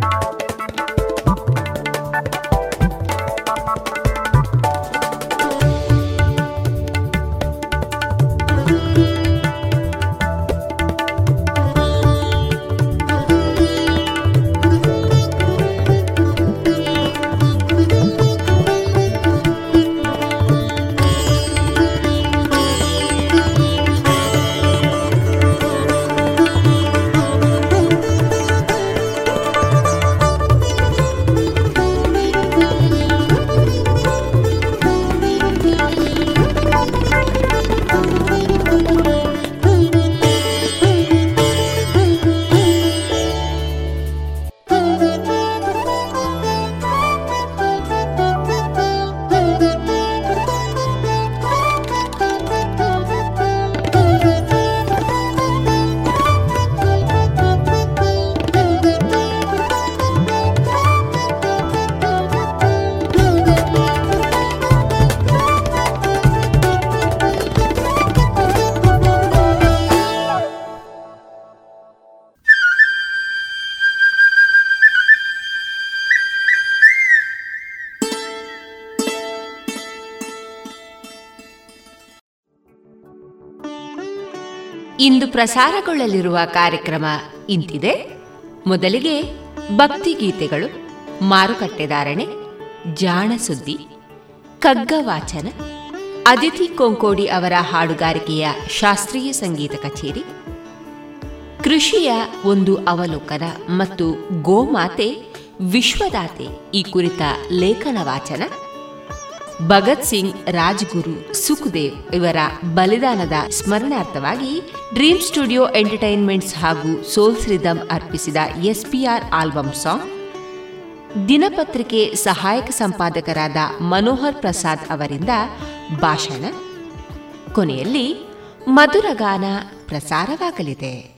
you ಇಂದು ಪ್ರಸಾರಗೊಳ್ಳಲಿರುವ ಕಾರ್ಯಕ್ರಮ ಇಂತಿದೆ. ಮೊದಲಿಗೆ ಭಕ್ತಿ ಗೀತೆಗಳು ಮಾರುಕಟ್ಟೆದಾರಣೆ ಜಾಣ ಸುದ್ದಿ ಕಗ್ಗ ವಾಚನ, ಅದಿತಿ ಕೊಂಕೋಡಿ ಅವರ ಹಾಡುಗಾರಿಕೆಯ ಶಾಸ್ತ್ರೀಯ ಸಂಗೀತ ಕಚೇರಿ, ಕೃಷಿಯ ಒಂದು ಅವಲೋಕನ ಮತ್ತು ಗೋಮಾತೆ ವಿಶ್ವದಾತೆ ಈ ಕುರಿತ ಲೇಖನ ವಾಚನ ಭಗತ್ ಸಿಂಗ್, ರಾಜ್ಗುರು, ಸುಖದೇವ್ ಇವರ ಬಲಿದಾನದ ಸ್ಮರಣಾರ್ಥವಾಗಿ ಡ್ರೀಮ್ ಸ್ಟುಡಿಯೋ ಎಂಟರ್ಟೈನ್ಮೆಂಟ್ಸ್ ಹಾಗೂ ಸೋಲ್ಸ್ ರಿದಮ್ ಅರ್ಪಿಸಿದ ಎಸ್ಪಿಆರ್ ಆಲ್ಬಮ್ ಸಾಂಗ್, ದಿನಪತ್ರಿಕೆ ಸಹಾಯಕ ಸಂಪಾದಕರಾದ ಮನೋಹರ್ ಪ್ರಸಾದ್ ಅವರಿಂದ ಭಾಷಣ. ಕೊನೆಯಲ್ಲಿ ಮಧುರಗಾನ ಪ್ರಸಾರವಾಗಲಿದೆ.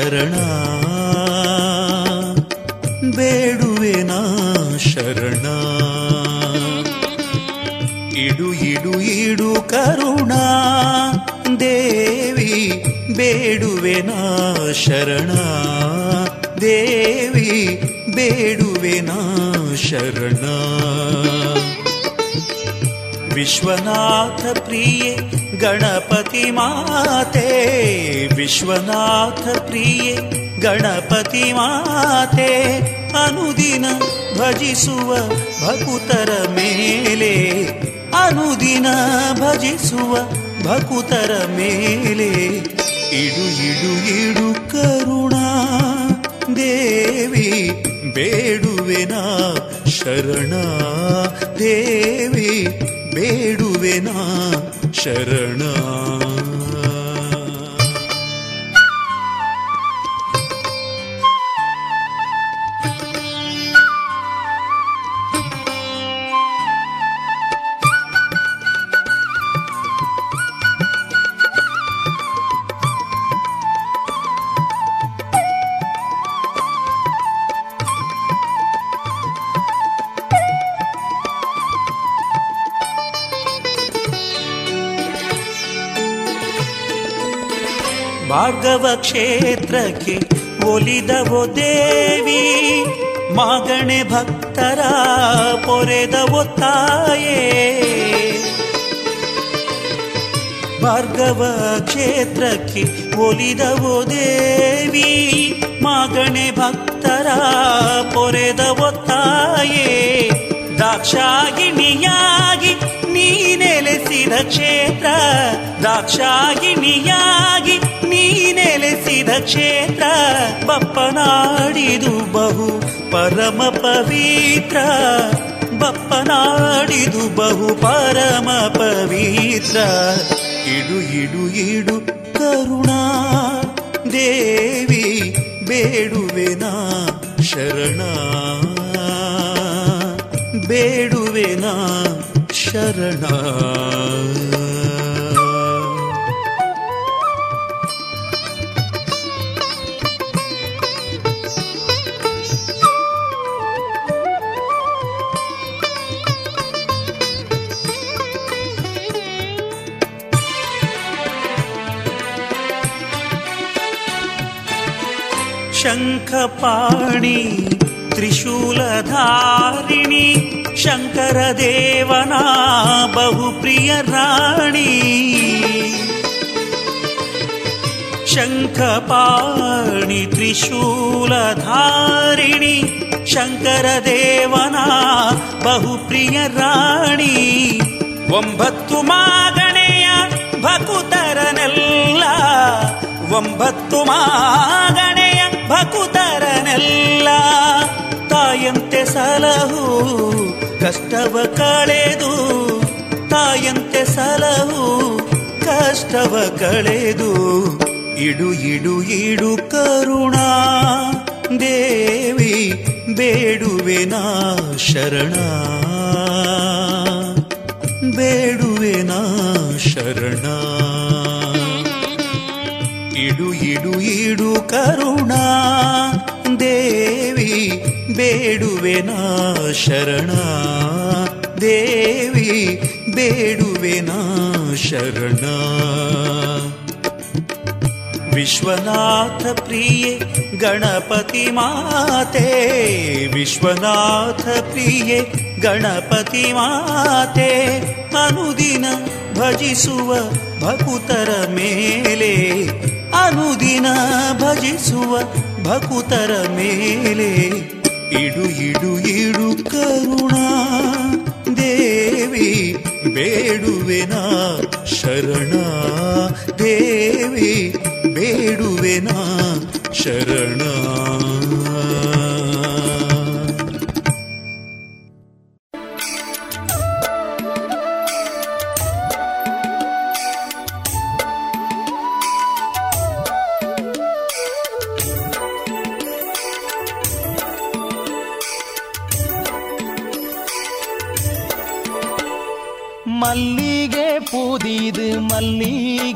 ಶರಣ. ಬೇಡುವೆನಾ ಶರಣ. ಇಡು ಇಡು ಇಡು ಕರುಣಾ. ದೇವಿ ಬೇಡುವೆನಾ ಶರಣ. ದೇವಿ ಬೇಡುವೆನಾ ಶರಣ. ವಿಶ್ವನಾಥ ಪ್ರಿಯೆ ಗಣಪತಿ ಮಾತೆ, ವಿಶ್ವನಾಥ ಪ್ರಿಯೆ, ಗಣಪತಿ ಮಾತೆ, ಅನುದಿನ ಭಜಿಸುವ ಭಕುತರ ಮೇಲೆ, ಅನುದಿನ ಭಜಿಸುವ ಭಕುತರ ಮೇಲೆ, ಇಡು ಇಡು ಇಡು ಕರುಣಾ, ದೇವಿ, ಬೇಡುವೆನಾ ಶರಣ, ದೇವಿ, ಬೇಡುವೆನಾ ಶರಣ. ಒಲಿದವೋ ದೇವಿ, ಮಾಗಣೆ ಭಕ್ತರ ಪೊರೆದವೋ ತಾಯೇ. ಭಾರ್ಗವ ಕ್ಷೇತ್ರಕ್ಕೆ ಒಲಿದವೋ ದೇವಿ, ಮಾಗಣೆ ಭಕ್ತರ ಪೊರೆದವೋ ತಾಯೇ. ದಾಕ್ಷಾಯಿಣಿಯಾಗಿ ನೀ ನೆಲೆಸಿದ ಕ್ಷೇತ್ರ ದಾಕ್ಷಾಯಿಣಿಯಾಗಿ ನೀ ನೆಲೆಸಿದ ಕ್ಷೇತ್ರ, ಬಪ್ಪನಾಡಿದು ಬಹು ಪರಮ ಪವಿತ್ರ. ಬಪ್ಪನಾಡಿದು ಬಹು ಪರಮ ಪವಿತ್ರ. ಇಡು ಇಡು ಇಡು, ಕರುಣಾ ದೇವಿ ಬೇಡುವೆನಾ ಶರಣ. ಬೇಡುವೆನಾ ಶರಣ. ಶಂಖಪಾಣಿ ತ್ರಿಶೂಲಧಾರಿಣಿ ಶಂಕರದೇವನ ಬಹುಪ್ರಿಯ ರಾಣಿ ಶಂಖಪಾಣಿ ತ್ರಿಶೂಲಧಾರಿಣಿ ಶಂಕರದೇವನ ಬಹುಪ್ರಿಯ ರಾಣಿ ಒಂಬತ್ತು ಮಾಗಣೆಯ ಭಕುತರನೆಲ್ಲ ಒಂಬತ್ತು ಮಾಗಣೆಯ ಭಕುತರನೆಲ್ಲ ತಾಯಂತೆ ಸಲಹು, ಕಷ್ಟವ ಕಳೆದು ತಾಯಂತೆ ಸಲಹು, ಕಷ್ಟವ ಕಳೆದು ಇಡು ಇಡು ಇಡು ಕರುಣಾ. ದೇವಿ ಬೇಡುವೆನಾ ಶರಣ. ಬೇಡುವೆನಾ ಶರಣ. ಇಡು ಇಡು ಇಡು ಕರುಣಾ. ದೇವಿ ಬೇಡುವೆನಾ ಶರಣ. ದೇವಿ ಬೇಡುವೆನಾ ಶರಣ. ವಿಶ್ವನಾಥ ಪ್ರಿಯೆ, ಗಣಪತಿ ಮಾತೆ. ವಿಶ್ವನಾಥ ಪ್ರಿಯೆ, ಗಣಪತಿ ಮಾತೆ. ಅನುದಿನ ಭಜಿಸುವ ಭಕುತರ ಮೇಲೆ ಅನುದಿನ ಭಜಿಸುವ ಭಕುತರ ಮೇಲೆ ಇಡು ಇಡು ಇಡು ಕರುಣಾ. ದೇವಿ ಬೇಡುವೆನಾ ಶರಣ. ದೇವಿ ಬೇಡುವೆನಾ ಶರಣ.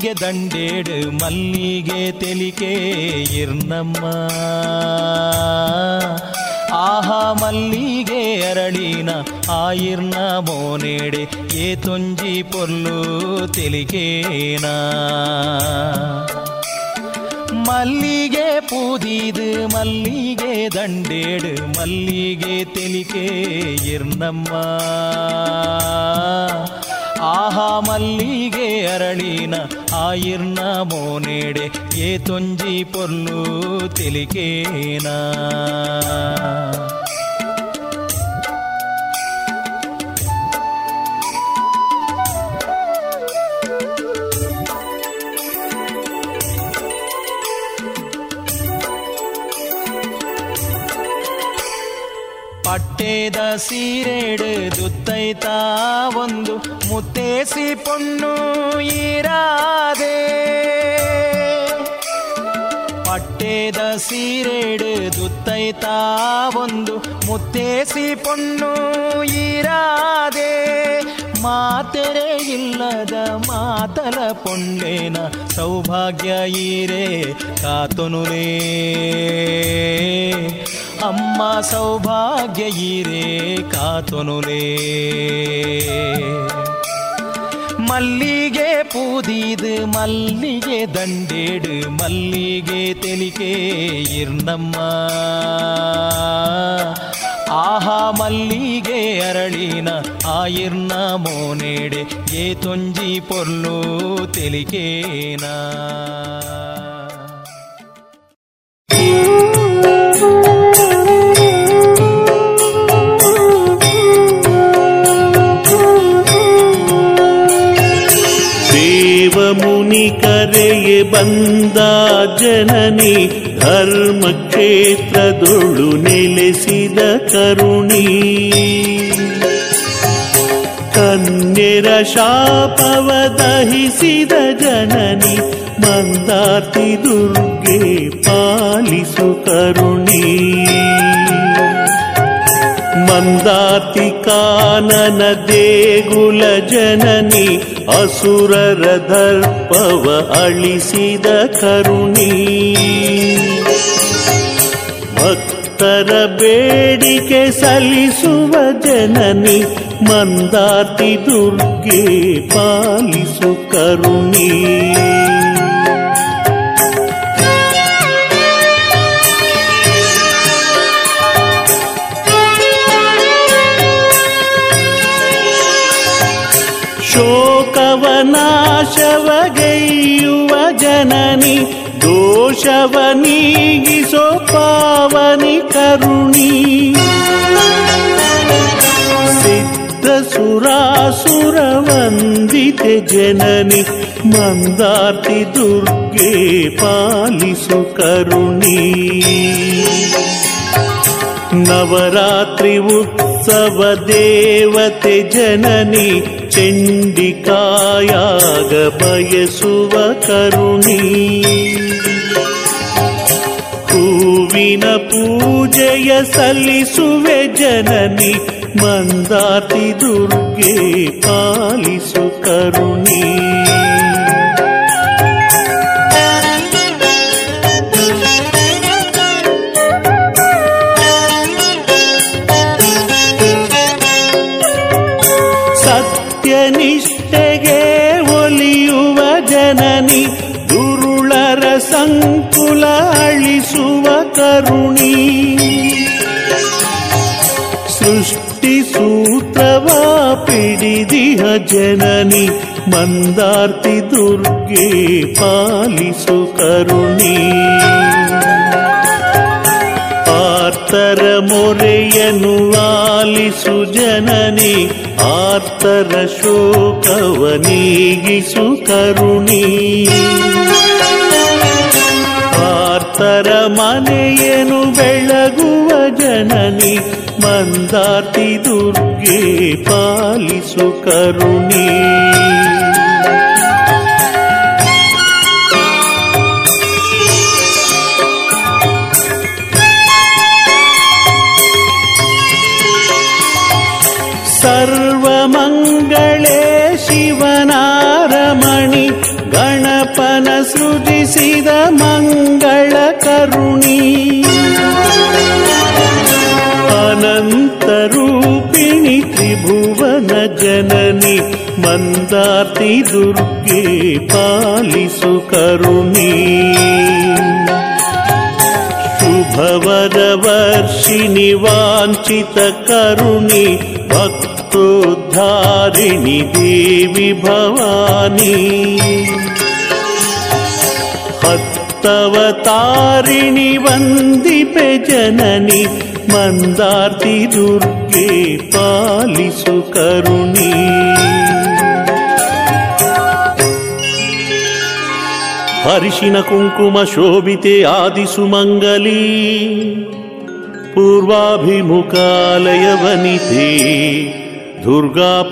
மல்லிகை ದಂಡೇಡು ಮಲ್ಲಿಗೆ ತೆಲಿಕೆ ಇರ್ನಮ್ಮ ಆಹಾ ಮಲ್ಲಿಗೆ ಅರಳಿನ ಆಯಿರ್ನ ಮೋನೇಡೆ ಏ ತೊಂಜಿ ಪೊಲ್ಲು ತೆಲಿಕೇನಾ ಮಲ್ಲಿಗೆ ಪೂದಿದು ಮಲ್ಲಿಗೆ ದಂಡೇಡು ಮಲ್ಲಿಗೆ ತೆಲಿಕೆ ಇರ್ನಮ್ಮ ಆಹಾ ಮಲ್ಲಿಗೆ ಅರಳಿನ ಆಯಿರ್ನ ಮೋನೇಡೆ ಏ ತೊಂಜಿ ಪೊಲ್ಲು ತೆಲಿಕೇನಾ. ಪಟ್ಟೆದ ಸೀರೆಡು ದುತ್ತೈತ ಒಂದು ಮುತ್ತೇಸಿ ಪೊಣ್ಣು ಈರಾದೆ. ಪಟ್ಟೇದ ಸೀರೆಡು ದುತ್ತೈತ ಒಂದು ಮುತ್ತೇಸಿ ಪೊಣ್ಣು ಈರಾದೆ. ಮಾತೆರೆ ಇಲ್ಲದ ಮಾತಲ ಪೊಂಡೇನ ಸೌಭಾಗ್ಯ ಈರೆ, ಕಾತೊನುಲೇ. ಅಮ್ಮ సౌభాగ్య ఈరే కాతునులే ಮಲ್ಲಿಗೆ ಪೂದಿದು, ಮಲ್ಲಿಗೆ ದಂಡೇಡು, ಮಲ್ಲಿಗೆ ತೆಲಿಕೆ ಇರ್ನಮ್ಮ. ಆಹಾ ಮಲ್ಲಿಗೆ ಅರಳಿನ ಆಯಿರ್ನ ಮೋನೇಡೆ, ಏ ತೊಂಜಿ ಪೊರ್ಲು ತೆಲಿಕೇನಾ. जननि धर्म के त दुरुनिलिद करुणी कन्यरशापवदहिसिद जननि मति दुर्गे पालिसु करुणी। ಮಂದಾತಿ ಕಾನನ ದೇಗುಲ ಜನನಿ ಅಸುರರ ದರ್ಪವ ಅಳಿಸಿದ ಕರುಣಿ. ಭಕ್ತರ ಬೇಡಿಕೆ ಸಲ್ಲಿಸುವ ಜನನಿ ಮಂದಾತಿ ದುರ್ಗೆ ಪಾಲಿಸು ಕರುಣಿ. सो पावनि करुणी। लित्त सुरासुरमन्दित जननी मन्दाति दुर्गे पालिषु करुणी। नवरात्रि उत्सवदेवत जननि चिण्डिकायागपयसुव करुणी। ಹೂವಿನ ಪೂಜೆಯ ಸಲ್ಲಿಸುವೆ ಜನನಿ ಮಂದಾತಿ ದುರ್ಗೆ ಪಾಲಿಸು ಕರುಣಿ ಪಿಡಿದಿಹ ಜನನಿ ಮಂದಾರ್ತಿ ದುರ್ಗೆ ಪಾಲಿಸು ಕರುಣಿ. ಆರ್ತರ ಮೊರೆಯನು ಆಲಿಸು ಜನನಿ, ಆರ್ತರ ಶೋಕವ ನೀಗಿಸು ಕರುಣಿ. ಆರ್ತರ ಮನೆಯನು ಬೆಳಗುವ ಜನನಿ ಮಂದಾತಿ ದುರ್ಗೆ ಪಾಲಿಸು ಕರುಣಿ जननि मन्दार्ति दुर्गे पालिसु करुणि। शुभवदवर्षिणि वाञ्छितकरुणि भक्तोद्धारिणि देवि भवानि। हत्तवतारिणि वन्दिपे जननि ಹತ್ತವತಾರಿಣಿ ವಂದಿಪೆ ಜನನಿ ಮಂದಾರ್ತಿ ದುರ್ಗೆ ಪಾಲಿಸು ಕರುಣಿ ಹರಿಶಿನ ಕುಂಕುಮ ಶೋಭಿತೆ ಆದಿಸುಮಂಗಲಿ ಪೂರ್ವಾಭಿಮುಖಾಲಯ ವನಿತೆ ದುರ್ಗಾ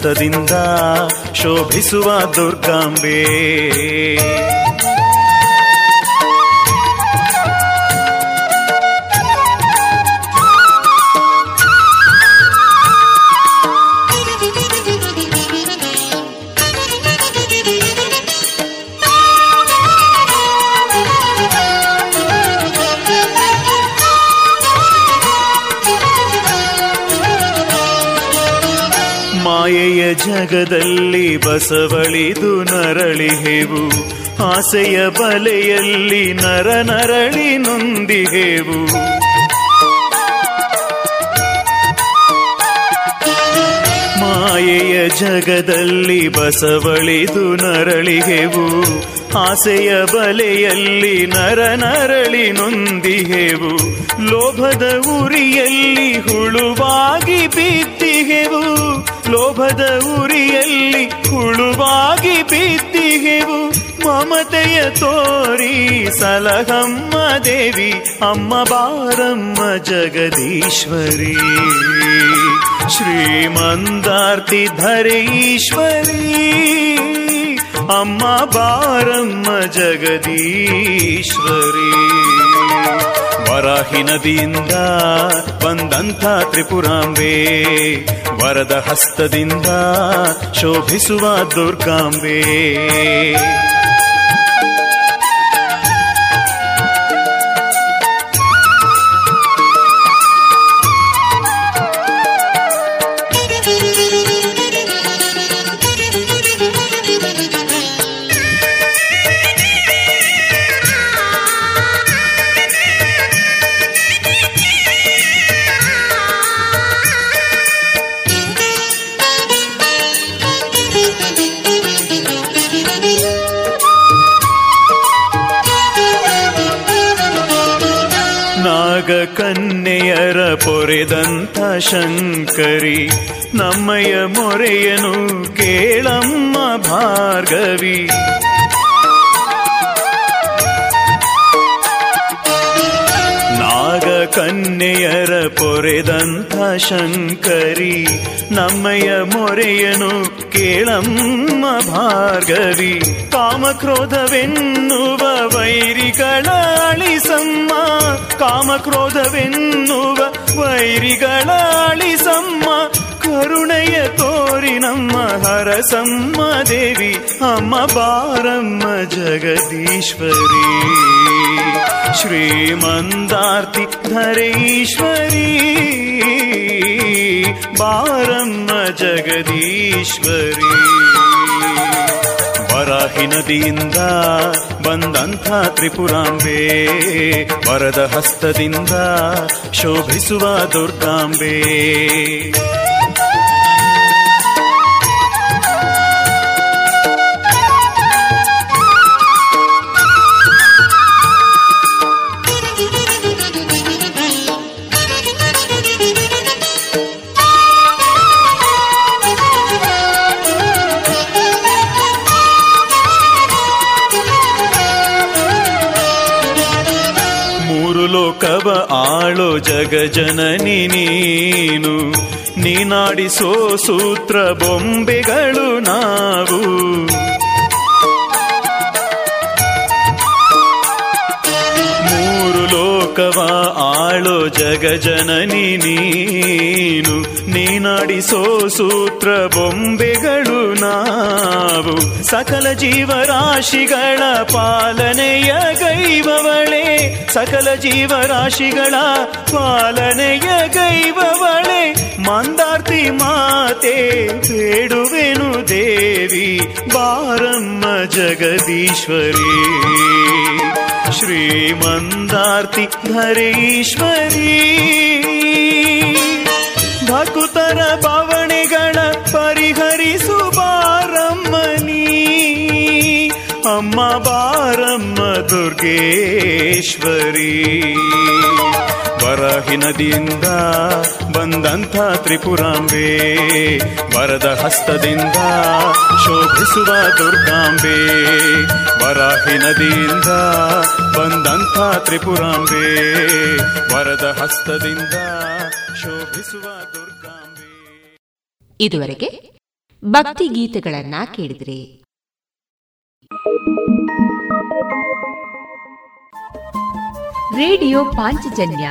ಹಸ್ತದಿಂದ ಶೋಭಿಸುವ ದುರ್ಗಾಂಬೆ. ಮಾಯೆಯ ಜಗದಲ್ಲಿ ಬಸವಳಿದು ನರಳಿಹೆವು ಆಸೆಯ ಬಲೆಯಲ್ಲಿ ನರ ನರಳಿ ನೊಂದಿಹೆವು ಮಾಯೆಯ ಜಗದಲ್ಲಿ ಬಸವಳಿದು ನರಳಿಹೆವು ಆಸೆಯ ಬಲೆಯಲ್ಲಿ ನರ ನರಳಿ ನೊಂದಿಹೆವು ಲೋಭದ ಉರಿಯಲ್ಲಿ ಹುಳುವಾಗಿ ಬಿದ್ದಿಹೆವು ಲೋಭದ ಉರಿಯಲ್ಲಿ ಹುಳುವಾಗಿ ಬಿದ್ದಿಗೆವು ಮಮತೆಯ ತೋರಿ ಸಲಹಮ್ಮ ದೇವಿ, ಅಮ್ಮ ಬಾರಮ್ಮ ಜಗದೀಶ್ವರಿ. ಶ್ರೀಮಂದಾರ್ತಿ ಧರೇಶ್ವರಿ, ಅಮ್ಮ ಬಾರಮ್ಮ ಜಗದೀಶ್ವರಿ. ವರಾಹಿ ನದಿಯಿಂದ ಬಂದಂಥ ತ್ರಿಪುರಾಂಬೆ ವರದ ಹಸ್ತದಿಂದ ಶೋಭಿಸುವ ದುರ್ಗಾಂಬೆ. ಕನ್ಯೆಯರ ಪೊರೆದಂಥ ಶಂಕರಿ ನಮ್ಮಯ ಮೊರೆಯನು ಕೇಳಮ್ಮ ಭಾರ್ಗವಿ. ಕನ್ಯೆಯರ ಪೊರೆದಂಥ ಶಂಕರಿ ನಮ್ಮಯ ಮೊರೆಯನು ಕೇಳಮ್ಮ ಭಾರ್ಗವಿ ಕಾಮಕ್ರೋಧವೆನ್ನುವ ವೈರಿಗಳ ಅಳಿಸಮ್ಮ ಕಾಮಕ್ರೋಧವೆನ್ನುವ ವೈರಿಗಳ ಅಳಿಸಮ್ಮ ಕರುಣೆಯ ತೋರಿ ನಮ್ಮ ಹರಸಮ್ಮ ದೇವಿ, ಅಮ್ಮ ಬಾರಮ್ಮ ಜಗದೀಶ್ವರಿ. ಶ್ರೀಮಂದಾರ್ತಿ ಧರೇಶ್ವರಿ ಬಾರಮ್ಮ ಜಗದೀಶ್ವರಿ. ವರಾಹಿ ನದಿಯಿಂದ ಬಂದಂಥ ತ್ರಿಪುರಾಂಬೆ, ವರದ ಹಸ್ತದಿಂದ ಶೋಭಿಸುವ ದುರ್ಗಾಂಬೆ. ಲೋಕವ ಆಳೋ ಜಗಜನನಿ ನೀನು. ನೀನಾಡಿಸೋ ಸೂತ್ರ ಬೊಂಬೆಗಳು ನಾವು. ಲೋಕವ ಆಳೋ ಜಗ ಜನನಿ ನೀನು ನೀನಾಡಿಸೋ ಸೂತ್ರ ಬೊಂಬೆಗಳು ನಾವು. ಸಕಲ ಜೀವರಾಶಿಗಳ ಪಾಲನೆಯ ಗೈವವಳೆ. ಸಕಲ ಜೀವರಾಶಿಗಳ ಪಾಲನೆಯ ಗೈವವಳೆ. ಮಂದಾರ್ತಿ ಮಾತೆ ಬೇಡುವೆನು ದೇವಿ, ಬಾರಮ್ಮ ಜಗದೀಶ್ವರಿ. ಶ್ರೀಮಂದಾರ್ತಿ ಧರೇಶ್ವರಿ ಭಕುತರ ಬವಣೆಗಳ ಪರಿಹರಿಸು ಬಾರಮ್ಮನಿ ಅಮ್ಮ ಬಾರಮ್ಮ ದುರ್ಗೇಶ್ವರಿ. ವರಾಹಿ ನದಿಯಿಂದ ಬಂದಂಥ ತ್ರಿಪುರಾಂಬೆ, ವರದ ಹಸ್ತದಿಂದ ಶೋಭಿಸುವ ದುರ್ಗಾಂಬೆ, ವರಾಹಿ ನದಿಯಿಂದ ಬಂದಂಥ ತ್ರಿಪುರಾಂಬೆ, ವರದ ಹಸ್ತದಿಂದ ಶೋಭಿಸುವ ದುರ್ಗಾಂಬೆ. ಇದುವರೆಗೆ ಭಕ್ತಿ ಗೀತೆಗಳನ್ನ ಕೇಳಿದ್ರಿ. ರೇಡಿಯೋ ಪಾಂಚಜನ್ಯ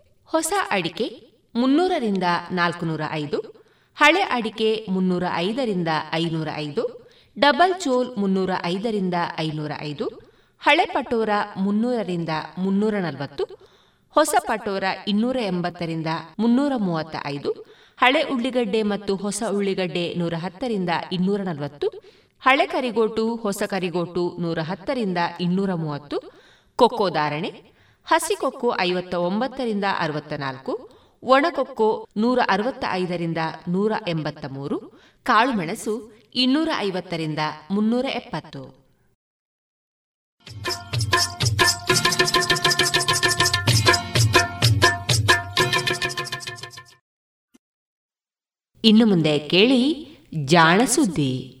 ಹೊಸ ಅಡಿಕೆ ಮುನ್ನೂರರಿಂದ ನಾಲ್ಕುನೂರ ಐದು, ಹಳೆ ಅಡಿಕೆ ಮುನ್ನೂರ ಐದರಿಂದ ಐನೂರ ಐದು, ಡಬಲ್ ಚೋಲ್ ಮುನ್ನೂರ ಐದರಿಂದ ಐನೂರ ಐದು, ಹಳೆ ಪಟೋರ ಮುನ್ನೂರರಿಂದ ಮುನ್ನೂರ ನಲವತ್ತು, ಹೊಸ ಪಟೋರ ಇನ್ನೂರ ಎಂಬತ್ತರಿಂದ ಮುನ್ನೂರ ಮೂವತ್ತ ಐದು, ಹಳೆ ಉಳ್ಳಿಗಡ್ಡೆ ಮತ್ತು ಹೊಸ ಉಳ್ಳಿಗಡ್ಡೆ ನೂರ ಹತ್ತರಿಂದ ಇನ್ನೂರ ನಲವತ್ತು, ಹಳೆ ಕರಿಗೋಟು, ಹೊಸ ಕರಿಗೋಟು ನೂರ ಹತ್ತರಿಂದ ಇನ್ನೂರ ಮೂವತ್ತು, ಕೊಕ್ಕೋ ಧಾರಣೆ ಹಸಿಕೊಕ್ಕೋ ಐವತ್ತ ಒಂಬತ್ತರಿಂದ ಅರವತ್ತ ನಾಲ್ಕು ಒಣಕೊಕ್ಕೋ ನೂರ ಅರವತ್ತ ಐದರಿಂದ ನೂರ ಎಂಬತ್ತ ಮೂರು ಕಾಳುಮೆಣಸು ಇನ್ನೂರ ಐವತ್ತರಿಂದ ಮುನ್ನೂರ ಎಪ್ಪತ್ತು ಇನ್ನು ಮುಂದೆ ಕೇಳಿ ಜಾಣ ಸುದ್ದಿ.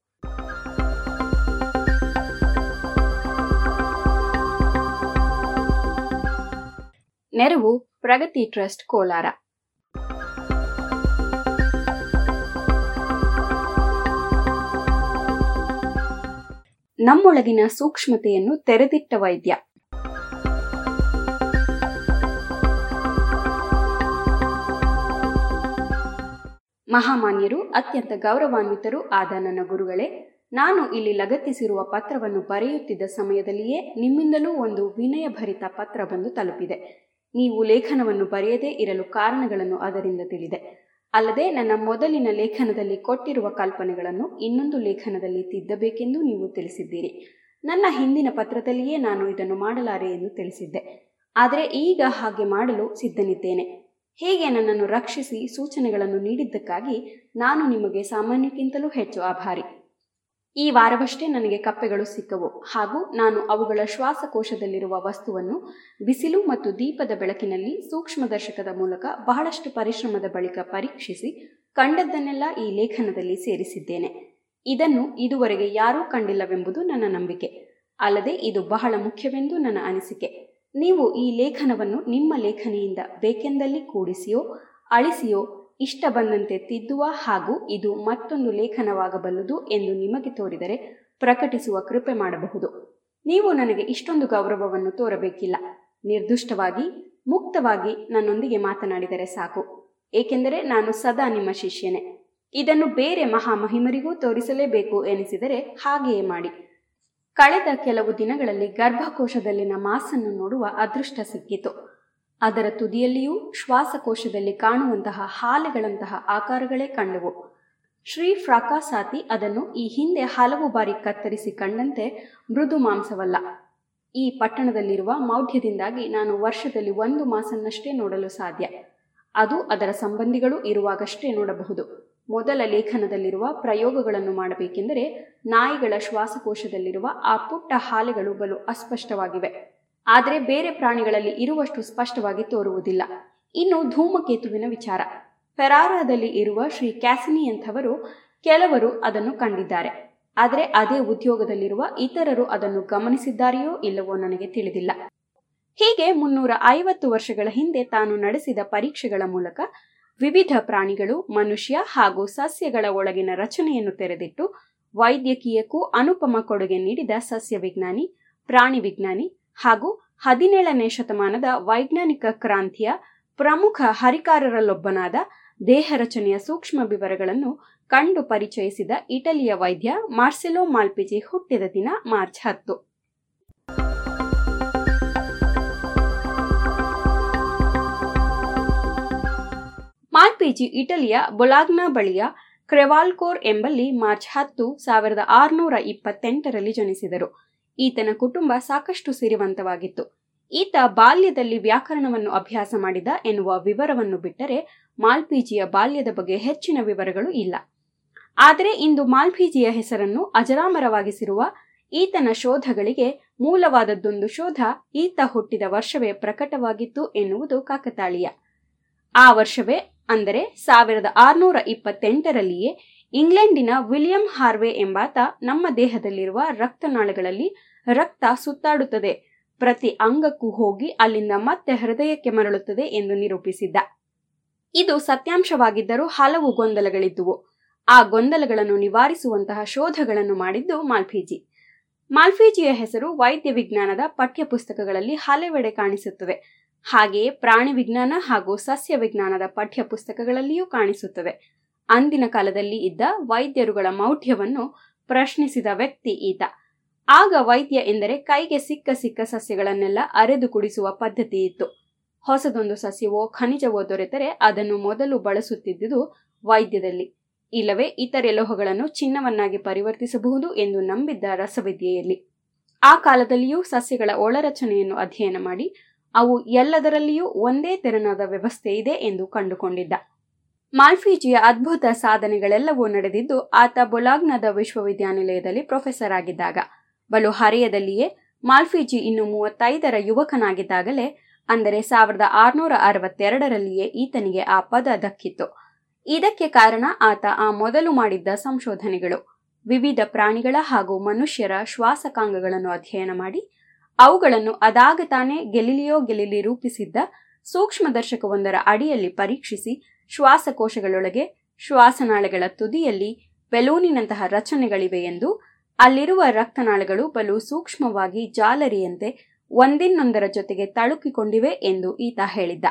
ನೆರವು ಪ್ರಗತಿ ಟ್ರಸ್ಟ್ ಕೋಲಾರ. ನಮ್ಮೊಳಗಿನ ಸೂಕ್ಷ್ಮತೆಯನ್ನು ತೆರೆದಿಟ್ಟ ವೈದ್ಯ. ಮಹಾಮಾನ್ಯರು ಅತ್ಯಂತ ಗೌರವಾನ್ವಿತರು ಆದ ನನ್ನ ಗುರುಗಳೇ, ನಾನು ಇಲ್ಲಿ ಲಗತ್ತಿಸಿರುವ ಪತ್ರವನ್ನು ಬರೆಯುತ್ತಿದ್ದ ಸಮಯದಲ್ಲಿಯೇ ನಿಮ್ಮಿಂದಲೂ ಒಂದು ವಿನಯಭರಿತ ಪತ್ರ ಬಂದು ತಲುಪಿದೆ. ನೀವು ಲೇಖನವನ್ನು ಬರೆಯದೇ ಇರಲು ಕಾರಣಗಳನ್ನು ಅದರಿಂದ ತಿಳಿದೆ. ಅಲ್ಲದೆ ನನ್ನ ಮೊದಲಿನ ಲೇಖನದಲ್ಲಿ ಕೊಟ್ಟಿರುವ ಕಲ್ಪನೆಗಳನ್ನು ಇನ್ನೊಂದು ಲೇಖನದಲ್ಲಿ ತಿದ್ದಬೇಕೆಂದು ನೀವು ತಿಳಿಸಿದ್ದೀರಿ. ನನ್ನ ಹಿಂದಿನ ಪತ್ರದಲ್ಲಿಯೇ ನಾನು ಇದನ್ನು ಮಾಡಲಾರೆ ಎಂದು ತಿಳಿಸಿದ್ದೆ. ಆದರೆ ಈಗ ಹಾಗೆ ಮಾಡಲು ಸಿದ್ಧನಿದ್ದೇನೆ. ಹೇಗೆ ನನ್ನನ್ನು ರಕ್ಷಿಸಿ ಸೂಚನೆಗಳನ್ನು ನೀಡಿದ್ದಕ್ಕಾಗಿ ನಾನು ನಿಮಗೆ ಸಾಮಾನ್ಯಕ್ಕಿಂತಲೂ ಹೆಚ್ಚು ಆಭಾರಿ. ಈ ವಾರವಷ್ಟೇ ನನಗೆ ಕಪ್ಪೆಗಳು ಸಿಕ್ಕವು. ಹಾಗೂ ನಾನು ಅವುಗಳ ಶ್ವಾಸಕೋಶದಲ್ಲಿರುವ ವಸ್ತುವನ್ನು ಬಿಸಿಲು ಮತ್ತು ದೀಪದ ಬೆಳಕಿನಲ್ಲಿ ಸೂಕ್ಷ್ಮದರ್ಶಕದ ಮೂಲಕ ಬಹಳಷ್ಟು ಪರಿಶ್ರಮದ ಬಳಿಕ ಪರೀಕ್ಷಿಸಿ ಕಂಡದ್ದನ್ನೆಲ್ಲ ಈ ಲೇಖನದಲ್ಲಿ ಸೇರಿಸಿದ್ದೇನೆ. ಇದನ್ನು ಇದುವರೆಗೆ ಯಾರೂ ಕಂಡಿಲ್ಲವೆಂಬುದು ನನ್ನ ನಂಬಿಕೆ. ಅಲ್ಲದೆ ಇದು ಬಹಳ ಮುಖ್ಯವೆಂದು ನನ್ನ ಅನಿಸಿಕೆ. ನೀವು ಈ ಲೇಖನವನ್ನು ನಿಮ್ಮ ಲೇಖನಿಯಿಂದ ಬೇಕೆಂದಲ್ಲಿ ಕೂಡಿಸಿಯೋ, ಅಳಿಸಿಯೋ ಇಷ್ಟ ಬಂದಂತೆ ತಿದ್ದುವ ಹಾಗೂ ಇದು ಮತ್ತೊಂದು ಲೇಖನವಾಗಬಲ್ಲದು ಎಂದು ನಿಮಗೆ ತೋರಿದರೆ ಪ್ರಕಟಿಸುವ ಕೃಪೆ ಮಾಡಬಹುದು. ನೀವು ನನಗೆ ಇಷ್ಟೊಂದು ಗೌರವವನ್ನು ತೋರಬೇಕಿಲ್ಲ. ನಿರ್ದುಷ್ಟವಾಗಿ, ಮುಕ್ತವಾಗಿ ನನ್ನೊಂದಿಗೆ ಮಾತನಾಡಿದರೆ ಸಾಕು. ಏಕೆಂದರೆ ನಾನು ಸದಾ ನಿಮ್ಮ ಶಿಷ್ಯನೇ. ಇದನ್ನು ಬೇರೆ ಮಹಾಮಹಿಮರಿಗೂ ತೋರಿಸಲೇಬೇಕು ಎನಿಸಿದರೆ ಹಾಗೆಯೇ ಮಾಡಿ. ಕಳೆದ ಕೆಲವು ದಿನಗಳಲ್ಲಿ ಗರ್ಭಕೋಶದಲ್ಲಿನ ಮಾಸನ್ನು ನೋಡುವ ಅದೃಷ್ಟ ಸಿಕ್ಕಿತು. ಅದರ ತುದಿಯಲ್ಲಿಯೂ ಶ್ವಾಸಕೋಶದಲ್ಲಿ ಕಾಣುವಂತಹ ಹಾಲೆಗಳಂತಹ ಆಕಾರಗಳೇ ಕಂಡವು. ಶ್ರೀ ಫ್ರಾಕಾಸಾತಿ ಅದನ್ನು ಈ ಹಿಂದೆ ಹಲವು ಬಾರಿ ಕತ್ತರಿಸಿ ಕಂಡಂತೆ ಮೃದು ಮಾಂಸವಲ್ಲ. ಈ ಪಟ್ಟಣದಲ್ಲಿರುವ ಮೌಢ್ಯದಿಂದಾಗಿ ನಾನು ವರ್ಷದಲ್ಲಿ ಒಂದು ಮಾಸನ್ನಷ್ಟೇ ನೋಡಲು ಸಾಧ್ಯ. ಅದು ಅದರ ಸಂಬಂಧಿಗಳು ಇರುವಾಗಷ್ಟೇ ನೋಡಬಹುದು. ಮೊದಲ ಲೇಖನದಲ್ಲಿರುವ ಪ್ರಯೋಗಗಳನ್ನು ಮಾಡಬೇಕೆಂದರೆ ನಾಯಿಗಳ ಶ್ವಾಸಕೋಶದಲ್ಲಿರುವ ಆ ಪುಟ್ಟ ಹಾಲೆಗಳು ಬಲು ಅಸ್ಪಷ್ಟವಾಗಿವೆ. ಆದರೆ ಬೇರೆ ಪ್ರಾಣಿಗಳಲ್ಲಿ ಇರುವಷ್ಟು ಸ್ಪಷ್ಟವಾಗಿ ತೋರುವುದಿಲ್ಲ. ಇನ್ನು ಧೂಮಕೇತುವಿನ ವಿಚಾರ. ಫೆರಾರಾದಲ್ಲಿ ಇರುವ ಶ್ರೀ ಕ್ಯಾಸಿನಿ ಅಂಥವರು ಕೆಲವರು ಅದನ್ನು ಕಂಡಿದ್ದಾರೆ. ಆದರೆ ಅದೇ ಉದ್ಯೋಗದಲ್ಲಿರುವ ಇತರರು ಅದನ್ನು ಗಮನಿಸಿದ್ದಾರೆಯೋ ಇಲ್ಲವೋ ನನಗೆ ತಿಳಿದಿಲ್ಲ. ಹೀಗೆ ಮುನ್ನೂರ ಐವತ್ತು ವರ್ಷಗಳ ಹಿಂದೆ ತಾನು ನಡೆಸಿದ ಪರೀಕ್ಷೆಗಳ ಮೂಲಕ ವಿವಿಧ ಪ್ರಾಣಿಗಳು, ಮನುಷ್ಯ ಹಾಗೂ ಸಸ್ಯಗಳ ಒಳಗಿನ ರಚನೆಯನ್ನು ತೆರೆದಿಟ್ಟು ವೈದ್ಯಕೀಯಕ್ಕೂ ಅನುಪಮ ಕೊಡುಗೆ ನೀಡಿದ ಸಸ್ಯ ವಿಜ್ಞಾನಿ ಪ್ರಾಣಿ ವಿಜ್ಞಾನಿ ಹಾಗೂ ಹದಿನೇಳನೇ ಶತಮಾನದ ವೈಜ್ಞಾನಿಕ ಕ್ರಾಂತಿಯ ಪ್ರಮುಖ ಹರಿಕಾರರಲ್ಲೊಬ್ಬನಾದ ದೇಹ ರಚನೆಯ ಸೂಕ್ಷ್ಮ ವಿವರಗಳನ್ನು ಕಂಡು ಪರಿಚಯಿಸಿದ ಇಟಲಿಯ ವೈದ್ಯ ಮಾರ್ಸೆಲೋ ಮಾಲ್ಪಿಜಿ ಹುಟ್ಟಿದ ದಿನ ಮಾರ್ಚ್ ಹತ್ತು. ಮಾಲ್ಪಿಜಿ ಇಟಲಿಯ ಬೊಲಾಗ್ನಾ ಬಳಿಯ ಕ್ರೆವಾಲ್ಕೋರ್ ಎಂಬಲ್ಲಿ ಮಾರ್ಚ್ ಹತ್ತು ಸಾವಿರದ ಆರುನೂರ ಇಪ್ಪತ್ತೆಂಟರಲ್ಲಿ ಜನಿಸಿದರು. ಈತನ ಕುಟುಂಬ ಸಾಕಷ್ಟು ಸಿರಿವಂತವಾಗಿತ್ತು. ಈತ ಬಾಲ್ಯದಲ್ಲಿ ವ್ಯಾಕರಣವನ್ನು ಅಭ್ಯಾಸ ಮಾಡಿದ ಎನ್ನುವ ವಿವರವನ್ನು ಬಿಟ್ಟರೆ ಮಾಲ್ಪೀಜಿಯ ಬಾಲ್ಯದ ಬಗ್ಗೆ ಹೆಚ್ಚಿನ ವಿವರಗಳು ಇಲ್ಲ. ಆದರೆ ಇಂದು ಮಾಲ್ಪೀಜಿಯ ಹೆಸರನ್ನು ಅಜರಾಮರವಾಗಿಸಿರುವ ಈತನ ಶೋಧಗಳಿಗೆ ಮೂಲವಾದದ್ದೊಂದು ಶೋಧ ಈತ ಹುಟ್ಟಿದ ವರ್ಷವೇ ಪ್ರಕಟವಾಗಿತ್ತು ಎನ್ನುವುದು ಕಾಕತಾಳೀಯ. ಆ ವರ್ಷವೇ, ಅಂದರೆ ಸಾವಿರದ ಆರುನೂರ ಇಪ್ಪತ್ತೆಂಟರಲ್ಲಿಯೇ ಇಂಗ್ಲೆಂಡಿನ ವಿಲಿಯಂ ಹಾರ್ವೆ ಎಂಬಾತ ನಮ್ಮ ದೇಹದಲ್ಲಿರುವ ರಕ್ತನಾಳಗಳಲ್ಲಿ ರಕ್ತ ಸುತ್ತಾಡುತ್ತದೆ. ಪ್ರತಿ ಅಂಗಕ್ಕೂ ಹೋಗಿ ಅಲ್ಲಿಂದ ಮತ್ತೆ ಹೃದಯಕ್ಕೆ ಮರಳುತ್ತದೆ ಎಂದು ನಿರೂಪಿಸಿದ್ದ. ಇದು ಸತ್ಯಾಂಶವಾಗಿದ್ದರೂ ಹಲವು ಗೊಂದಲಗಳಿದ್ದುವು. ಆ ಗೊಂದಲಗಳನ್ನು ನಿವಾರಿಸುವಂತಹ ಶೋಧಗಳನ್ನು ಮಾಡಿದ್ದು ಮಾಲ್ಫೀಜಿ. ಮಾಲ್ಫೀಜಿಯ ಹೆಸರು ವೈದ್ಯ ವಿಜ್ಞಾನದ ಪಠ್ಯಪುಸ್ತಕಗಳಲ್ಲಿ ಹಲವೆಡೆ ಕಾಣಿಸುತ್ತದೆ ಹಾಗೆಯೇ ಪ್ರಾಣಿ ವಿಜ್ಞಾನ ಹಾಗೂ ಸಸ್ಯ ವಿಜ್ಞಾನದ ಪಠ್ಯಪುಸ್ತಕಗಳಲ್ಲಿಯೂ ಕಾಣಿಸುತ್ತದೆ ಅಂದಿನ ಕಾಲದಲ್ಲಿ ಇದ್ದ ವೈದ್ಯರುಗಳ ಮೌಢ್ಯವನ್ನು ಪ್ರಶ್ನಿಸಿದ ವ್ಯಕ್ತಿ ಈತ. ಆಗ ವೈದ್ಯ ಎಂದರೆ ಕೈಗೆ ಸಿಕ್ಕ ಸಿಕ್ಕ ಸಸ್ಯಗಳನ್ನೆಲ್ಲ ಅರೆದು ಕುಡಿಸುವ ಪದ್ಧತಿ ಇತ್ತು. ಹೊಸದೊಂದು ಸಸ್ಯವೋ ಖನಿಜವೋ ದೊರೆತರೆ ಅದನ್ನು ಮೊದಲು ಬಳಸುತ್ತಿದ್ದುದು ವೈದ್ಯದಲ್ಲಿ. ಇಲ್ಲವೇ ಇತರೆ ಲೋಹಗಳನ್ನು ಚಿನ್ನವನ್ನಾಗಿ ಪರಿವರ್ತಿಸಬಹುದು ಎಂದು ನಂಬಿದ್ದ ರಸವಿದ್ಯೆಯಲ್ಲಿ. ಆ ಕಾಲದಲ್ಲಿಯೂ ಸಸ್ಯಗಳ ಒಳರಚನೆಯನ್ನು ಅಧ್ಯಯನ ಮಾಡಿ, ಅವು ಎಲ್ಲದರಲ್ಲಿಯೂ ಒಂದೇ ತೆರನಾದ ವ್ಯವಸ್ಥೆ ಇದೆ ಎಂದು ಕಂಡುಕೊಂಡಿದ್ದ. ಮಾಲ್ಫೀಜಿಯ ಅದ್ಭುತ ಸಾಧನೆಗಳೆಲ್ಲವೂ ನಡೆದಿದ್ದು ಆತ ಬೊಲಾಗ್ನದ ವಿಶ್ವವಿದ್ಯಾನಿಲಯದಲ್ಲಿ ಪ್ರೊಫೆಸರ್ ಆಗಿದ್ದಾಗ. ಬಲು ಹರೆಯದಲ್ಲಿಯೇ ಮಾಲ್ಫೀಜಿ ಇನ್ನು ಮೂವತ್ತೈದರ ಯುವಕನಾಗಿದ್ದಾಗಲೇ, ಅಂದರೆ ಸಾವಿರದ ಆರುನೂರ ಅರವತ್ತೆರಡರಲ್ಲಿಯೇ ಈತನಿಗೆ ಆ ಪದ ದಕ್ಕಿತ್ತು. ಇದಕ್ಕೆ ಕಾರಣ ಆತ ಆ ಮೊದಲು ಮಾಡಿದ್ದ ಸಂಶೋಧನೆಗಳು. ವಿವಿಧ ಪ್ರಾಣಿಗಳ ಹಾಗೂ ಮನುಷ್ಯರ ಶ್ವಾಸಕಾಂಗಗಳನ್ನು ಅಧ್ಯಯನ ಮಾಡಿ, ಅವುಗಳನ್ನು ಅದಾಗತಾನೆ ಗೆಲಿಲಿಯೋ ಗೆಲಿಲಿ ರೂಪಿಸಿದ್ದ ಸೂಕ್ಷ್ಮದರ್ಶಕವೊಂದರ ಅಡಿಯಲ್ಲಿ ಪರೀಕ್ಷಿಸಿ ಶ್ವಾಸಕೋಶಗಳೊಳಗೆ ಶ್ವಾಸನಾಳಗಳ ತುದಿಯಲ್ಲಿ ಬೆಲೂನಿನಂತಹ ರಚನೆಗಳಿವೆ ಎಂದು ಅಲ್ಲಿರುವ ರಕ್ತನಾಳಗಳು ಬಲು ಸೂಕ್ಷ್ಮವಾಗಿ ಜಾಲರಿಯಂತೆ ಒಂದಿನ್ನೊಂದರ ಜೊತೆಗೆ ತಳುಕಿಕೊಂಡಿವೆ ಎಂದು ಈತ ಹೇಳಿದ್ದ.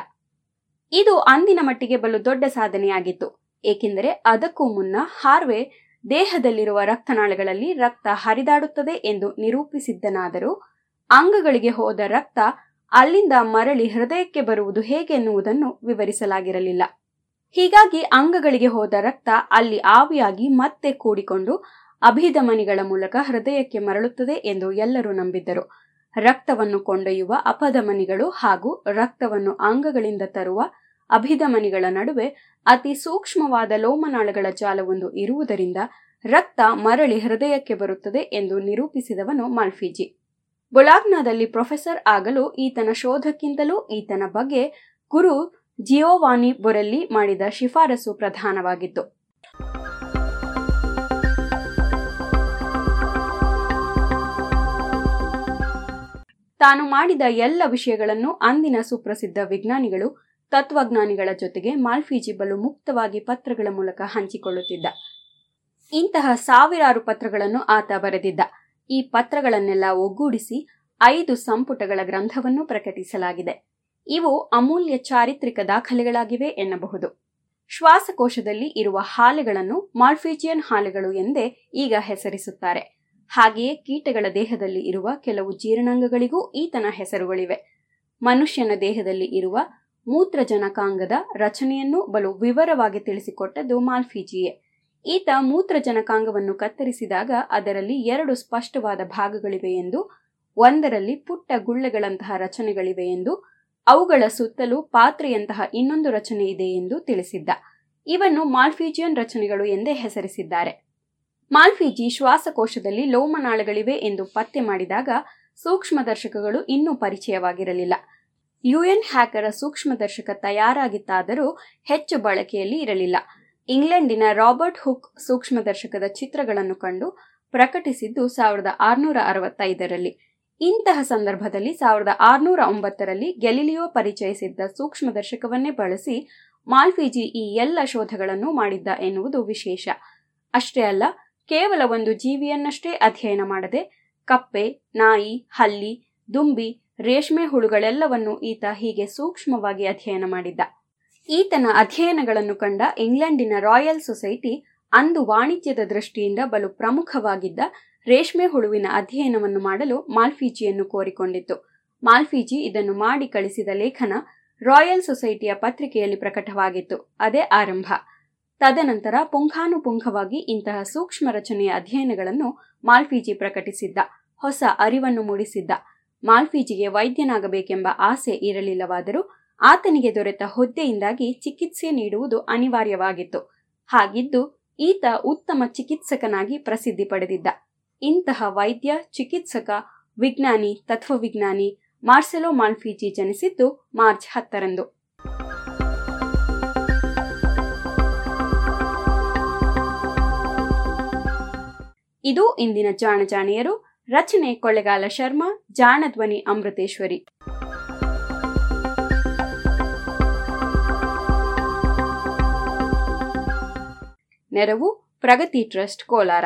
ಇದು ಅಂದಿನ ಮಟ್ಟಿಗೆ ಬಲು ದೊಡ್ಡ ಸಾಧನೆಯಾಗಿತ್ತು, ಏಕೆಂದರೆ ಅದಕ್ಕೂ ಮುನ್ನ ಹಾರ್ವೆ ದೇಹದಲ್ಲಿರುವ ರಕ್ತನಾಳಗಳಲ್ಲಿ ರಕ್ತ ಹರಿದಾಡುತ್ತದೆ ಎಂದು ನಿರೂಪಿಸಿದ್ದನಾದರೂ ಅಂಗಗಳಿಗೆ ಹೋದ ರಕ್ತ ಅಲ್ಲಿಂದ ಮರಳಿ ಹೃದಯಕ್ಕೆ ಬರುವುದು ಹೇಗೆ ಎನ್ನುವುದನ್ನು ವಿವರಿಸಲಾಗಿರಲಿಲ್ಲ. ಹೀಗಾಗಿ ಅಂಗಗಳಿಗೆ ಹೋದ ರಕ್ತ ಅಲ್ಲಿ ಆವಿಯಾಗಿ ಮತ್ತೆ ಕೂಡಿಕೊಂಡು ಅಭಿಧಮನಿಗಳ ಮೂಲಕ ಹೃದಯಕ್ಕೆ ಮರಳುತ್ತದೆ ಎಂದು ಎಲ್ಲರೂ ನಂಬಿದ್ದರು. ರಕ್ತವನ್ನು ಕೊಂಡೊಯ್ಯುವ ಅಪಧಮನಿಗಳು ಹಾಗೂ ರಕ್ತವನ್ನು ಅಂಗಗಳಿಂದ ತರುವ ಅಭಿಧಮನಿಗಳ ನಡುವೆ ಅತಿ ಸೂಕ್ಷ್ಮವಾದ ಲೋಮನಾಳಗಳ ಜಾಲವೊಂದು ಇರುವುದರಿಂದ ರಕ್ತ ಮರಳಿ ಹೃದಯಕ್ಕೆ ಬರುತ್ತದೆ ಎಂದು ನಿರೂಪಿಸಿದವನು ಮಾಲ್ಫೀಜಿ. ಬೊಲಾಗ್ನಾದಲ್ಲಿ ಪ್ರೊಫೆಸರ್ ಆಗಲು ಈತನ ಶೋಧಕ್ಕಿಂತಲೂ ಈತನ ಬಗ್ಗೆ ಗುರು ಜಿಯೋವಾನಿ ಬೊರೆಲ್ಲಿ ಮಾಡಿದ ಶಿಫಾರಸು ಪ್ರಧಾನವಾಗಿತ್ತು. ತಾನು ಮಾಡಿದ ಎಲ್ಲ ವಿಷಯಗಳನ್ನು ಅಂದಿನ ಸುಪ್ರಸಿದ್ಧ ವಿಜ್ಞಾನಿಗಳು, ತತ್ವಜ್ಞಾನಿಗಳ ಜೊತೆಗೆ ಮಾಲ್ಫೀಜಿ ಬಲು ಮುಕ್ತವಾಗಿ ಪತ್ರಗಳ ಮೂಲಕ ಹಂಚಿಕೊಳ್ಳುತ್ತಿದ್ದ. ಇಂತಹ ಸಾವಿರಾರು ಪತ್ರಗಳನ್ನು ಆತ ಬರೆದಿದ್ದ. ಈ ಪತ್ರಗಳನ್ನೆಲ್ಲ ಒಗ್ಗೂಡಿಸಿ ಐದು ಸಂಪುಟಗಳ ಗ್ರಂಥವನ್ನು ಪ್ರಕಟಿಸಲಾಗಿದೆ. ಇವು ಅಮೂಲ್ಯ ಚಾರಿತ್ರಿಕ ದಾಖಲೆಗಳಾಗಿವೆ ಎನ್ನಬಹುದು. ಶ್ವಾಸಕೋಶದಲ್ಲಿ ಇರುವ ಹಾಲೆಗಳನ್ನು ಮಾಲ್ಫೀಜಿಯನ್ ಹಾಲೆಗಳು ಎಂದೇ ಈಗ ಹೆಸರಿಸುತ್ತಾರೆ. ಹಾಗೆಯೇ ಕೀಟಗಳ ದೇಹದಲ್ಲಿ ಇರುವ ಕೆಲವು ಜೀರ್ಣಾಂಗಗಳಿಗೂ ಈತನ ಹೆಸರುಗಳಿವೆ. ಮನುಷ್ಯನ ದೇಹದಲ್ಲಿ ಇರುವ ಮೂತ್ರಜನಕಾಂಗದ ರಚನೆಯನ್ನು ಬಲು ವಿವರವಾಗಿ ತಿಳಿಸಿಕೊಟ್ಟದ್ದು ಮಾಲ್ಫೀಜಿಯೇ ಈತ ಮೂತ್ರಜನಕಾಂಗವನ್ನು ಕತ್ತರಿಸಿದಾಗ ಅದರಲ್ಲಿ ಎರಡು ಸ್ಪಷ್ಟವಾದ ಭಾಗಗಳಿವೆ ಎಂದು, ಒಂದರಲ್ಲಿ ಪುಟ್ಟ ಗುಳ್ಳೆಗಳಂತಹ ರಚನೆಗಳಿವೆ ಎಂದು ಅವುಗಳ ಸುತ್ತಲೂ ಪಾತ್ರೆಯಂತಹ ಇನ್ನೊಂದು ರಚನೆ ಇದೆ ಎಂದು ತಿಳಿಸಿದ್ದ. ಇವನ್ನು ಮಾಲ್ಫೀಜಿಯನ್ ರಚನೆಗಳು ಎಂದೇ ಹೆಸರಿಸಿದ್ದಾರೆ. ಮಾಲ್ಫೀಜಿ ಶ್ವಾಸಕೋಶದಲ್ಲಿ ಲೋಮನಾಳಗಳಿವೆ ಎಂದು ಪತ್ತೆ ಮಾಡಿದಾಗ ಸೂಕ್ಷ್ಮದರ್ಶಕಗಳು ಇನ್ನೂ ಪರಿಚಯವಾಗಿರಲಿಲ್ಲ. ಯುಎನ್ ಹ್ಯಾಕರ ಸೂಕ್ಷ್ಮದರ್ಶಕ ತಯಾರಾಗಿತ್ತಾದರೂ ಹೆಚ್ಚು ಬಳಕೆಯಲ್ಲಿ ಇರಲಿಲ್ಲ. ಇಂಗ್ಲೆಂಡಿನ ರಾಬರ್ಟ್ ಹುಕ್ ಸೂಕ್ಷ್ಮದರ್ಶಕದ ಚಿತ್ರಗಳನ್ನು ಕಂಡು ಪ್ರಕಟಿಸಿದ್ದು ಸಾವಿರದ ಆರುನೂರ ಅರವತ್ತೈದರಲ್ಲಿ. ಇಂತಹ ಸಂದರ್ಭದಲ್ಲಿ ಸಾವಿರದ ಆರುನೂರ ಒಂಬತ್ತರಲ್ಲಿ ಗೆಲಿಲಿಯೋ ಪರಿಚಯಿಸಿದ್ದ ಸೂಕ್ಷ್ಮದರ್ಶಕವನ್ನೇ ಬಳಸಿ ಮಾಲ್ಫಿಜಿ ಈ ಎಲ್ಲ ಶೋಧಗಳನ್ನು ಮಾಡಿದ್ದ ಎನ್ನುವುದು ವಿಶೇಷ. ಅಷ್ಟೇ ಅಲ್ಲ, ಕೇವಲ ಒಂದು ಜೀವಿಯನ್ನಷ್ಟೇ ಅಧ್ಯಯನ ಮಾಡದೆ ಕಪ್ಪೆ, ನಾಯಿ, ಹಲ್ಲಿ, ದುಂಬಿ, ರೇಷ್ಮೆ ಹುಳುಗಳೆಲ್ಲವನ್ನೂ ಈತ ಹೀಗೆ ಸೂಕ್ಷ್ಮವಾಗಿ ಅಧ್ಯಯನ ಮಾಡಿದ್ದ. ಈತನ ಅಧ್ಯಯನಗಳನ್ನು ಕಂಡ ಇಂಗ್ಲೆಂಡಿನ ರಾಯಲ್ ಸೊಸೈಟಿ ಅಂದು ವಾಣಿಜ್ಯದ ದೃಷ್ಟಿಯಿಂದ ಬಲು ಪ್ರಮುಖವಾಗಿದ್ದ ರೇಷ್ಮೆ ಹುಳುವಿನ ಅಧ್ಯಯನವನ್ನು ಮಾಡಲು ಮಾಲ್ಫೀಜಿಯನ್ನು ಕೋರಿಕೊಂಡಿತ್ತು. ಮಾಲ್ಫೀಜಿ ಇದನ್ನು ಮಾಡಿ ಕಳಿಸಿದ ಲೇಖನ ರಾಯಲ್ ಸೊಸೈಟಿಯ ಪತ್ರಿಕೆಯಲ್ಲಿ ಪ್ರಕಟವಾಗಿತ್ತು. ಅದೇ ಆರಂಭ. ತದನಂತರ ಪುಂಖಾನುಪುಂಖವಾಗಿ ಇಂತಹ ಸೂಕ್ಷ್ಮ ರಚನೆಯ ಅಧ್ಯಯನಗಳನ್ನು ಮಾಲ್ಫೀಜಿ ಪ್ರಕಟಿಸಿದ್ದ. ಹೊಸ ಅರಿವನ್ನು ಮೂಡಿಸಿದ್ದ. ಮಾಲ್ಫೀಜಿಗೆ ವೈದ್ಯನಾಗಬೇಕೆಂಬ ಆಸೆ ಇರಲಿಲ್ಲವಾದರೂ ಆತನಿಗೆ ದೊರೆತ ಹುದ್ದೆಯಿಂದಾಗಿ ಚಿಕಿತ್ಸೆ ನೀಡುವುದು ಅನಿವಾರ್ಯವಾಗಿತ್ತು. ಹಾಗಿದ್ದು, ಈತ ಉತ್ತಮ ಚಿಕಿತ್ಸಕನಾಗಿ ಪ್ರಸಿದ್ಧಿ ಪಡೆದಿದ್ದ. ಇಂತಹ ವೈದ್ಯ, ಚಿಕಿತ್ಸಕ, ವಿಜ್ಞಾನಿ, ತತ್ವವಿಜ್ಞಾನಿ ಮಾರ್ಸೆಲೋ ಮಾಲ್ಫೀಜಿ ಜನಿಸಿದ್ದು ಮಾರ್ಚ್ ಹತ್ತರಂದು. ಇದು ಇಂದಿನ ಜಾಣಜಾಣಿಯರು ರಚನೆ ಕೊಳ್ಳೆಗಾಲ ಶರ್ಮಾ ಜಾಣಧ್ವನಿ ಅಮೃತೇಶ್ವರಿ. ನೆರವು ಪ್ರಗತಿ ಟ್ರಸ್ಟ್ ಕೋಲಾರ.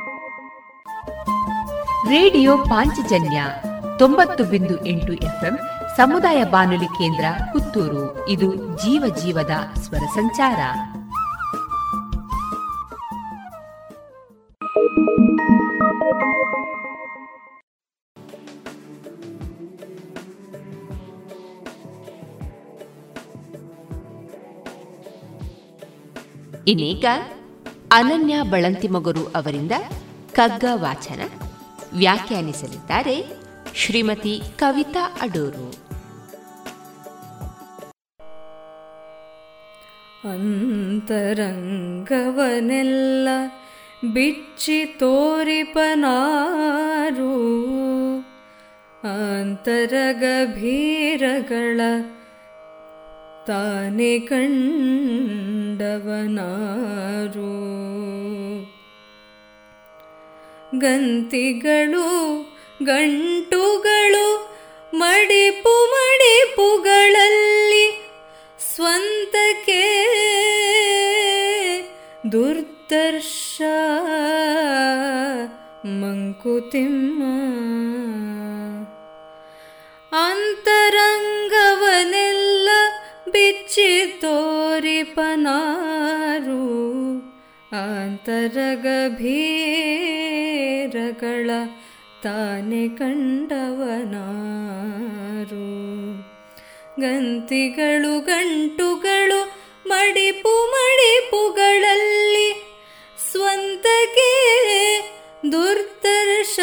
ರೇಡಿಯೋ ಪಾಂಚಜನ್ಯ ತೊಂಬತ್ತು ಬಿಂದು ಎಂಟು ಎಫ್ಎಂ ಸಮುದಾಯ ಬಾನುಲಿ ಕೇಂದ್ರ ಪುತ್ತೂರು. ಇದು ಜೀವ ಜೀವದ ಸ್ವರ ಸಂಚಾರ. ಇನ್ನೀಗ ಅನನ್ಯ ಬಳಂತಿಮಗುರು ಅವರಿಂದ ಕಗ್ಗ ವಾಚನ. ವ್ಯಾಖ್ಯಾನಿಸಲಿದ್ದಾರೆ ಶ್ರೀಮತಿ ಕವಿತಾ ಅಡೂರು. ಅಂತರಂಗವನೆಲ್ಲ ಬಿಚ್ಚಿ ತೋರಿಪನಾರು. ಅಂತರಗಭೀರಗಳ ತಾನೆ ಕಂಡವನಾರು. ಗಂತಿಗಳು ಗಂಟುಗಳು ಮಡಿಪು ಮಡಿಪುಗಳಲ್ಲಿ ಸ್ವಂತಕ್ಕೆ ದುರ್ದರ್ಶ ಮಂಕುತಿಮ್ಮ. ಅಂತರಂಗವನೆಲ್ಲ ಬಿಚ್ಚಿ ತೋರಿಪನಾರು. ಅಂತರಗಭೀರಗಳ ತಾನೆ ಕಂಡವನಾರು. ಗಂತಿಗಳು ಗಂಟುಗಳು ಮಡಿಪು ಮಡಿಪುಗಳಲ್ಲಿ ಸ್ವಂತಕ್ಕೆ ದುರ್ದರ್ಶ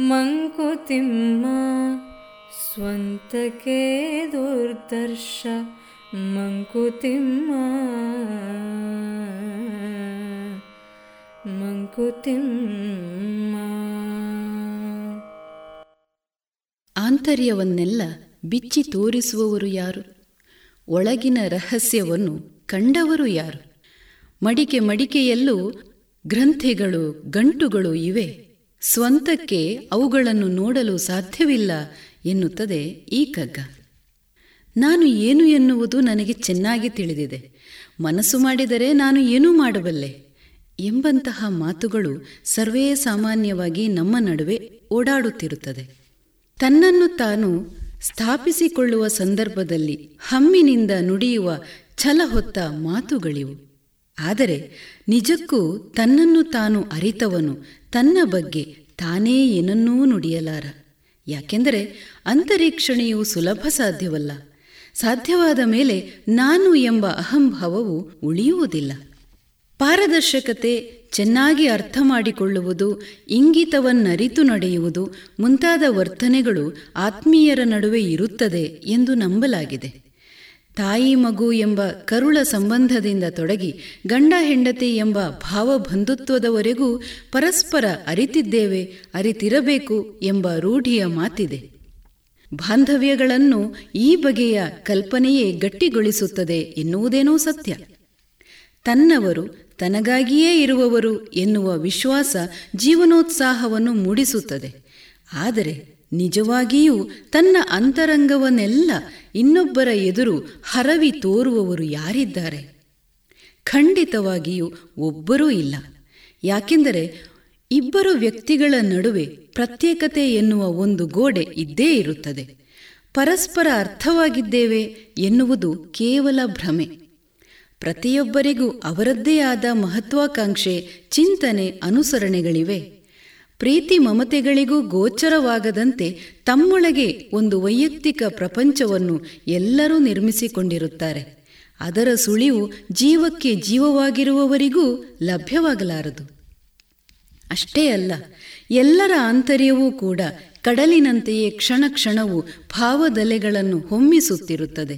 ಮಂಕುತಿಮ್ಮ ಸ್ವಂತಕ್ಕೆ ದುರ್ದರ್ಶ ಮಂಕುತಿಮ್ಮ. ಮಂಕುತಿಮ್ಮ. ಆಂತರ್ಯವನ್ನೆಲ್ಲ ಬಿಚ್ಚಿ ತೋರಿಸುವವರು ಯಾರು? ಒಳಗಿನ ರಹಸ್ಯವನ್ನು ಕಂಡವರು ಯಾರು? ಮಡಿಕೆ ಮಡಿಕೆಯಲ್ಲೂ ಗ್ರಂಥಿಗಳು, ಗಂಟುಗಳು ಇವೆ. ಸ್ವಂತಕ್ಕೆ ಅವುಗಳನ್ನು ನೋಡಲು ಸಾಧ್ಯವಿಲ್ಲ ಎನ್ನುತ್ತದೆ ಈ ಕಗ್ಗ. ನಾನು ಏನು ಎನ್ನುವುದು ನನಗೆ ಚೆನ್ನಾಗಿ ತಿಳಿದಿದೆ. ಮನಸ್ಸು ಮಾಡಿದರೆ ನಾನು ಏನೂ ಮಾಡಬಲ್ಲೆ ಎಂಬಂತಹ ಮಾತುಗಳು ಸರ್ವೇ ಸಾಮಾನ್ಯವಾಗಿ ನಮ್ಮ ನಡುವೆ ಓಡಾಡುತ್ತಿರುತ್ತದೆ. ತನ್ನನ್ನು ತಾನು ಸ್ಥಾಪಿಸಿಕೊಳ್ಳುವ ಸಂದರ್ಭದಲ್ಲಿ ಹಮ್ಮಿನಿಂದ ನುಡಿಯುವ ಛಲ ಹೊತ್ತ ಮಾತುಗಳಿವು. ಆದರೆ ನಿಜಕ್ಕೂ ತನ್ನನ್ನು ತಾನು ಅರಿತವನು, ತನ್ನ ಬಗ್ಗೆ ತಾನೇ ಏನನ್ನೂ ನುಡಿಯಲಾರ. ಯಾಕೆಂದರೆ ಅಂತರೀಕ್ಷಣೆಯು ಸುಲಭ ಸಾಧ್ಯವಲ್ಲ. ಸಾಧ್ಯವಾದ ಮೇಲೆ ನಾನು ಎಂಬ ಅಹಂಭಾವವು ಉಳಿಯುವುದಿಲ್ಲ. ಪಾರದರ್ಶಕತೆ ಚೆನ್ನಾಗಿ ಅರ್ಥ ಮಾಡಿಕೊಳ್ಳುವುದು, ಇಂಗಿತವನ್ನರಿತು ನಡೆಯುವುದು, ಮುಂತಾದ ವರ್ತನೆಗಳು ಆತ್ಮೀಯರ ನಡುವೆ ಇರುತ್ತದೆ ಎಂದು ನಂಬಲಾಗಿದೆ. ತಾಯಿ ಮಗು ಎಂಬ ಕರುಳ ಸಂಬಂಧದಿಂದ ತೊಡಗಿ ಗಂಡ ಹೆಂಡತಿ ಎಂಬ ಭಾವಬಂಧುತ್ವದವರೆಗೂ ಪರಸ್ಪರ ಅರಿತಿದ್ದೇವೆ, ಅರಿತಿರಬೇಕು ಎಂಬ ರೂಢಿಯ ಮಾತಿದೆ. ಬಾಂಧವ್ಯಗಳನ್ನು ಈ ಬಗೆಯ ಕಲ್ಪನೆಯೇ ಗಟ್ಟಿಗೊಳಿಸುತ್ತದೆ ಎನ್ನುವುದೇನೋ ಸತ್ಯ. ತನ್ನವರು ತನಗಾಗಿಯೇ ಇರುವವರು ಎನ್ನುವ ವಿಶ್ವಾಸ ಜೀವನೋತ್ಸಾಹವನ್ನು ಮೂಡಿಸುತ್ತದೆ. ಆದರೆ ನಿಜವಾಗಿಯೂ ತನ್ನ ಅಂತರಂಗವನ್ನೆಲ್ಲ ಇನ್ನೊಬ್ಬರ ಎದುರು ಹರವಿ ತೋರುವವರು ಯಾರಿದ್ದಾರೆ? ಖಂಡಿತವಾಗಿಯೂ ಒಬ್ಬರೂ ಇಲ್ಲ. ಯಾಕೆಂದರೆ ಇಬ್ಬರು ವ್ಯಕ್ತಿಗಳ ನಡುವೆ ಪ್ರತ್ಯೇಕತೆ ಎನ್ನುವ ಒಂದು ಗೋಡೆ ಇದ್ದೇ ಇರುತ್ತದೆ. ಪರಸ್ಪರ ಅರ್ಥವಾಗಿದ್ದೇವೆ ಎನ್ನುವುದು ಕೇವಲ ಭ್ರಮೆ. ಪ್ರತಿಯೊಬ್ಬರಿಗೂ ಅವರದ್ದೇ ಆದ ಮಹತ್ವಾಕಾಂಕ್ಷೆ, ಚಿಂತನೆ, ಅನುಸರಣೆಗಳಿವೆ. ಪ್ರೀತಿ ಮಮತೆಗಳಿಗೂ ಗೋಚರವಾಗದಂತೆ ತಮ್ಮೊಳಗೆ ಒಂದು ವೈಯಕ್ತಿಕ ಪ್ರಪಂಚವನ್ನು ಎಲ್ಲರೂ ನಿರ್ಮಿಸಿಕೊಂಡಿರುತ್ತಾರೆ. ಅದರ ಸುಳಿವು ಜೀವಕ್ಕೆ ಜೀವವಾಗಿರುವವರಿಗೂ ಲಭ್ಯವಾಗಲಾರದು. ಅಷ್ಟೇ ಅಲ್ಲ, ಎಲ್ಲರ ಆಂತರ್ಯವೂ ಕೂಡ ಕಡಲಿನಂತೆಯೇ ಕ್ಷಣ ಕ್ಷಣವು ಭಾವದಲೆಗಳನ್ನು ಹೊಮ್ಮಿಸುತ್ತಿರುತ್ತದೆ.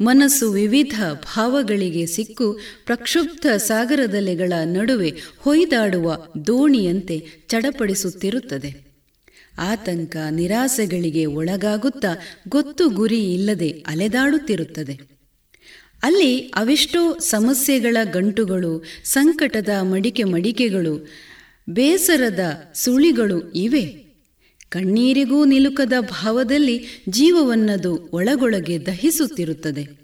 ಮನಸ್ಸು ವಿವಿಧ ಭಾವಗಳಿಗೆ ಸಿಕ್ಕು ಪ್ರಕ್ಷುಬ್ಧ ಸಾಗರದಲೆಗಳ ನಡುವೆ ಹೊಯ್ದಾಡುವ ದೋಣಿಯಂತೆ ಚಡಪಡಿಸುತ್ತಿರುತ್ತದೆ. ಆತಂಕ ನಿರಾಸೆಗಳಿಗೆ ಒಳಗಾಗುತ್ತಾ ಗೊತ್ತು ಗುರಿ ಇಲ್ಲದೆ ಅಲೆದಾಡುತ್ತಿರುತ್ತದೆ. ಅಲ್ಲಿ ಅವೆಷ್ಟೋ ಸಮಸ್ಯೆಗಳ ಗಂಟುಗಳು, ಸಂಕಟದ ಮಡಿಕೆ ಮಡಿಕೆಗಳು ಬೇಸರದ ಸುಳಿಗಳು ಇವೆ. ಕಣ್ಣೀರಿಗೂ ನಿಲುಕದ ಭಾವದಲ್ಲಿ ಜೀವವನ್ನದು ಒಳಗೊಳಗೆ ದಹಿಸುತ್ತಿರುತ್ತದೆ.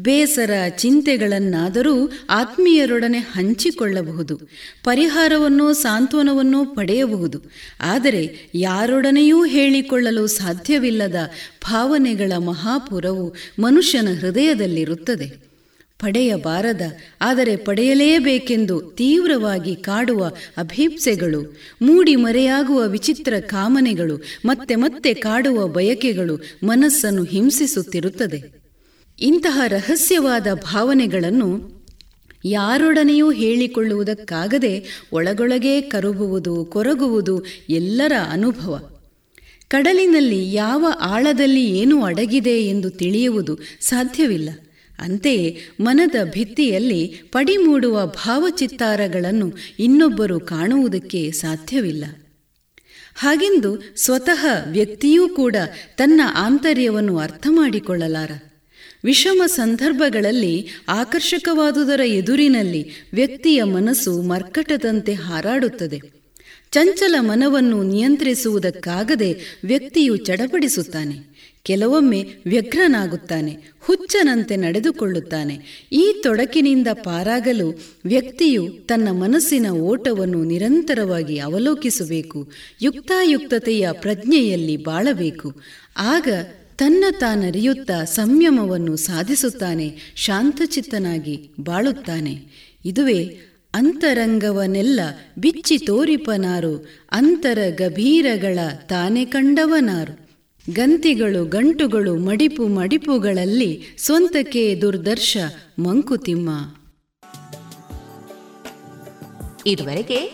ಬೇಸರ ಚಿಂತೆಗಳನ್ನಾದರೂ ಆತ್ಮೀಯರೊಡನೆ ಹಂಚಿಕೊಳ್ಳಬಹುದು. ಪರಿಹಾರವನ್ನೋ ಸಾಂತ್ವನವನ್ನೋ ಪಡೆಯಬಹುದು. ಆದರೆ ಯಾರೊಡನೆಯೂ ಹೇಳಿಕೊಳ್ಳಲು ಸಾಧ್ಯವಿಲ್ಲದ ಭಾವನೆಗಳ ಮಹಾಪುರವು ಮನುಷ್ಯನ ಹೃದಯದಲ್ಲಿರುತ್ತದೆ. ಪಡೆಯಬಾರದ, ಆದರೆ ಪಡೆಯಲೇಬೇಕೆಂದು ತೀವ್ರವಾಗಿ ಕಾಡುವ ಅಭೀಪ್ಸೆಗಳು ಮೂಡಿ ಮರೆಯಾಗುವ ವಿಚಿತ್ರ ಕಾಮನೆಗಳು, ಮತ್ತೆ ಮತ್ತೆ ಕಾಡುವ ಬಯಕೆಗಳು ಮನಸ್ಸನ್ನು ಹಿಂಸಿಸುತ್ತಿರುತ್ತದೆ. ಇಂತಹ ರಹಸ್ಯವಾದ ಭಾವನೆಗಳನ್ನು ಯಾರೊಡನೆಯೂ ಹೇಳಿಕೊಳ್ಳುವುದಕ್ಕಾಗದೆ ಒಳಗೊಳಗೇ ಕರುಬುವುದು, ಕೊರಗುವುದು ಎಲ್ಲರ ಅನುಭವ. ಕಡಲಿನಲ್ಲಿ ಯಾವ ಆಳದಲ್ಲಿ ಏನು ಅಡಗಿದೆ ಎಂದು ತಿಳಿಯುವುದು ಸಾಧ್ಯವಿಲ್ಲ. ಅಂತೆಯೇ ಮನದ ಭಿತ್ತಿಯಲ್ಲಿ ಪಡಿಮೂಡುವ ಭಾವಚಿತ್ತಾರಗಳನ್ನು ಇನ್ನೊಬ್ಬರು ಕಾಣುವುದಕ್ಕೆ ಸಾಧ್ಯವಿಲ್ಲ. ಹಾಗೆಂದು ಸ್ವತಃ ವ್ಯಕ್ತಿಯೂ ಕೂಡ ತನ್ನ ಆಂತರ್ಯವನ್ನು ಅರ್ಥ ಮಾಡಿಕೊಳ್ಳಲಾರ ವಿಷಮ ಸಂದರ್ಭಗಳಲ್ಲಿ ಆಕರ್ಷಕವಾದುದರ ಎದುರಿನಲ್ಲಿ ವ್ಯಕ್ತಿಯ ಮನಸ್ಸು ಮರ್ಕಟದಂತೆ ಹಾರಾಡುತ್ತದೆ. ಚಂಚಲ ಮನವನ್ನು ನಿಯಂತ್ರಿಸುವುದಕ್ಕಾಗದೆ ವ್ಯಕ್ತಿಯು ಚಡಪಡಿಸುತ್ತಾನೆ. ಕೆಲವೊಮ್ಮೆ ವ್ಯಗ್ರನಾಗುತ್ತಾನೆ, ಹುಚ್ಚನಂತೆ ನಡೆದುಕೊಳ್ಳುತ್ತಾನೆ. ಈ ತೊಡಕಿನಿಂದ ಪಾರಾಗಲು ವ್ಯಕ್ತಿಯು ತನ್ನ ಮನಸ್ಸಿನ ಓಟವನ್ನು ನಿರಂತರವಾಗಿ ಅವಲೋಕಿಸಬೇಕು, ಯುಕ್ತಾಯುಕ್ತತೆಯ ಪ್ರಜ್ಞೆಯಲ್ಲಿ ಬಾಳಬೇಕು. ಆಗ ತನ್ನ ತಾನರಿಯುತ್ತಾ ಸಂಯಮವನ್ನು ಸಾಧಿಸುತ್ತಾನೆ, ಶಾಂತಚಿತ್ತನಾಗಿ ಬಾಳುತ್ತಾನೆ. ಇದುವೇ ಅಂತರಂಗವನೆಲ್ಲ ಬಿಚ್ಚಿ ತೋರಿಪನಾರು, ಅಂತರ ಗಭೀರಗಳ ತಾನೆ ಕಂಡವನಾರು. ಗಂತಿಗಳು ಗಂಟುಗಳು ಮಡಿಪು ಮಡಿಪುಗಳಲ್ಲಿ ಸ್ವಂತಕ್ಕೆ ದುರ್ದರ್ಶ ಮಂಕುತಿಮ್ಮ. ಇದುವರೆಗೆ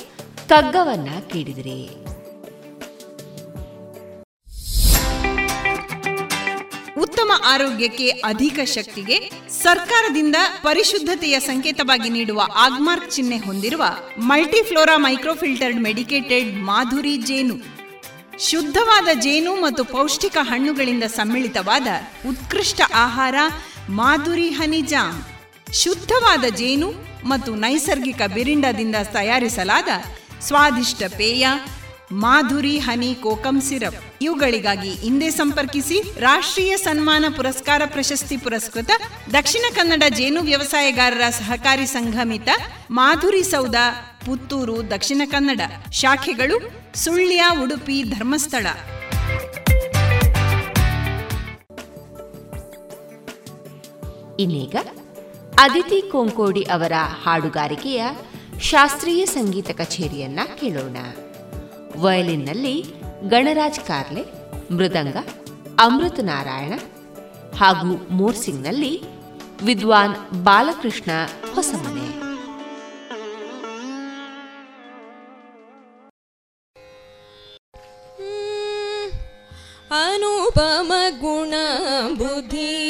ಕಗ್ಗವನ್ನ ಕೇಳಿದಿರಿ. ಉತ್ತಮ ಆರೋಗ್ಯಕ್ಕೆ ಅಧಿಕ ಶಕ್ತಿಗೆ ಸರ್ಕಾರದಿಂದ ಪರಿಶುದ್ಧತೆಯ ಸಂಕೇತವಾಗಿ ನೀಡುವ ಆಗ್ಮಾರ್ಕ್ ಚಿಹ್ನೆ ಹೊಂದಿರುವ ಮಲ್ಟಿಫ್ಲೋರಾ ಮೈಕ್ರೋಫಿಲ್ಟರ್ಡ್ ಮೆಡಿಕೇಟೆಡ್ ಮಾಧುರಿ ಜೇನು. ಶುದ್ಧವಾದ ಜೇನು ಮತ್ತು ಪೌಷ್ಟಿಕ ಹಣ್ಣುಗಳಿಂದ ಸಮ್ಮಿಳಿತವಾದ ಉತ್ಕೃಷ್ಟ ಆಹಾರ ಮಾಧುರಿ ಹನಿ ಜಾಮ್. ಶುದ್ಧವಾದ ಜೇನು ಮತ್ತು ನೈಸರ್ಗಿಕ ಬಿರಿಂಡದಿಂದ ತಯಾರಿಸಲಾದ ಸ್ವಾದಿಷ್ಟ ಪೇಯ ಮಾಧುರಿ ಹನಿ ಕೋಕಂ ಸಿರಪ್. ಇವುಗಳಿಗಾಗಿ ಹಿಂದೆ ಸಂಪರ್ಕಿಸಿ ರಾಷ್ಟ್ರೀಯ ಸನ್ಮಾನ ಪುರಸ್ಕಾರ ಪ್ರಶಸ್ತಿ ಪುರಸ್ಕೃತ ದಕ್ಷಿಣ ಕನ್ನಡ ಜೇನು ವ್ಯವಸಾಯಗಾರರ ಸಹಕಾರಿ ಸಂಘಮಿತ ಮಾಧುರಿ ಸೌಧ, ಪುತ್ತೂರು, ದಕ್ಷಿಣ ಕನ್ನಡ ಶಾಖೆಗಳು ಸುಳ್ಯ, ಉಡುಪಿ, ಧರ್ಮಸ್ಥಳ. ಇನ್ನೀಗ ಅದಿತಿ ಕೊಂಕೋಡಿ ಅವರ ಹಾಡುಗಾರಿಕೆಯ ಶಾಸ್ತ್ರೀಯ ಸಂಗೀತ ಕಚೇರಿಯನ್ನ ಕೇಳೋಣ. ವಯಲಿನ್ನಲ್ಲಿ ಗಣರಾಜ್ ಕಾರ್ಲೆ ಮೃದಂಗ ಅಮೃತ ನಾರಾಯಣ ಹಾಗೂ ಮೋರ್ಸಿಂಗ್ನಲ್ಲಿ ವಿದ್ವಾನ್ ಬಾಲಕೃಷ್ಣ ಹೊಸಮನೆ. ಅನುಪಮ ಗುಣ ಬುದ್ಧಿ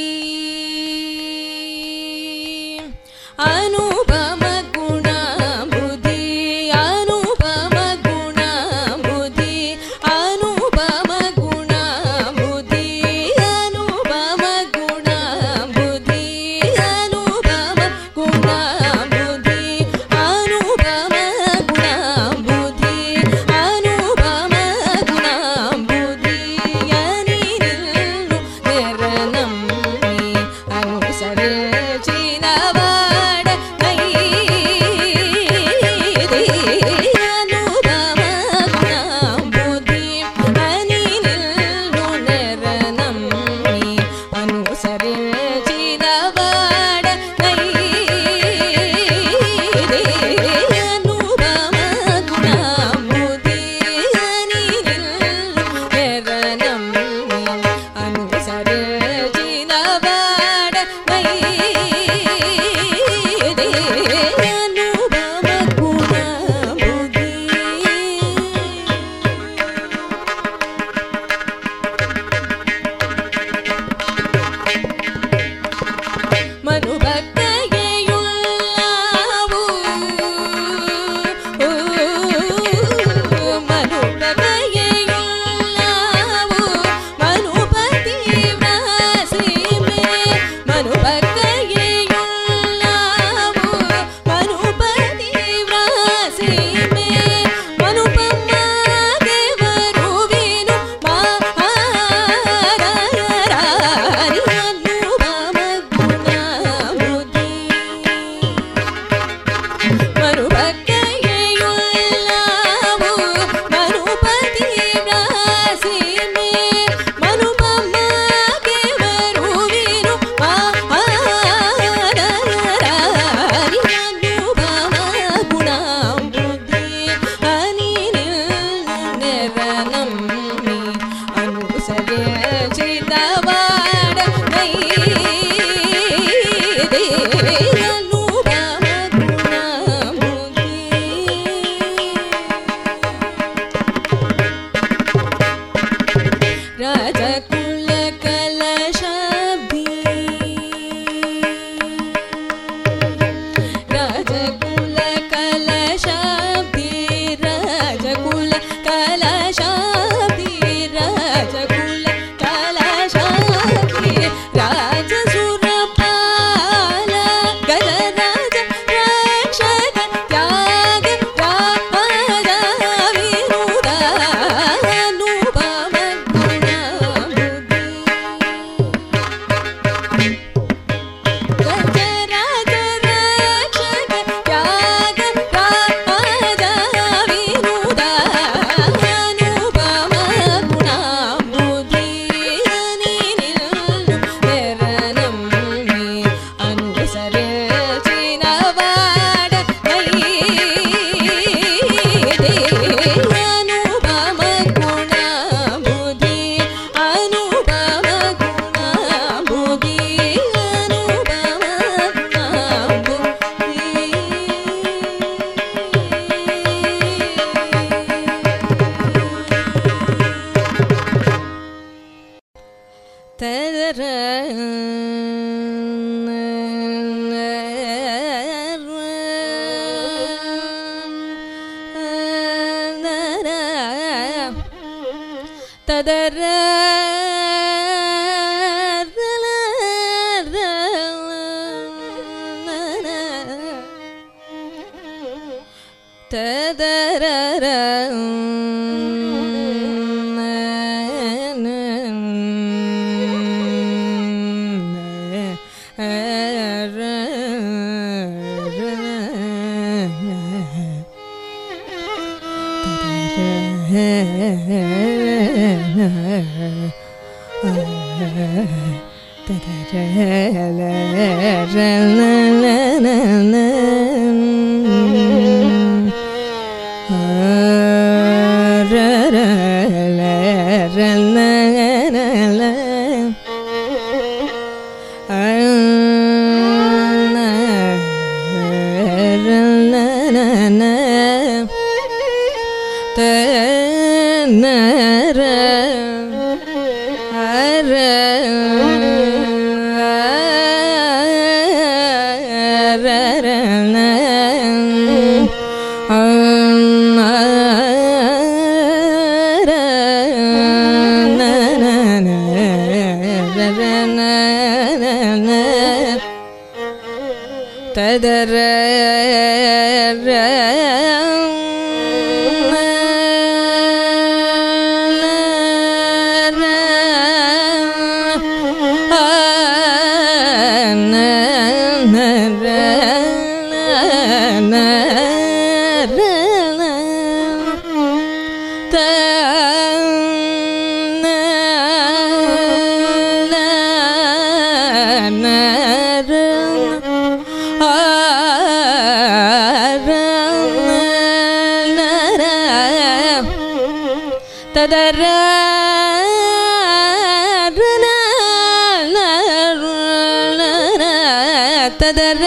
ததர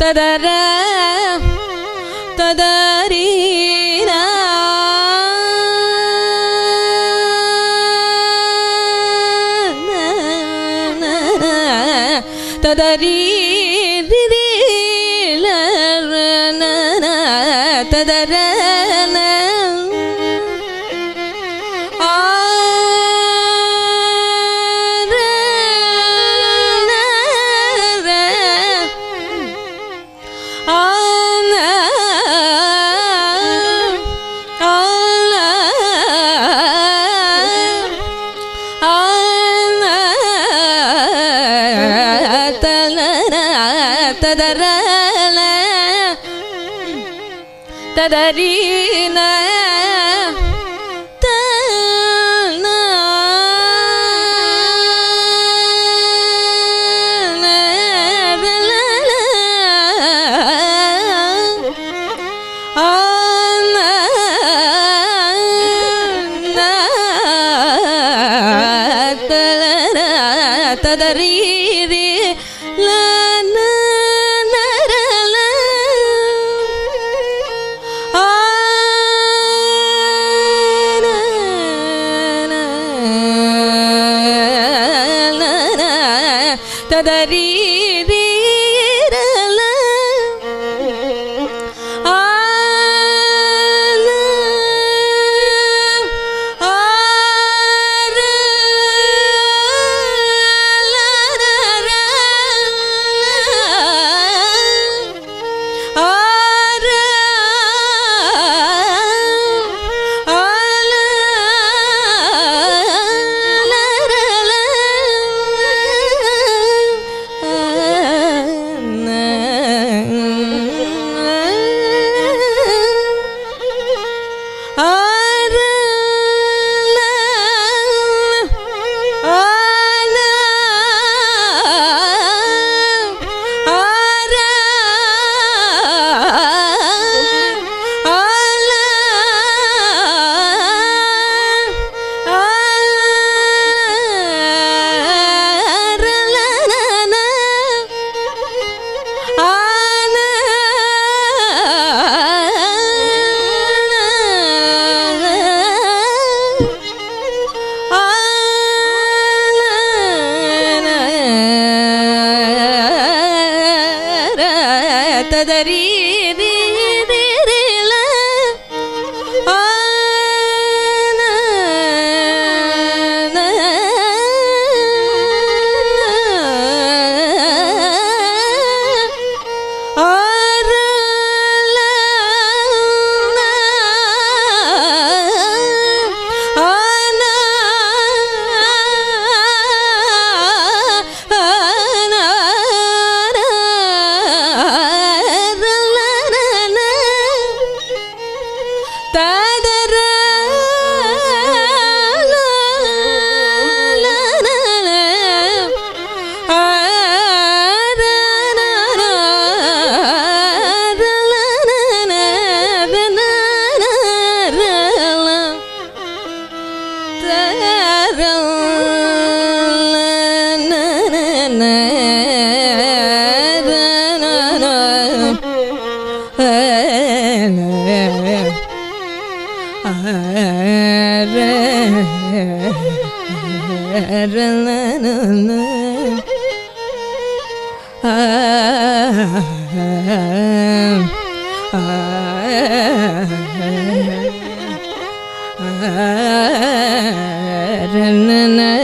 ததர ததரீ. ಆ ನ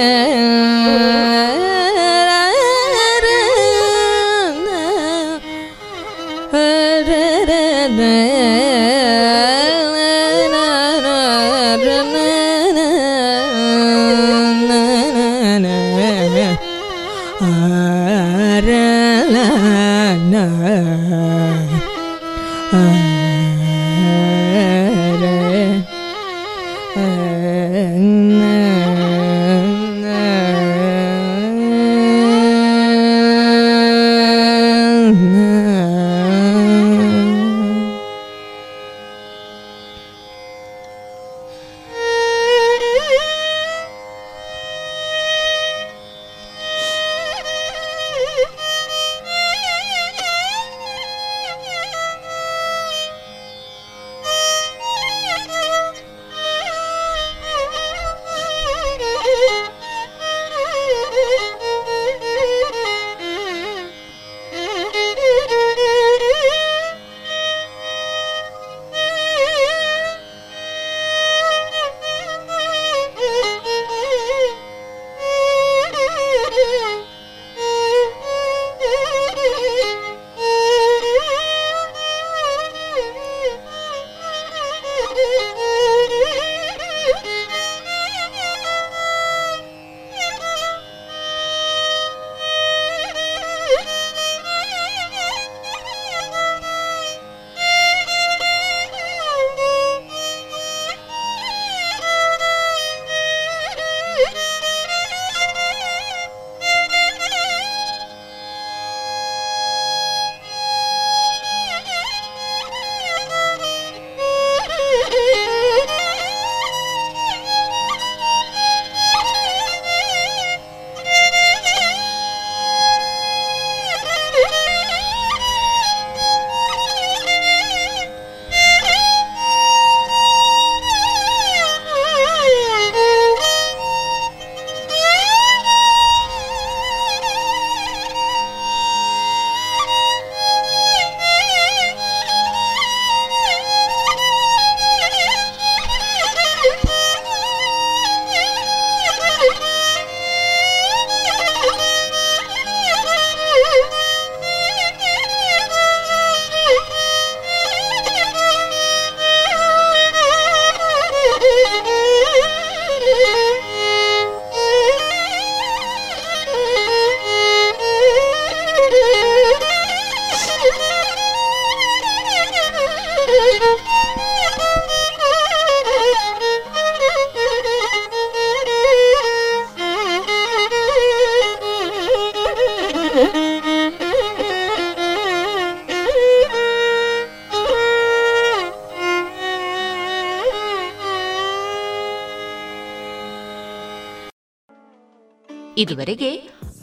ಇದುವರೆಗೆ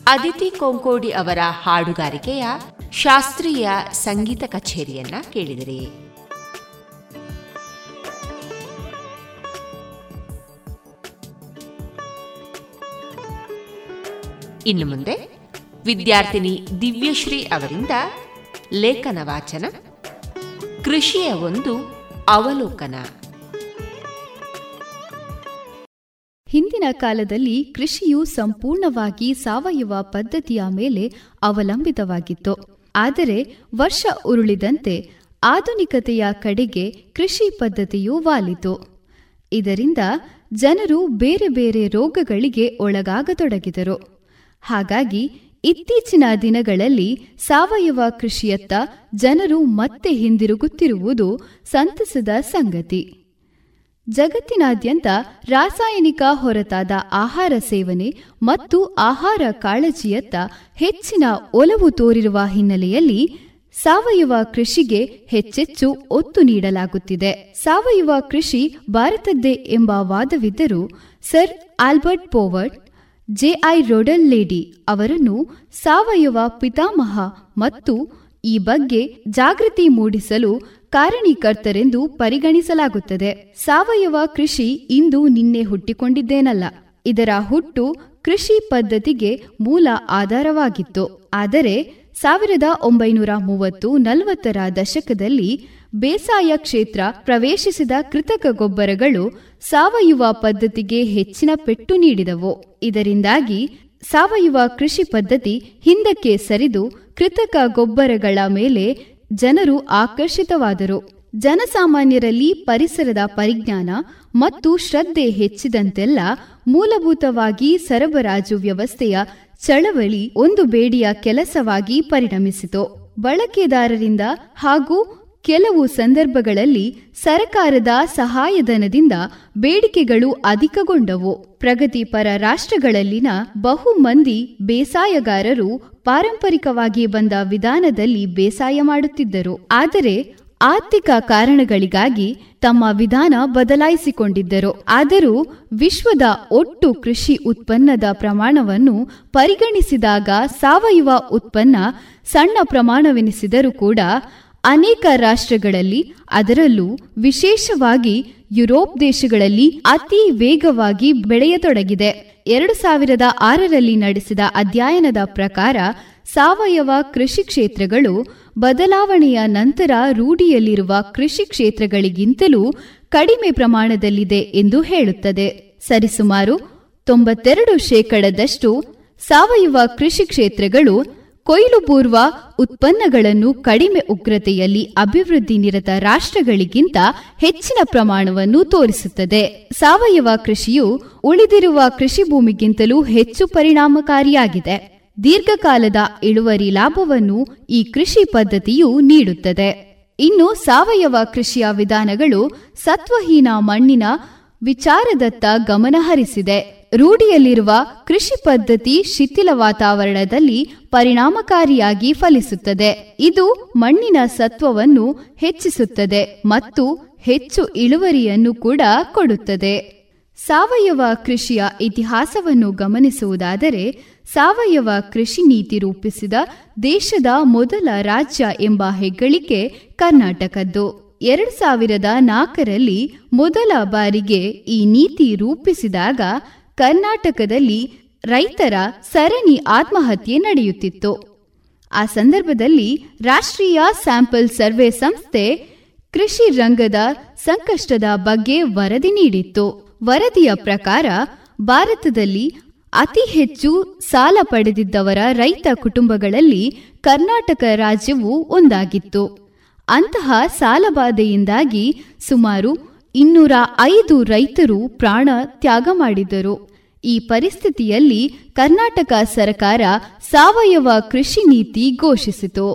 ಅದಿತಿ ಕೊಂಕೋಡಿ ಅವರ ಹಾಡುಗಾರಿಕೆಯ ಶಾಸ್ತ್ರೀಯ ಸಂಗೀತ ಕಚೇರಿಯನ್ನ ಕೇಳಿದಿರಿ. ಇನ್ನು ಮುಂದೆ ವಿದ್ಯಾರ್ಥಿನಿ ದಿವ್ಯಶ್ರೀ ಅವರಿಂದ ಲೇಖನ ವಾಚನ ಕೃಷಿಯ ಒಂದು ಅವಲೋಕನ. ಹಿಂದಿನ ಕಾಲದಲ್ಲಿ ಕೃಷಿಯು ಸಂಪೂರ್ಣವಾಗಿ ಸಾವಯವ ಪದ್ಧತಿಯ ಮೇಲೆ ಅವಲಂಬಿತವಾಗಿತ್ತು. ಆದರೆ ವರ್ಷ ಉರುಳಿದಂತೆ ಆಧುನಿಕತೆಯ ಕಡೆಗೆ ಕೃಷಿ ಪದ್ಧತಿಯು ವಾಲಿತು. ಇದರಿಂದ ಜನರು ಬೇರೆ ಬೇರೆ ರೋಗಗಳಿಗೆ ಒಳಗಾಗತೊಡಗಿದರು. ಹಾಗಾಗಿ ಇತ್ತೀಚಿನ ದಿನಗಳಲ್ಲಿ ಸಾವಯವ ಕೃಷಿಯತ್ತ ಜನರು ಮತ್ತೆ ಹಿಂದಿರುಗುತ್ತಿರುವುದು ಸಂತಸದ ಸಂಗತಿ. ಜಗತ್ತಿನಾದ್ಯಂತ ರಾಸಾಯನಿಕ ಹೊರತಾದ ಆಹಾರ ಸೇವನೆ ಮತ್ತು ಆಹಾರ ಕಾಳಜಿಯತ್ತ ಹೆಚ್ಚಿನ ಒಲವು ತೋರಿರುವ ಹಿನ್ನೆಲೆಯಲ್ಲಿ ಸಾವಯವ ಕೃಷಿಗೆ ಹೆಚ್ಚೆಚ್ಚು ಒತ್ತು ನೀಡಲಾಗುತ್ತಿದೆ. ಸಾವಯವ ಕೃಷಿ ಭಾರತದ್ದೇ ಎಂಬ ವಾದವಿದ್ದರೂ sir Albert Howard J I Rodale ಅವರನ್ನು ಸಾವಯವ ಪಿತಾಮಹ ಮತ್ತು ಈ ಬಗ್ಗೆ ಜಾಗೃತಿ ಮೂಡಿಸಲು ಕಾರಣೀಕರ್ತರೆಂದು ಪರಿಗಣಿಸಲಾಗುತ್ತದೆ. ಸಾವಯವ ಕೃಷಿ ಇಂದು ನಿನ್ನೆ ಹುಟ್ಟಿಕೊಂಡಿದ್ದೇನಲ್ಲ. ಇದರ ಹುಟ್ಟು ಕೃಷಿ ಪದ್ಧತಿಗೆ ಮೂಲ ಆಧಾರವಾಗಿತ್ತು. ಆದರೆ, ಸಾವಿರದ ಒಂಬೈನೂರ ಮೂವತ್ತು ನಲವತ್ತರ ದಶಕದಲ್ಲಿ ಬೇಸಾಯ ಕ್ಷೇತ್ರ ಪ್ರವೇಶಿಸಿದ ಕೃತಕ ಗೊಬ್ಬರಗಳು ಸಾವಯವ ಪದ್ಧತಿಗೆ ಹೆಚ್ಚಿನ ಪೆಟ್ಟು ನೀಡಿದವು. ಇದರಿಂದಾಗಿ ಸಾವಯವ ಕೃಷಿ ಪದ್ಧತಿ ಹಿಂದಕ್ಕೆ ಸರಿದು ಕೃತಕ ಗೊಬ್ಬರಗಳ ಮೇಲೆ ಜನರು ಆಕರ್ಷಿತವಾದರು. ಜನಸಾಮಾನ್ಯರಲ್ಲಿ ಪರಿಸರದ ಪರಿಜ್ಞಾನ ಮತ್ತು ಶ್ರದ್ಧೆ ಹೆಚ್ಚಿದಂತೆಲ್ಲ ಮೂಲಭೂತವಾಗಿ ಸರಬರಾಜು ವ್ಯವಸ್ಥೆಯ ಚಳವಳಿ ಒಂದು ಬೇಡಿಯ ಕೆಲಸವಾಗಿ ಪರಿಣಮಿಸಿತು. ಬಳಕೆದಾರರಿಂದ ಹಾಗೂ ಕೆಲವು ಸಂದರ್ಭಗಳಲ್ಲಿ ಸರಕಾರದ ಸಹಾಯಧನದಿಂದ ಬೇಡಿಕೆಗಳು ಅಧಿಕಗೊಂಡವು. ಪ್ರಗತಿಪರ ರಾಷ್ಟ್ರಗಳಲ್ಲಿನ ಬಹು ಮಂದಿ ಬೇಸಾಯಗಾರರು ಪಾರಂಪರಿಕವಾಗಿ ಬಂದ ವಿಧಾನದಲ್ಲಿ ಬೇಸಾಯ ಮಾಡುತ್ತಿದ್ದರು. ಆದರೆ ಆರ್ಥಿಕ ಕಾರಣಗಳಿಗಾಗಿ ತಮ್ಮ ವಿಧಾನ ಬದಲಾಯಿಸಿಕೊಂಡಿದ್ದರು. ಆದರೂ ವಿಶ್ವದ ಒಟ್ಟು ಕೃಷಿ ಉತ್ಪನ್ನದ ಪ್ರಮಾಣವನ್ನು ಪರಿಗಣಿಸಿದಾಗ ಸಾವಯವ ಉತ್ಪನ್ನ ಸಣ್ಣ ಪ್ರಮಾಣವೆನಿಸಿದರೂ ಕೂಡ ಅನೇಕ ರಾಷ್ಟ್ರಗಳಲ್ಲಿ ಅದರಲ್ಲೂ ವಿಶೇಷವಾಗಿ ಯುರೋಪ್ ದೇಶಗಳಲ್ಲಿ ಅತಿ ವೇಗವಾಗಿ ಬೆಳೆಯತೊಡಗಿದೆ. ಎರಡು ಸಾವಿರದ ಆರರಲ್ಲಿ ನಡೆಸಿದ ಅಧ್ಯಯನದ ಪ್ರಕಾರ ಸಾವಯವ ಕೃಷಿ ಕ್ಷೇತ್ರಗಳು ಬದಲಾವಣೆಯ ನಂತರ ರೂಢಿಯಲ್ಲಿರುವ ಕೃಷಿ ಕ್ಷೇತ್ರಗಳಿಗಿಂತಲೂ ಕಡಿಮೆ ಪ್ರಮಾಣದಲ್ಲಿದೆ ಎಂದು ಹೇಳುತ್ತದೆ. ಸರಿಸುಮಾರು ತೊಂಬತ್ತೆರಡು ಶೇಕಡದಷ್ಟು ಸಾವಯವ ಕೃಷಿ ಕ್ಷೇತ್ರಗಳು ಕೊಯ್ಲು ಪೂರ್ವ ಉತ್ಪನ್ನಗಳನ್ನು ಕಡಿಮೆ ಉಗ್ರತೆಯಲ್ಲಿ ಅಭಿವೃದ್ಧಿ ನಿರತ ರಾಷ್ಟ್ರಗಳಿಗಿಂತ ಹೆಚ್ಚಿನ ಪ್ರಮಾಣವನ್ನು ತೋರಿಸುತ್ತದೆ. ಸಾವಯವ ಕೃಷಿಯು ಉಳಿದಿರುವ ಕೃಷಿ ಭೂಮಿಗಿಂತಲೂ ಹೆಚ್ಚು ಪರಿಣಾಮಕಾರಿಯಾಗಿದೆ. ದೀರ್ಘಕಾಲದ ಇಳುವರಿ ಲಾಭವನ್ನು ಈ ಕೃಷಿ ಪದ್ಧತಿಯು ನೀಡುತ್ತದೆ. ಇನ್ನು ಸಾವಯವ ಕೃಷಿಯ ವಿಧಾನಗಳು ಸತ್ವಹೀನ ಮಣ್ಣಿನ ವಿಚಾರದತ್ತ ಗಮನಹರಿಸಿದೆ ರೂಢಿಯಲ್ಲಿರುವ ಕೃಷಿ ಪದ್ಧತಿ ಶಿಥಿಲ ವಾತಾವರಣದಲ್ಲಿ ಪರಿಣಾಮಕಾರಿಯಾಗಿ ಫಲಿಸುತ್ತದೆ. ಇದು ಮಣ್ಣಿನ ಸತ್ವವನ್ನು ಹೆಚ್ಚಿಸುತ್ತದೆ ಮತ್ತು ಹೆಚ್ಚು ಇಳುವರಿಯನ್ನು ಕೂಡ ಕೊಡುತ್ತದೆ. ಸಾವಯವ ಕೃಷಿಯ ಇತಿಹಾಸವನ್ನು ಗಮನಿಸುವುದಾದರೆ, ಸಾವಯವ ಕೃಷಿ ನೀತಿ ರೂಪಿಸಿದ ದೇಶದ ಮೊದಲ ರಾಜ್ಯ ಎಂಬ ಹೆಗ್ಗಳಿಕೆ ಕರ್ನಾಟಕದ್ದು. ಎರಡು ಸಾವಿರದ ನಾಲ್ಕರಲ್ಲಿ ಮೊದಲ ಬಾರಿಗೆ ಈ ನೀತಿ ರೂಪಿಸಿದಾಗ ಕರ್ನಾಟಕದಲ್ಲಿ ರೈತರ ಸರಣಿ ಆತ್ಮಹತ್ಯೆ ನಡೆಯುತ್ತಿತ್ತು. ಆ ಸಂದರ್ಭದಲ್ಲಿ ರಾಷ್ಟ್ರೀಯ ಸ್ಯಾಂಪಲ್ ಸರ್ವೆ ಸಂಸ್ಥೆ ಕೃಷಿ ರಂಗದ ಸಂಕಷ್ಟದ ಬಗ್ಗೆ ವರದಿ ನೀಡಿತ್ತು. ವರದಿಯ ಪ್ರಕಾರ ಭಾರತದಲ್ಲಿ ಅತಿ ಹೆಚ್ಚು ಸಾಲ ಪಡೆದಿದ್ದವರ ರೈತ ಕುಟುಂಬಗಳಲ್ಲಿ ಕರ್ನಾಟಕ ರಾಜ್ಯವು ಒಂದಾಗಿತ್ತು. ಅಂತಹ ಸಾಲಬಾಧೆಯಿಂದಾಗಿ ಸುಮಾರು ಇನ್ನೂರ ಐದು ರೈತರು ಪ್ರಾಣ ತ್ಯಾಗ ಮಾಡಿದರು. ಈ ಪರಿಸ್ಥಿತಿಯಲ್ಲಿ ಕರ್ನಾಟಕ ಸರ್ಕಾರ ಸಾವಯವ ಕೃಷಿ ನೀತಿ ಘೋಷಿಸಿತು.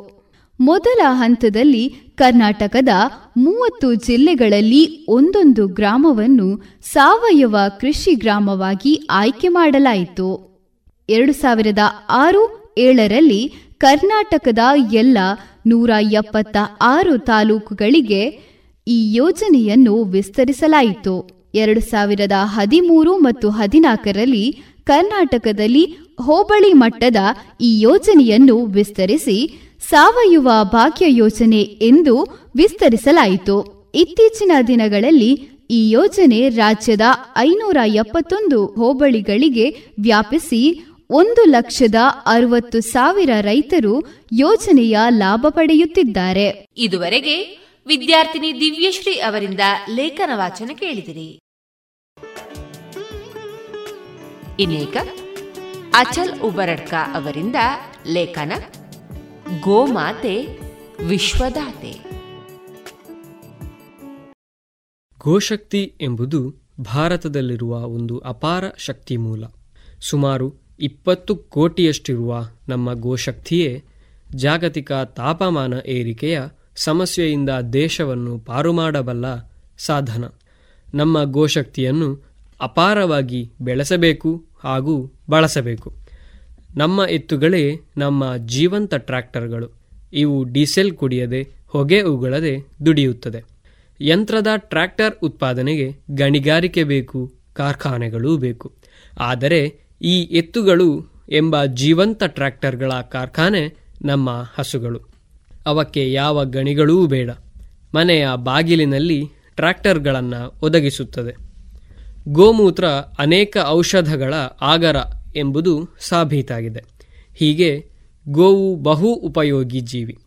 ಮೊದಲ ಹಂತದಲ್ಲಿ ಕರ್ನಾಟಕದ ಮೂವತ್ತು ಜಿಲ್ಲೆಗಳಲ್ಲಿ ಒಂದೊಂದು ಗ್ರಾಮವನ್ನು ಸಾವಯವ ಕೃಷಿ ಗ್ರಾಮವಾಗಿ ಆಯ್ಕೆ ಮಾಡಲಾಯಿತು. ಎರಡು ಸಾವಿರದ ಆರು ಏಳರಲ್ಲಿ ಕರ್ನಾಟಕದ ಎಲ್ಲ ನೂರ ಎಪ್ಪತ್ತ ಆರು ತಾಲೂಕುಗಳಿಗೆ ಈ ಯೋಜನೆಯನ್ನು ವಿಸ್ತರಿಸಲಾಯಿತು. ಎರಡು ಸಾವಿರದ ಹದಿಮೂರು ಮತ್ತು ಹದಿನಾಲ್ಕರಲ್ಲಿ ಕರ್ನಾಟಕದಲ್ಲಿ ಹೋಬಳಿ ಮಟ್ಟದ ಈ ಯೋಜನೆಯನ್ನು ವಿಸ್ತರಿಸಿ ಸಾವಯವ ಭಾಗ್ಯ ಯೋಜನೆ ಎಂದು ವಿಸ್ತರಿಸಲಾಯಿತು. ಇತ್ತೀಚಿನ ದಿನಗಳಲ್ಲಿ ಈ ಯೋಜನೆ ರಾಜ್ಯದ ಐನೂರ ಎಪ್ಪತ್ತೊಂದು ಹೋಬಳಿಗಳಿಗೆ ವ್ಯಾಪಿಸಿ ಒಂದು ಲಕ್ಷದ ಅರವತ್ತು ಸಾವಿರ ರೈತರು ಯೋಜನೆಯ ಲಾಭ ಪಡೆಯುತ್ತಿದ್ದಾರೆ. ಇದುವರೆಗೆ ವಿದ್ಯಾರ್ಥಿನಿ ದಿವ್ಯಶ್ರೀ ಅವರಿಂದ ಲೇಖನ ವಾಚನ ಕೇಳಿದಿರಿ. ಇನ್ನೇಕ ಅಚಲ್ ಉಬರಡ್ಕ ಅವರಿಂದ ಲೇಖನ ಗೋಮಾತೆ ವಿಶ್ವದಾತೆ. ಗೋಶಕ್ತಿ ಎಂಬುದು ಭಾರತದಲ್ಲಿರುವ ಒಂದು ಅಪಾರ ಶಕ್ತಿ ಮೂಲ. ಸುಮಾರು ಇಪ್ಪತ್ತು ಕೋಟಿಯಷ್ಟಿರುವ ನಮ್ಮ ಗೋಶಕ್ತಿಯೇ ಜಾಗತಿಕ ತಾಪಮಾನ ಏರಿಕೆಯ ಸಮಸ್ಯೆಯಿಂದ ದೇಶವನ್ನು ಪಾರು ಮಾಡಬಲ್ಲ ಸಾಧನ. ನಮ್ಮ ಗೋಶಕ್ತಿಯನ್ನು ಅಪಾರವಾಗಿ ಬೆಳೆಸಬೇಕು ಹಾಗೂ ಬಳಸಬೇಕು. ನಮ್ಮ ಎತ್ತುಗಳೇ ನಮ್ಮ ಜೀವಂತ ಟ್ರ್ಯಾಕ್ಟರ್ಗಳು. ಇವು ಡೀಸೆಲ್ ಕುಡಿಯದೆ, ಹೊಗೆ ಉಗುಳದೆ ದುಡಿಯುತ್ತದೆ. ಯಂತ್ರದ ಟ್ರ್ಯಾಕ್ಟರ್ ಉತ್ಪಾದನೆಗೆ ಗಣಿಗಾರಿಕೆ ಬೇಕು, ಕಾರ್ಖಾನೆಗಳೂ ಬೇಕು. ಆದರೆ ಈ ಎತ್ತುಗಳು ಎಂಬ ಜೀವಂತ ಟ್ರ್ಯಾಕ್ಟರ್ಗಳ ಕಾರ್ಖಾನೆ ನಮ್ಮ ಹಸುಗಳು. ಅವಕ್ಕೆ ಯಾವ ಗಣಿಗಳೂ ಬೇಡ. ಮನೆಯ ಬಾಗಿಲಿನಲ್ಲಿ ಟ್ರ್ಯಾಕ್ಟರ್ಗಳನ್ನು ಒದಗಿಸುತ್ತದೆ. ಗೋಮೂತ್ರ ಅನೇಕ ಔಷಧಗಳ ಆಗರ ಎಂಬುದು ಸಾಬೀತಾಗಿದೆ. ಹೀಗೆ ಗೋವು ಬಹು ಉಪಯೋಗಿ ಜೀವಿ.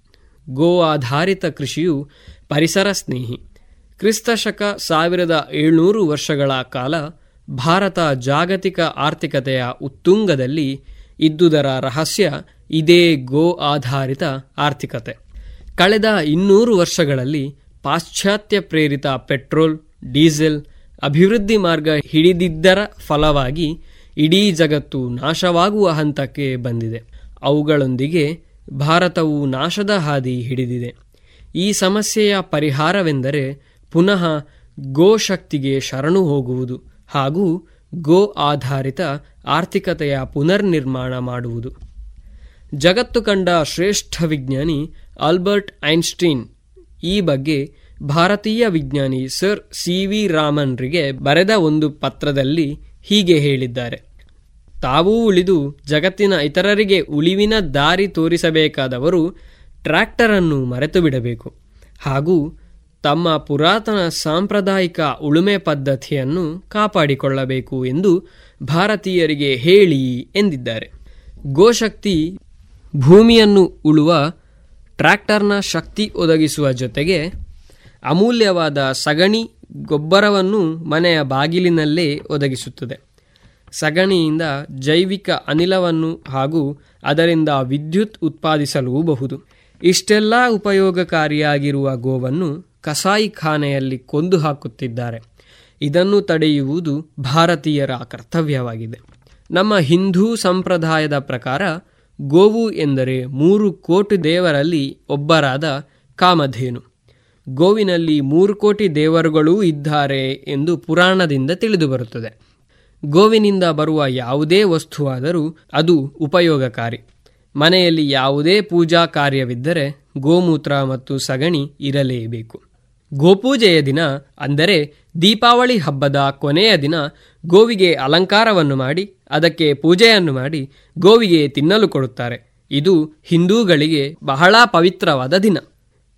ಗೋ ಆಧಾರಿತ ಕೃಷಿಯು ಪರಿಸರ ಸ್ನೇಹಿ. ಕ್ರಿಸ್ತಶಕ ಸಾವಿರದ ಏಳ್ನೂರು ವರ್ಷಗಳ ಕಾಲ ಭಾರತ ಜಾಗತಿಕ ಆರ್ಥಿಕತೆಯ ಉತ್ತುಂಗದಲ್ಲಿ ಇದ್ದುದರ ರಹಸ್ಯ ಇದೇ ಗೋ ಆಧಾರಿತ ಆರ್ಥಿಕತೆ. ಕಳೆದ ಇನ್ನೂರು ವರ್ಷಗಳಲ್ಲಿ ಪಾಶ್ಚಾತ್ಯ ಪ್ರೇರಿತ ಪೆಟ್ರೋಲ್, ಡೀಸೆಲ್ ಅಭಿವೃದ್ಧಿ ಮಾರ್ಗ ಹಿಡಿದಿದ್ದರ ಫಲವಾಗಿ ಇಡೀ ಜಗತ್ತು ನಾಶವಾಗುವ ಹಂತಕ್ಕೆ ಬಂದಿದೆ. ಅವುಗಳೊಂದಿಗೆ ಭಾರತವು ನಾಶದ ಹಾದಿ ಹಿಡಿದಿದೆ. ಈ ಸಮಸ್ಯೆಯ ಪರಿಹಾರವೆಂದರೆ ಪುನಃ ಗೋಶಕ್ತಿಗೆ ಶರಣು ಹೋಗುವುದು ಹಾಗೂ ಗೋ ಆಧಾರಿತ ಆರ್ಥಿಕತೆಯ ಪುನರ್ನಿರ್ಮಾಣ ಮಾಡುವುದು. ಜಗತ್ತು ಕಂಡ ಶ್ರೇಷ್ಠ ವಿಜ್ಞಾನಿ ಆಲ್ಬರ್ಟ್ ಐನ್ಸ್ಟೀನ್ ಈ ಬಗ್ಗೆ ಭಾರತೀಯ ವಿಜ್ಞಾನಿ ಸರ್ ಸಿ ವಿ ರಾಮನ್ರಿಗೆ ಬರೆದ ಒಂದು ಪತ್ರದಲ್ಲಿ ಹೀಗೆ ಹೇಳಿದ್ದಾರೆ. ತಾವೂ ಉಳಿದು ಜಗತ್ತಿನ ಇತರರಿಗೆ ಉಳಿವಿನ ದಾರಿ ತೋರಿಸಬೇಕಾದವರು ಟ್ರ್ಯಾಕ್ಟರನ್ನು ಮರೆತು ಬಿಡಬೇಕು ಹಾಗೂ ತಮ್ಮ ಪುರಾತನ ಸಾಂಪ್ರದಾಯಿಕ ಉಳುಮೆ ಪದ್ಧತಿಯನ್ನು ಕಾಪಾಡಿಕೊಳ್ಳಬೇಕು ಎಂದು ಭಾರತೀಯರಿಗೆ ಹೇಳಿ ಎಂದಿದ್ದಾರೆ. ಗೋಶಕ್ತಿ ಭೂಮಿಯನ್ನು ಉಳುವ ಟ್ರ್ಯಾಕ್ಟರ್ನ ಶಕ್ತಿ ಒದಗಿಸುವ ಜೊತೆಗೆ ಅಮೂಲ್ಯವಾದ ಸಗಣಿ ಗೊಬ್ಬರವನ್ನು ಮನೆಯ ಬಾಗಿಲಿನಲ್ಲೇ ಒದಗಿಸುತ್ತದೆ. ಸಗಣಿಯಿಂದ ಜೈವಿಕ ಅನಿಲವನ್ನು ಹಾಗೂ ಅದರಿಂದ ವಿದ್ಯುತ್ ಉತ್ಪಾದಿಸಲೂಬಹುದು. ಇಷ್ಟೆಲ್ಲ ಉಪಯೋಗಕಾರಿಯಾಗಿರುವ ಗೋವನ್ನು ಕಸಾಯಿಖಾನೆಯಲ್ಲಿ ಕೊಂದು ಹಾಕುತ್ತಿದ್ದಾರೆ. ಇದನ್ನು ತಡೆಯುವುದು ಭಾರತೀಯರ ಕರ್ತವ್ಯವಾಗಿದೆ. ನಮ್ಮ ಹಿಂದೂ ಸಂಪ್ರದಾಯದ ಪ್ರಕಾರ ಗೋವು ಎಂದರೆ ಮೂರು ಕೋಟಿ ದೇವರಲ್ಲಿ ಒಬ್ಬರಾದ ಕಾಮಧೇನು. ಗೋವಿನಲ್ಲಿ ಮೂರು ಕೋಟಿ ದೇವರುಗಳೂ ಇದ್ದಾರೆ ಎಂದು ಪುರಾಣದಿಂದ ತಿಳಿದುಬರುತ್ತದೆ. ಗೋವಿನಿಂದ ಬರುವ ಯಾವುದೇ ವಸ್ತುವಾದರೂ ಅದು ಉಪಯೋಗಕಾರಿ. ಮನೆಯಲ್ಲಿ ಯಾವುದೇ ಪೂಜಾ ಕಾರ್ಯವಿದ್ದರೆ ಗೋಮೂತ್ರ ಮತ್ತು ಸಗಣಿ ಇರಲೇಬೇಕು. ಗೋಪೂಜೆಯ ದಿನ ಅಂದರೆ ದೀಪಾವಳಿ ಹಬ್ಬದ ಕೊನೆಯ ದಿನ ಗೋವಿಗೆ ಅಲಂಕಾರವನ್ನು ಮಾಡಿ, ಅದಕ್ಕೆ ಪೂಜೆಯನ್ನು ಮಾಡಿ ಗೋವಿಗೆ ತಿನ್ನಲು ಕೊಡುತ್ತಾರೆ. ಇದು ಹಿಂದೂಗಳಿಗೆ ಬಹಳ ಪವಿತ್ರವಾದ ದಿನ.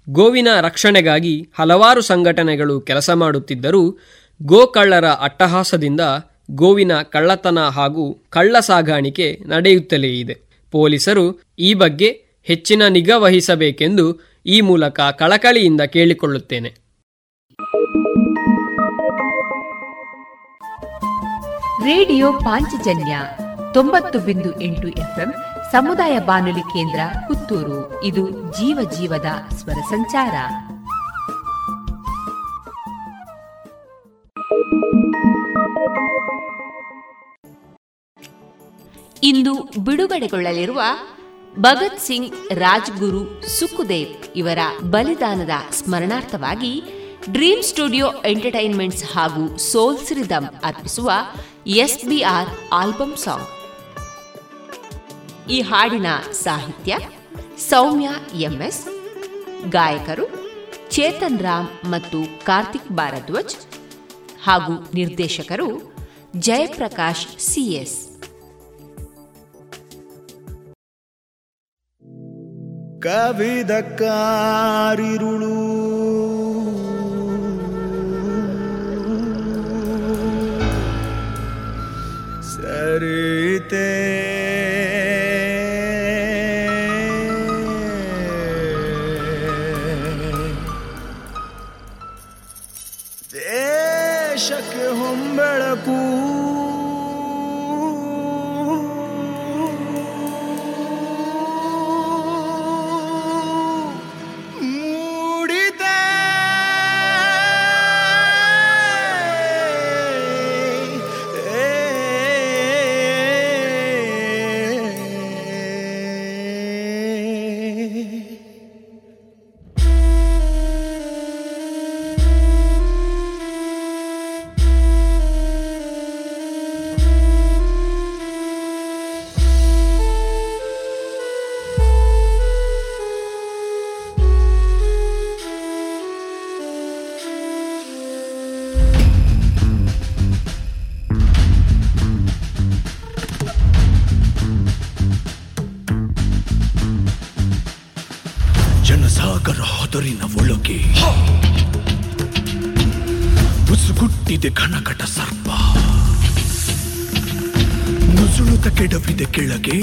ಗೋವಿನ ರಕ್ಷಣೆಗಾಗಿ ಹಲವಾರು ಸಂಘಟನೆಗಳು ಕೆಲಸ ಮಾಡುತ್ತಿದ್ದರೂ, ಗೋಕಳ್ಳರ ಅಟ್ಟಹಾಸದಿಂದ ಗೋವಿನ ಕಳ್ಳತನ ಹಾಗೂ ಕಳ್ಳ ಸಾಗಾಣಿಕೆ ನಡೆಯುತ್ತಲೇ ಇದೆ. ಪೊಲೀಸರು ಈ ಬಗ್ಗೆ ಹೆಚ್ಚಿನ ನಿಗಾ ವಹಿಸಬೇಕೆಂದು ಈ ಮೂಲಕ ಕಳಕಳಿಯಿಂದ ಕೇಳಿಕೊಳ್ಳುತ್ತೇನೆ. ರೇಡಿಯೋ ಪಾಂಚಜನ್ಯ ತೊಂಬತ್ತು ಬಿಂದು ಎಂಟು ಎಫ್ಎಂ ಸಮುದಾಯ ಬಾನುಲಿ ಕೇಂದ್ರ ಪುತ್ತೂರು. ಇದು ಜೀವ ಜೀವದ ಸ್ವರ ಸಂಚಾರ. ಇಂದು ಬಿಡುಗಡೆಗೊಳ್ಳಲಿರುವ ಭಗತ್ ಸಿಂಗ್ ರಾಜ್ಗುರು ಸುಖದೇವ್ ಇವರ ಬಲಿದಾನದ ಸ್ಮರಣಾರ್ಥವಾಗಿ ಡ್ರೀಮ್ ಸ್ಟುಡಿಯೋ ಎಂಟರ್ಟೈನ್ಮೆಂಟ್ಸ್ ಹಾಗೂ ಸೋಲ್ ರಿದಮ್ ಅರ್ಪಿಸುವ ಎಸ್ಬಿಆರ್ ಆಲ್ಬಮ್ ಸಾಂಗ್. ಈ ಹಾಡಿನ ಸಾಹಿತ್ಯ ಸೌಮ್ಯ ಎಂಎಸ್, ಗಾಯಕರು ಚೇತನ್ ರಾಮ್ ಮತ್ತು ಕಾರ್ತಿಕ್ ಭಾರದ್ವಾಜ್ ಹಾಗೂ ನಿರ್ದೇಶಕರು ಜಯಪ್ರಕಾಶ್ ಸಿಎಸ್ ಕವಿದಕ್ಕಾರಿರುಳು ಸರಿತೆ ಹೊದರಿನ ಒಳಗೆ ಉಸುಗುಟ್ಟಿದೆ ಕಣಕಟ ಸರ್ಪ. ನುಸುಳುತ ಕೆಡವಿದೆ ಕೆಳಗೆ.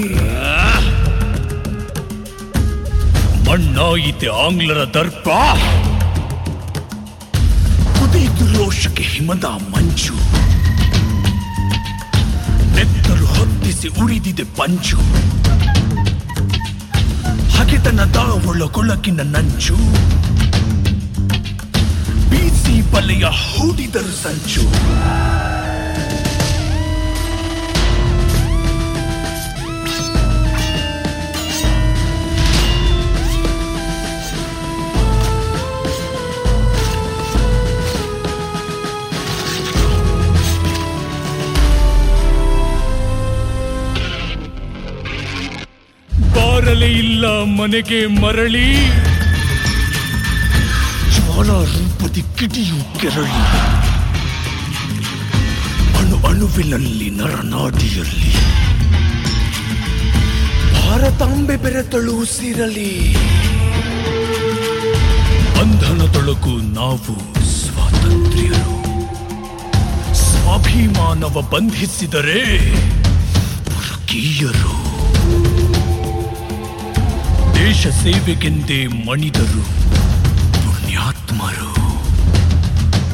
ಮಣ್ಣಾಯಿತೆ ಆಂಗ್ಲರ ದರ್ಪ. ಕುದಿದು ರೋಷಕ್ಕೆ ಹಿಮದ ಮಂಜು ನೆತ್ತರು ಹೊತ್ತಿಸಿ ಉಳಿದಿದೆ ಪಂಚು. ಹಗೆತನದ ಒಳಗೊಳಗಿನ ನಂಚು. ಬೀಸಿ ಬಲೆಯ ಹೂಡಿದರು ಸಂಚು. ಮನೆಗೆ ಮರಳಿ. ಜ್ವಾಲ ರೂಪದಿ ಕಿಡಿಯು ಕೆರಳಿ. ಅಣು ಅಣುವಿನಲ್ಲಿ ನರನಾಡಿಯಲ್ಲಿ. ಭಾರತಾಂಬೆ ಬೆರೆತಳು ಸಿರಲಿ ಬಂಧನ ತೊಳಕು ನಾವು ಸ್ವಾತಂತ್ರ್ಯರು. ಸ್ವಾಭಿಮಾನವ ಬಂಧಿಸಿದರೆ ಪುರಕೀಯರು ದೇಶ ಸೇವೆಗೆಂದೇ ಮಣಿದರು ಪುಣ್ಯಾತ್ಮರು.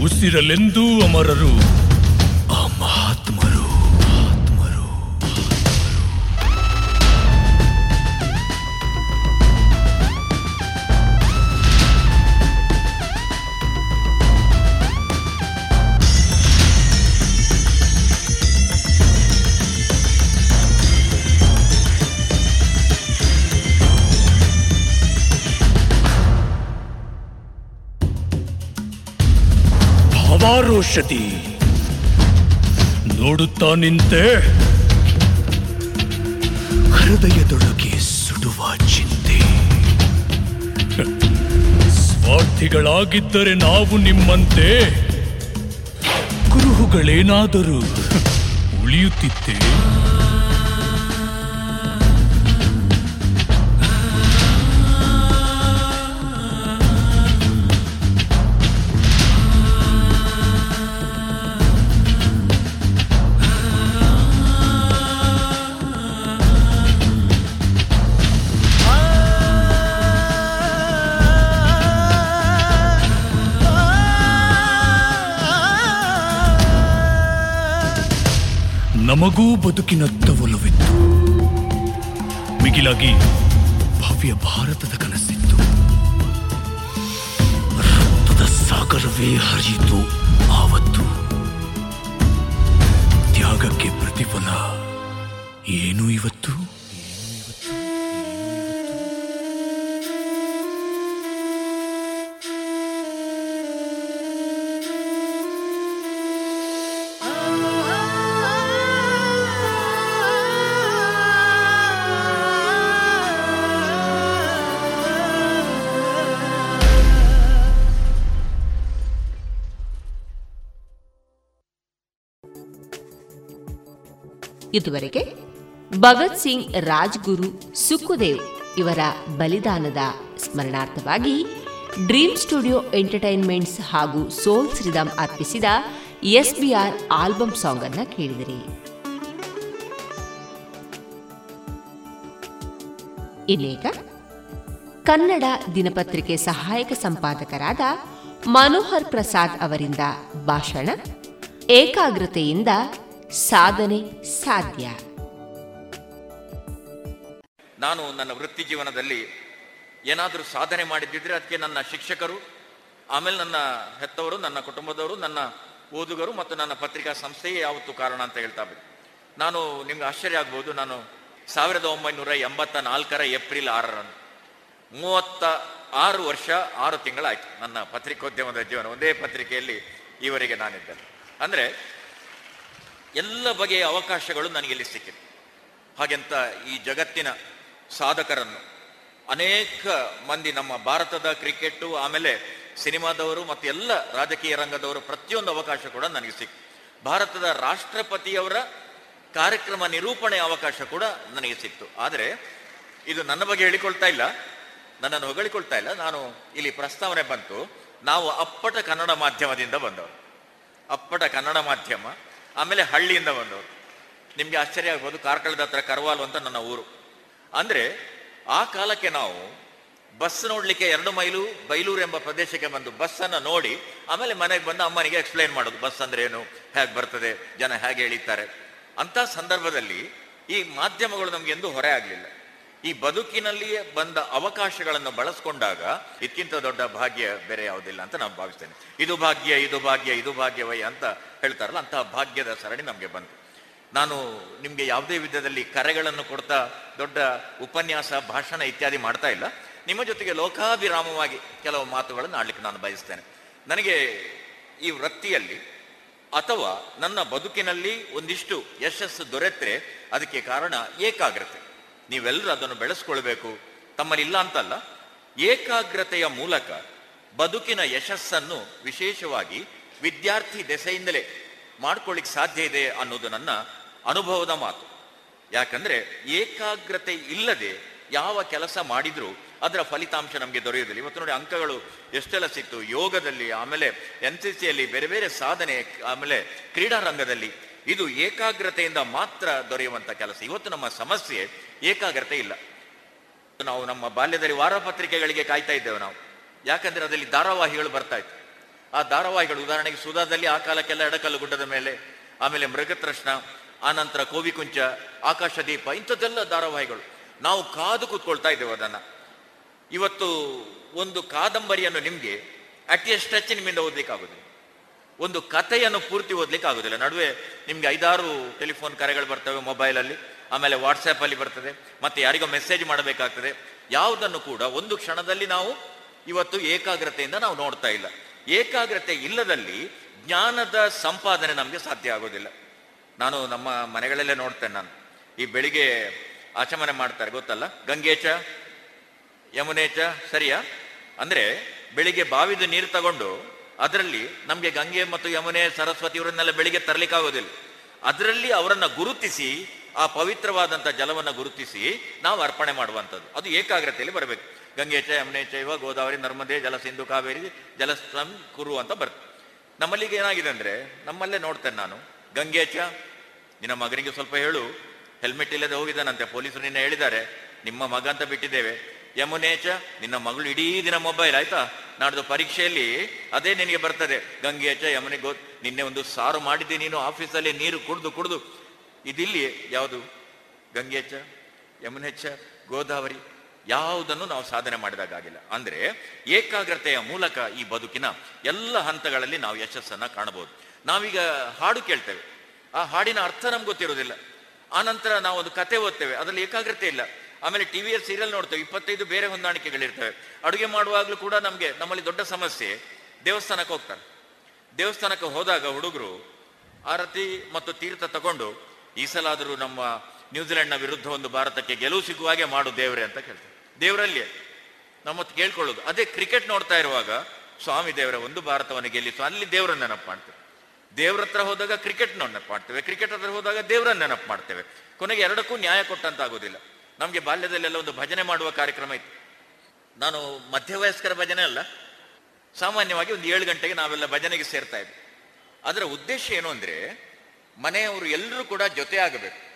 ಉಸಿರಲೆಂದೂ ಅಮರರು. ಭಾವಾರೋಷದಿ ನೋಡುತ್ತಾ ನಿಂತೆ. ಹೃದಯದೊಳಗೆ ಸುಡುವ ಚಿಂತೆ. ಸ್ವಾರ್ಥಿಗಳಾಗಿದ್ದರೆ ನಾವು ನಿಮ್ಮಂತೆ. ಕುರುಹುಗಳೇನಾದರೂ ಉಳಿಯುತ್ತಿದ್ದೆ ನಮಗೂ ಬದುಕಿನತ್ತ ಒಲವಿತ್ತು ಮಿಗಿಲಾಗಿ ಭವ್ಯ ಭಾರತದ ಕನಸಿತ್ತು. ರಕ್ತದ ಸಾಗರವೇ ಹರಿಯಿತು ಆವತ್ತು. ತ್ಯಾಗಕ್ಕೆ ಪ್ರತಿಫಲ ಏನು ಇವತ್ತು ಇದುವರೆಗೆ ಭಗತ್ ಸಿಂಗ್, ರಾಜ್ಗುರು ಸುಖದೇವ್ ಇವರ ಬಲಿದಾನದ ಸ್ಮರಣಾರ್ಥವಾಗಿ ಡ್ರೀಮ್ ಸ್ಟುಡಿಯೋ ಎಂಟರ್ಟೈನ್ಮೆಂಟ್ಸ್ ಹಾಗೂ ಸೋಲ್ ರಿದಮ್ ಅರ್ಪಿಸಿದ ಎಸ್ಬಿಆರ್ ಆಲ್ಬಮ್ ಸಾಂಗ್ ಅನ್ನ ಕೇಳಿದಿರಿ. ಇನ್ನೀಗ ಕನ್ನಡ ದಿನಪತ್ರಿಕೆ ಸಹಾಯಕ ಸಂಪಾದಕರಾದ ಮನೋಹರ್ ಪ್ರಸಾದ್ ಅವರಿಂದ ಭಾಷಣ, ಏಕಾಗ್ರತೆಯಿಂದ ಸಾಧನೆ ಸಾಧ್ಯ. ನಾನು ನನ್ನ ವೃತ್ತಿ ಜೀವನದಲ್ಲಿ ಏನಾದರೂ ಸಾಧನೆ ಮಾಡಿದ್ದಿದ್ರೆ ಅದಕ್ಕೆ ನನ್ನ ಶಿಕ್ಷಕರು, ಆಮೇಲೆ ನನ್ನ ಹೆತ್ತವರು, ನನ್ನ ಕುಟುಂಬದವರು, ನನ್ನ ಓದುಗರು ಮತ್ತು ನನ್ನ ಪತ್ರಿಕಾ ಸಂಸ್ಥೆಯೇ ಯಾವತ್ತು ಕಾರಣ ಅಂತ ಹೇಳ್ತಾ ನಾನು ನಿಮ್ಗೆ ಆಶ್ಚರ್ಯ ಆಗ್ಬೋದು, ನಾನು ಸಾವಿರದ ಒಂಬೈನೂರ ಎಂಬತ್ತ ನಾಲ್ಕರ ಏಪ್ರಿಲ್ ಆರರಂದು ಮೂವತ್ತ ಆರು ವರ್ಷ ಆರು ತಿಂಗಳಾಯ್ತು ನನ್ನ ಪತ್ರಿಕೋದ್ಯಮದ ಜೀವನ. ಒಂದೇ ಪತ್ರಿಕೆಯಲ್ಲಿ ಈವರೆಗೆ ನಾನಿದ್ದೇನೆ ಅಂದರೆ ಎಲ್ಲ ಬಗೆಯ ಅವಕಾಶಗಳು ನನಗಿಲ್ಲಿ ಸಿಕ್ಕಿವೆ. ಹಾಗೆಂತ ಈ ಜಗತ್ತಿನ ಸಾಧಕರನ್ನು ಅನೇಕ ಮಂದಿ ನಮ್ಮ ಭಾರತದ ಕ್ರಿಕೆಟು ಆಮೇಲೆ ಸಿನಿಮಾದವರು ಮತ್ತು ಎಲ್ಲ ರಾಜಕೀಯ ರಂಗದವರು ಪ್ರತಿಯೊಂದು ಅವಕಾಶ ಕೂಡ ನನಗೆ ಸಿಕ್ತು ಭಾರತದ ರಾಷ್ಟ್ರಪತಿಯವರ ಕಾರ್ಯಕ್ರಮ ನಿರೂಪಣೆ ಅವಕಾಶ ಕೂಡ ನನಗೆ ಸಿಕ್ತು. ಆದರೆ ಇದು ನನ್ನ ಬಗ್ಗೆ ಹೇಳಿಕೊಳ್ತಾ ಇಲ್ಲ. ನನ್ನನ್ನು ಹೊಗಳಿಕೊಳ್ತಾ ಇಲ್ಲ. ನಾನು ಇಲ್ಲಿ ಪ್ರಸ್ತಾವನೆ ಬಂತು. ನಾವು ಅಪ್ಪಟ ಕನ್ನಡ ಮಾಧ್ಯಮದಿಂದ ಬಂದವರು. ಅಪ್ಪಟ ಕನ್ನಡ ಮಾಧ್ಯಮ ಆಮೇಲೆ ಹಳ್ಳಿಯಿಂದ ಬಂದವರು. ನಿಮಗೆ ಆಶ್ಚರ್ಯ ಆಗ್ಬೋದು, ಕಾರ್ಕಳದ ಹತ್ರ ಕರ್ವಾಲು ಅಂತ ನನ್ನ ಊರು. ಅಂದರೆ ಆ ಕಾಲಕ್ಕೆ ನಾವು ಬಸ್ ನೋಡಲಿಕ್ಕೆ ಎರಡು ಮೈಲು ಬೈಲೂರು ಎಂಬ ಪ್ರದೇಶಕ್ಕೆ ಬಂದು ಬಸ್ಸನ್ನು ನೋಡಿ, ಆಮೇಲೆ ಮನೆಗೆ ಬಂದು ಅಮ್ಮನಿಗೆ ಎಕ್ಸ್ಪ್ಲೈನ್ ಮಾಡೋದು, ಬಸ್ ಅಂದ್ರೆ ಏನು, ಹೇಗೆ ಬರ್ತದೆ, ಜನ ಹೇಗೆ ಎಳೀತಾರೆ ಅಂತ ಸಂದರ್ಭದಲ್ಲಿ ಈ ಮಾಧ್ಯಮಗಳು ನಮಗೆ ಎಂದೂ ಹೊರೆ ಆಗಲಿಲ್ಲ. ಈ ಬದುಕಿನಲ್ಲಿಯೇ ಬಂದ ಅವಕಾಶಗಳನ್ನು ಬಳಸ್ಕೊಂಡಾಗ ಇದಕ್ಕಿಂತ ದೊಡ್ಡ ಭಾಗ್ಯ ಬೇರೆ ಯಾವುದಿಲ್ಲ ಅಂತ ನಾನು ಭಾವಿಸ್ತೇನೆ. ಇದು ಭಾಗ್ಯ ಇದು ಭಾಗ್ಯ, ಇದು ಭಾಗ್ಯವೈ ಅಂತ ಹೇಳ್ತಾರಲ್ಲ ಅಂತಹ ಭಾಗ್ಯದ ಸರಣಿ ನಮಗೆ ಬಂತು. ನಾನು ನಿಮಗೆ ಯಾವುದೇ ವಿಧದಲ್ಲಿ ಕರೆಗಳನ್ನು ಕೊಡ್ತಾ ದೊಡ್ಡ ಉಪನ್ಯಾಸ, ಭಾಷಣ ಇತ್ಯಾದಿ ಮಾಡ್ತಾ ಇಲ್ಲ. ನಿಮ್ಮ ಜೊತೆಗೆ ಲೋಕಾಭಿರಾಮವಾಗಿ ಕೆಲವು ಮಾತುಗಳನ್ನು ಆಡ್ಲಿಕ್ಕೆ ನಾನು ಬಯಸ್ತೇನೆ. ನನಗೆ ಈ ವೃತ್ತಿಯಲ್ಲಿ ಅಥವಾ ನನ್ನ ಬದುಕಿನಲ್ಲಿ ಒಂದಿಷ್ಟು ಯಶಸ್ಸು ದೊರೆತರೆ ಅದಕ್ಕೆ ಕಾರಣ ಏಕಾಗ್ರತೆ. ನೀವೆಲ್ಲರೂ ಅದನ್ನು ಬೆಳೆಸ್ಕೊಳ್ಬೇಕು. ತಮ್ಮಲ್ಲಿ ಇಲ್ಲ ಅಂತಲ್ಲ, ಏಕಾಗ್ರತೆಯ ಮೂಲಕ ಬದುಕಿನ ಯಶಸ್ಸನ್ನು ವಿಶೇಷವಾಗಿ ವಿದ್ಯಾರ್ಥಿ ದೆಸೆಯಿಂದಲೇ ಮಾಡ್ಕೊಳ್ಳಿಕ್ ಸಾಧ್ಯ ಇದೆ ಅನ್ನೋದು ನನ್ನ ಅನುಭವದ ಮಾತು. ಯಾಕಂದ್ರೆ ಏಕಾಗ್ರತೆ ಇಲ್ಲದೆ ಯಾವ ಕೆಲಸ ಮಾಡಿದ್ರೂ ಅದರ ಫಲಿತಾಂಶ ನಮಗೆ ದೊರೆಯುವುದಿಲ್ಲ ಇವತ್ತು ನೋಡಿ ಅಂಕಗಳು ಎಷ್ಟೆಲ್ಲ ಸಿಕ್ತು. ಯೋಗದಲ್ಲಿ, ಆಮೇಲೆ ಎನ್ ಸಿ ಸಿಯಲ್ಲಿ ಬೇರೆ ಬೇರೆ ಸಾಧನೆ, ಆಮೇಲೆ ಕ್ರೀಡಾ ರಂಗದಲ್ಲಿ ಇದು ಏಕಾಗ್ರತೆಯಿಂದ ಮಾತ್ರ ದೊರೆಯುವಂತ ಕೆಲಸ. ಇವತ್ತು ನಮ್ಮ ಸಮಸ್ಯೆ ಏಕಾಗ್ರತೆ ಇಲ್ಲ. ನಾವು ನಮ್ಮ ಬಾಲ್ಯದಲ್ಲಿ ವಾರಪತ್ರಿಕೆಗಳಿಗೆ ಕಾಯ್ತಾ ಇದ್ದೇವೆ ನಾವು. ಯಾಕಂದ್ರೆ ಅದರಲ್ಲಿ ಧಾರಾವಾಹಿಗಳು ಬರ್ತಾ ಇತ್ತು. ಆ ಧಾರಾವಾಹಿಗಳು ಉದಾಹರಣೆಗೆ ಸುಧಾದಲ್ಲಿ ಆ ಕಾಲಕ್ಕೆಲ್ಲ ಎಡಕಲ್ಲು ಗುಡ್ಡದ ಮೇಲೆ, ಆಮೇಲೆ ಮೃಗತೃಷ್ಣ, ಆನಂತರ ಕೋವಿಕುಂಚ, ಆಕಾಶದೀಪ, ಇಂಥದ್ದೆಲ್ಲ ಧಾರಾವಾಹಿಗಳು. ನಾವು ಕಾದು ಕೂತ್ಕೊಳ್ತಾ ಇದ್ದೇವೆ ಅದನ್ನ. ಇವತ್ತು ಒಂದು ಕಾದಂಬರಿಯನ್ನು ನಿಮಗೆ ಅಟ್ ಎ ಸ್ಟ್ರೆಚ್ ನಿಮ್ಮಿಂದ ಆಗುದಿಲ್ಲ ಒಂದು ಕಥೆಯನ್ನು ಪೂರ್ತಿ ಓದ್ಲಿಕ್ಕೆ ಆಗುದಿಲ್ಲ ನಡುವೆ ನಿಮ್ಗೆ ಐದಾರು ಟೆಲಿಫೋನ್ ಕರೆಗಳು ಬರ್ತವೆ ಮೊಬೈಲಲ್ಲಿ. ಆಮೇಲೆ ವಾಟ್ಸಪ್ಪಲ್ಲಿ ಬರ್ತದೆ, ಮತ್ತೆ ಯಾರಿಗೋ ಮೆಸೇಜ್ ಮಾಡಬೇಕಾಗ್ತದೆ. ಯಾವುದನ್ನು ಕೂಡ ಒಂದು ಕ್ಷಣದಲ್ಲಿ ನಾವು ಇವತ್ತು ಏಕಾಗ್ರತೆಯಿಂದ ನಾವು ನೋಡ್ತಾ ಇಲ್ಲ. ಏಕಾಗ್ರತೆ ಇಲ್ಲದಲ್ಲಿ ಜ್ಞಾನದ ಸಂಪಾದನೆ ನಮಗೆ ಸಾಧ್ಯ ಆಗೋದಿಲ್ಲ. ನಾನು ನಮ್ಮ ಮನೆಗಳಲ್ಲೇ ನೋಡ್ತೇನೆ ನಾನು. ಈ ಬೆಳಿಗ್ಗೆ ಆಚಮನೆ ಮಾಡ್ತಾರೆ, ಗೊತ್ತಲ್ಲ? ಗಂಗೇಚ ಯಮುನೇಚ ಸರಿಯಾ? ಅಂದ್ರೆ ಬೆಳಿಗ್ಗೆ ಬಾವಿದು ನೀರು ತಗೊಂಡು ಅದರಲ್ಲಿ ನಮಗೆ ಗಂಗೆ ಮತ್ತು ಯಮುನೆ, ಸರಸ್ವತಿ ಇವರನ್ನೆಲ್ಲ ಬೆಳಿಗ್ಗೆ ತರಲಿಕ್ಕಾಗೋದಿಲ್ಲ. ಅದರಲ್ಲಿ ಅವರನ್ನು ಗುರುತಿಸಿ ಆ ಪವಿತ್ರವಾದಂಥ ಜಲವನ್ನು ಗುರುತಿಸಿ ನಾವು ಅರ್ಪಣೆ ಮಾಡುವಂಥದ್ದು. ಅದು ಏಕಾಗ್ರತೆಯಲ್ಲಿ ಬರಬೇಕು. ಗಂಗೇಚ ಯಮುನೆ ಚೈವ ಗೋದಾವರಿ, ನರ್ಮದೆ, ಜಲ ಸಿಂಧು, ಕಾವೇರಿ ಜಲಸ್ತಂ ಕುರು ಅಂತ ಬರ್ತದೆ ನಮ್ಮಲ್ಲಿಗೆ ಏನಾಗಿದೆ ಅಂದ್ರೆ, ನಮ್ಮಲ್ಲೇ ನೋಡ್ತೇನೆ ನಾನು. ಗಂಗೇಚ ನಿನ್ನ ಮಗನಿಗೆ ಸ್ವಲ್ಪ ಹೇಳು. ಹೆಲ್ಮೆಟ್ ಇಲ್ಲದೆ ಹೋಗಿದ್ದಾನಂತೆ, ಪೊಲೀಸರು ನಿನ್ನೆ ಹೇಳಿದ್ದಾರೆ. ನಿಮ್ಮ ಮಗ ಅಂತ ಬಿಟ್ಟಿದ್ದೇವೆ. ಯಮುನೇಚ ನಿನ್ನ ಮಗಳು ಇಡೀ ದಿನ ಮೊಬೈಲ್, ಆಯ್ತಾ? ನಾಡ್ದು ಪರೀಕ್ಷೆಯಲ್ಲಿ ಅದೇ ನಿನಗೆ ಬರ್ತದೆ. ಗಂಗೆಯಚ ಯಮುನೆ ಗೋ, ನಿನ್ನೆ ಒಂದು ಸಾರು ಮಾಡಿದ್ದೆ ನೀನು, ಆಫೀಸಲ್ಲಿ ನೀರು ಕುಡಿದು ಕುಡ್ದು ಇದಿಲ್ಲಿ ಯಾವುದು? ಗಂಗೆಚ್ಚ ಯಮುನೆಚ್ಚ ಗೋದಾವರಿ? ಯಾವುದನ್ನು ನಾವು ಸಾಧನೆ ಮಾಡಿದಾಗಿಲ್ಲ ಅಂದ್ರೆ ಏಕಾಗ್ರತೆಯ ಮೂಲಕ ಈ ಬದುಕಿನ ಎಲ್ಲ ಹಂತಗಳಲ್ಲಿ ನಾವು ಯಶಸ್ಸನ್ನ ಕಾಣಬಹುದು. ನಾವೀಗ ಹಾಡು ಕೇಳ್ತೇವೆ. ಆ ಹಾಡಿನ ಅರ್ಥ ನಮ್ಗೆ ಗೊತ್ತಿರೋದಿಲ್ಲ ಆನಂತರ ನಾವು ಒಂದು ಕತೆ ಓದ್ತೇವೆ. ಅದರಲ್ಲಿ ಏಕಾಗ್ರತೆ ಇಲ್ಲ. ಆಮೇಲೆ ಟಿವಿಯಲ್ಲಿ ಸೀರಿಯಲ್ ನೋಡ್ತೇವೆ. ಇಪ್ಪತ್ತೈದು ಬೇರೆ ಹೊಂದಾಣಿಕೆಗಳಿರ್ತವೆ. ಅಡುಗೆ ಮಾಡುವಾಗಲೂ ಕೂಡ ನಮಗೆ ನಮ್ಮಲ್ಲಿ ದೊಡ್ಡ ಸಮಸ್ಯೆ, ದೇವಸ್ಥಾನಕ್ಕೆ ಹೋಗ್ತಾರೆ. ದೇವಸ್ಥಾನಕ್ಕೆ ಹೋದಾಗ ಹುಡುಗರು ಆರತಿ ಮತ್ತು ತೀರ್ಥ ತಗೊಂಡು ಈ ಸಲ ಆದರೂ ನಮ್ಮ ನ್ಯೂಜಿಲೆಂಡ್ನ ವಿರುದ್ಧ ಒಂದು ಭಾರತಕ್ಕೆ ಗೆಲುವು ಸಿಗುವ ಹಾಗೆ ಮಾಡು ದೇವ್ರೆ ಅಂತ ಕೇಳ್ತಾರೆ. ದೇವರಲ್ಲಿಯೇ ನಮ್ಮ ಕೇಳ್ಕೊಳ್ಳೋದು. ಅದೇ ಕ್ರಿಕೆಟ್ ನೋಡ್ತಾ ಇರುವಾಗ ಸ್ವಾಮಿ ದೇವರ ಒಂದು ಭಾರತವನ್ನು ಗೆಲ್ಲಿಸು ಅಲ್ಲಿ ದೇವರನ್ನ ನೆನಪು ಮಾಡ್ತೇವೆ. ದೇವ್ರ ಹತ್ರ ಹೋದಾಗ ಕ್ರಿಕೆಟ್ ನೆನಪು ಮಾಡ್ತೇವೆ. ಕ್ರಿಕೆಟ್ ಹತ್ರ ಹೋದಾಗ ದೇವರನ್ನ ನೆನಪು ಮಾಡ್ತೇವೆ. ಕೊನೆಗೆ ಎರಡಕ್ಕೂ ನ್ಯಾಯ ಕೊಟ್ಟಂತ ಆಗೋದಿಲ್ಲ ನಮಗೆ ಬಾಲ್ಯದಲ್ಲೆಲ್ಲ ಒಂದು ಭಜನೆ ಮಾಡುವ ಕಾರ್ಯಕ್ರಮ ಇತ್ತು. ನಾನು ಮಧ್ಯವಯಸ್ಕರ ಭಜನೆ ಅಲ್ಲ, ಸಾಮಾನ್ಯವಾಗಿ ಒಂದು ಏಳು ಗಂಟೆಗೆ ನಾವೆಲ್ಲ ಭಜನೆಗೆ ಸೇರ್ತಾ ಇದ್ವಿ. ಅದರ ಉದ್ದೇಶ ಏನು ಅಂದ್ರೆ ಮನೆಯವರು ಎಲ್ಲರೂ ಕೂಡ ಜೊತೆ ಆಗಬೇಕು.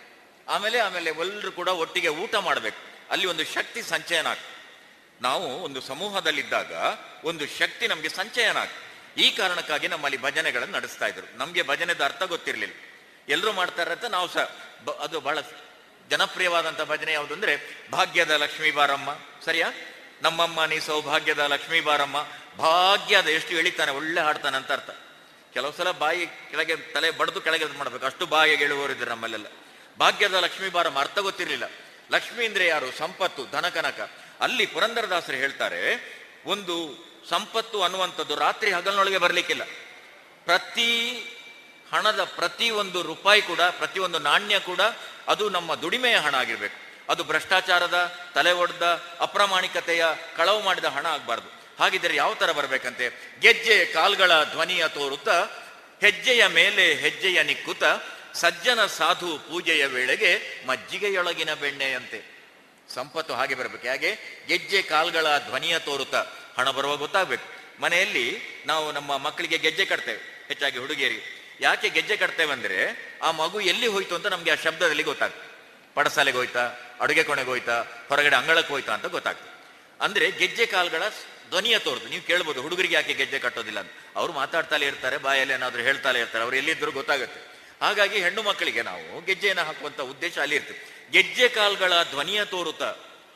ಆಮೇಲೆ ಆಮೇಲೆ ಎಲ್ಲರೂ ಕೂಡ ಒಟ್ಟಿಗೆ ಊಟ ಮಾಡಬೇಕು. ಅಲ್ಲಿ ಒಂದು ಶಕ್ತಿ ಸಂಚಯನ ಆಗ್ತದೆ. ನಾವು ಒಂದು ಸಮೂಹದಲ್ಲಿದ್ದಾಗ ಒಂದು ಶಕ್ತಿ ನಮಗೆ ಸಂಚಯನ ಆಗ್ತದೆ. ಈ ಕಾರಣಕ್ಕಾಗಿ ನಮ್ಮಲ್ಲಿ ಭಜನೆಗಳನ್ನು ನಡೆಸ್ತಾ ಇದ್ರು. ನಮಗೆ ಭಜನೆದ ಅರ್ಥ ಗೊತ್ತಿರಲಿಲ್ಲ. ಎಲ್ಲರೂ ಮಾಡ್ತಾರೆ ಅಂತ ನಾವು ಸಹ ಅದು ಬಹಳ ಜನಪ್ರಿಯವಾದಂಥ ಭಜನೆ ಯಾವುದು ಅಂದ್ರೆ, ಭಾಗ್ಯದ ಲಕ್ಷ್ಮೀ ಬಾರಮ್ಮ. ಸರಿಯಾ? ನಮ್ಮಮ್ಮ ನೀ ಸೌಭಾಗ್ಯದ ಲಕ್ಷ್ಮೀ ಬಾರಮ್ಮ. ಭಾಗ್ಯದ ಎಷ್ಟು ಎಳಿತಾನೆ, ಒಳ್ಳೆ ಹಾಡ್ತಾನೆ ಅಂತ ಅರ್ಥ. ಕೆಲವು ಸಲ ಬಾಯಿ ಕೆಳಗೆ ತಲೆ ಬಡದು ಕೆಳಗೆ ಮಾಡಬೇಕು. ಅಷ್ಟು ಬಾಯಿಗೆ ಹೇಳುವವರಿದ್ರು ನಮ್ಮಲ್ಲೆಲ್ಲ. ಭಾಗ್ಯದ ಲಕ್ಷ್ಮೀ ಬಾರಮ್ಮ ಅರ್ಥ ಗೊತ್ತಿರಲಿಲ್ಲ. ಲಕ್ಷ್ಮಿ ಅಂದ್ರೆ ಯಾರು? ಸಂಪತ್ತು ಧನಕನಕ ಅಲ್ಲಿ ಪುರಂದರದಾಸರು ಹೇಳ್ತಾರೆ, ಒಂದು ಸಂಪತ್ತು ಅನ್ನುವಂಥದ್ದು ರಾತ್ರಿ ಹಗಲಿನೊಳಗೆ ಬರಲಿಕ್ಕಿಲ್ಲ. ಪ್ರತಿ ಹಣದ ಪ್ರತಿ ಒಂದು ರೂಪಾಯಿ ಕೂಡ, ಪ್ರತಿ ಒಂದು ನಾಣ್ಯ ಕೂಡ ಅದು ನಮ್ಮ ದುಡಿಮೆಯ ಹಣ ಆಗಿರ್ಬೇಕು. ಅದು ಭ್ರಷ್ಟಾಚಾರದ, ತಲೆ ಒಡೆದ, ಅಪ್ರಾಮಾಣಿಕತೆಯ, ಕಳವು ಮಾಡಿದ ಹಣ ಆಗಬಾರ್ದು. ಹಾಗಿದ್ರೆ ಯಾವ ತರ ಬರ್ಬೇಕಂತೆ? ಗೆಜ್ಜೆ ಕಾಲ್ಗಳ ಧ್ವನಿಯ ತೋರುತ್ತಾ, ಹೆಜ್ಜೆಯ ಮೇಲೆ ಹೆಜ್ಜೆಯ ನಿಕ್ಕುತ್ತ, ಸಜ್ಜನ ಸಾಧು ಪೂಜೆಯ ವೇಳೆಗೆ ಮಜ್ಜಿಗೆಯೊಳಗಿನ ಬೆಣ್ಣೆಯಂತೆ. ಸಂಪತ್ತು ಹಾಗೆ ಬರಬೇಕು. ಹಾಗೆ? ಗೆಜ್ಜೆ ಕಾಲ್ಗಳ ಧ್ವನಿಯ ತೋರುತ್ತಾ. ಹಣ ಬರುವ ಗೊತ್ತಾಗ್ಬೇಕು. ಮನೆಯಲ್ಲಿ ನಾವು ನಮ್ಮ ಮಕ್ಕಳಿಗೆ ಗೆಜ್ಜೆ ಕಟ್ತೇವೆ. ಹೆಚ್ಚಾಗಿ ಹುಡುಗಿಯರಿಗೆ. ಯಾಕೆ ಗೆಜ್ಜೆ ಕಟ್ತೇವೆ ಅಂದ್ರೆ, ಆ ಮಗು ಎಲ್ಲಿ ಹೋಯ್ತು ಅಂತ ನಮ್ಗೆ ಆ ಶಬ್ದದಲ್ಲಿ ಗೊತ್ತಾಗ್ತದೆ. ಪಡಸಾಲೆಗೆ ಹೋಯ್ತಾ, ಅಡುಗೆ ಕೊನೆಗೆ ಹೋಯ್ತಾ, ಹೊರಗಡೆ ಅಂಗಳಕ್ಕೆ ಹೋಯ್ತಾ ಅಂತ ಗೊತ್ತಾಗ್ತದೆ. ಅಂದ್ರೆ ಗೆಜ್ಜೆ ಕಾಲ್ಗಳ ಧ್ವನಿಯ ತೋರ್ದು. ನೀವು ಕೇಳ್ಬೋದು, ಹುಡುಗರಿಗೆ ಯಾಕೆ ಗೆಜ್ಜೆ ಕಟ್ಟೋದಿಲ್ಲ ಅಂತ. ಅವ್ರು ಮಾತಾಡ್ತಾಲೆ ಇರ್ತಾರೆ, ಬಾಯಲ್ಲಿ ಏನಾದರೂ ಹೇಳ್ತಾಲೆ ಇರ್ತಾರೆ, ಅವ್ರು ಎಲ್ಲಿದ್ದರೂ ಗೊತ್ತಾಗುತ್ತೆ. ಹಾಗಾಗಿ ಹೆಣ್ಣು ಮಕ್ಕಳಿಗೆ ನಾವು ಗೆಜ್ಜೆಯನ್ನು ಹಾಕುವಂಥ ಉದ್ದೇಶ ಅಲ್ಲಿ ಇರ್ತದೆ. ಗೆಜ್ಜೆ ಕಾಲ್ಗಳ ಧ್ವನಿಯ ತೋರುತ್ತ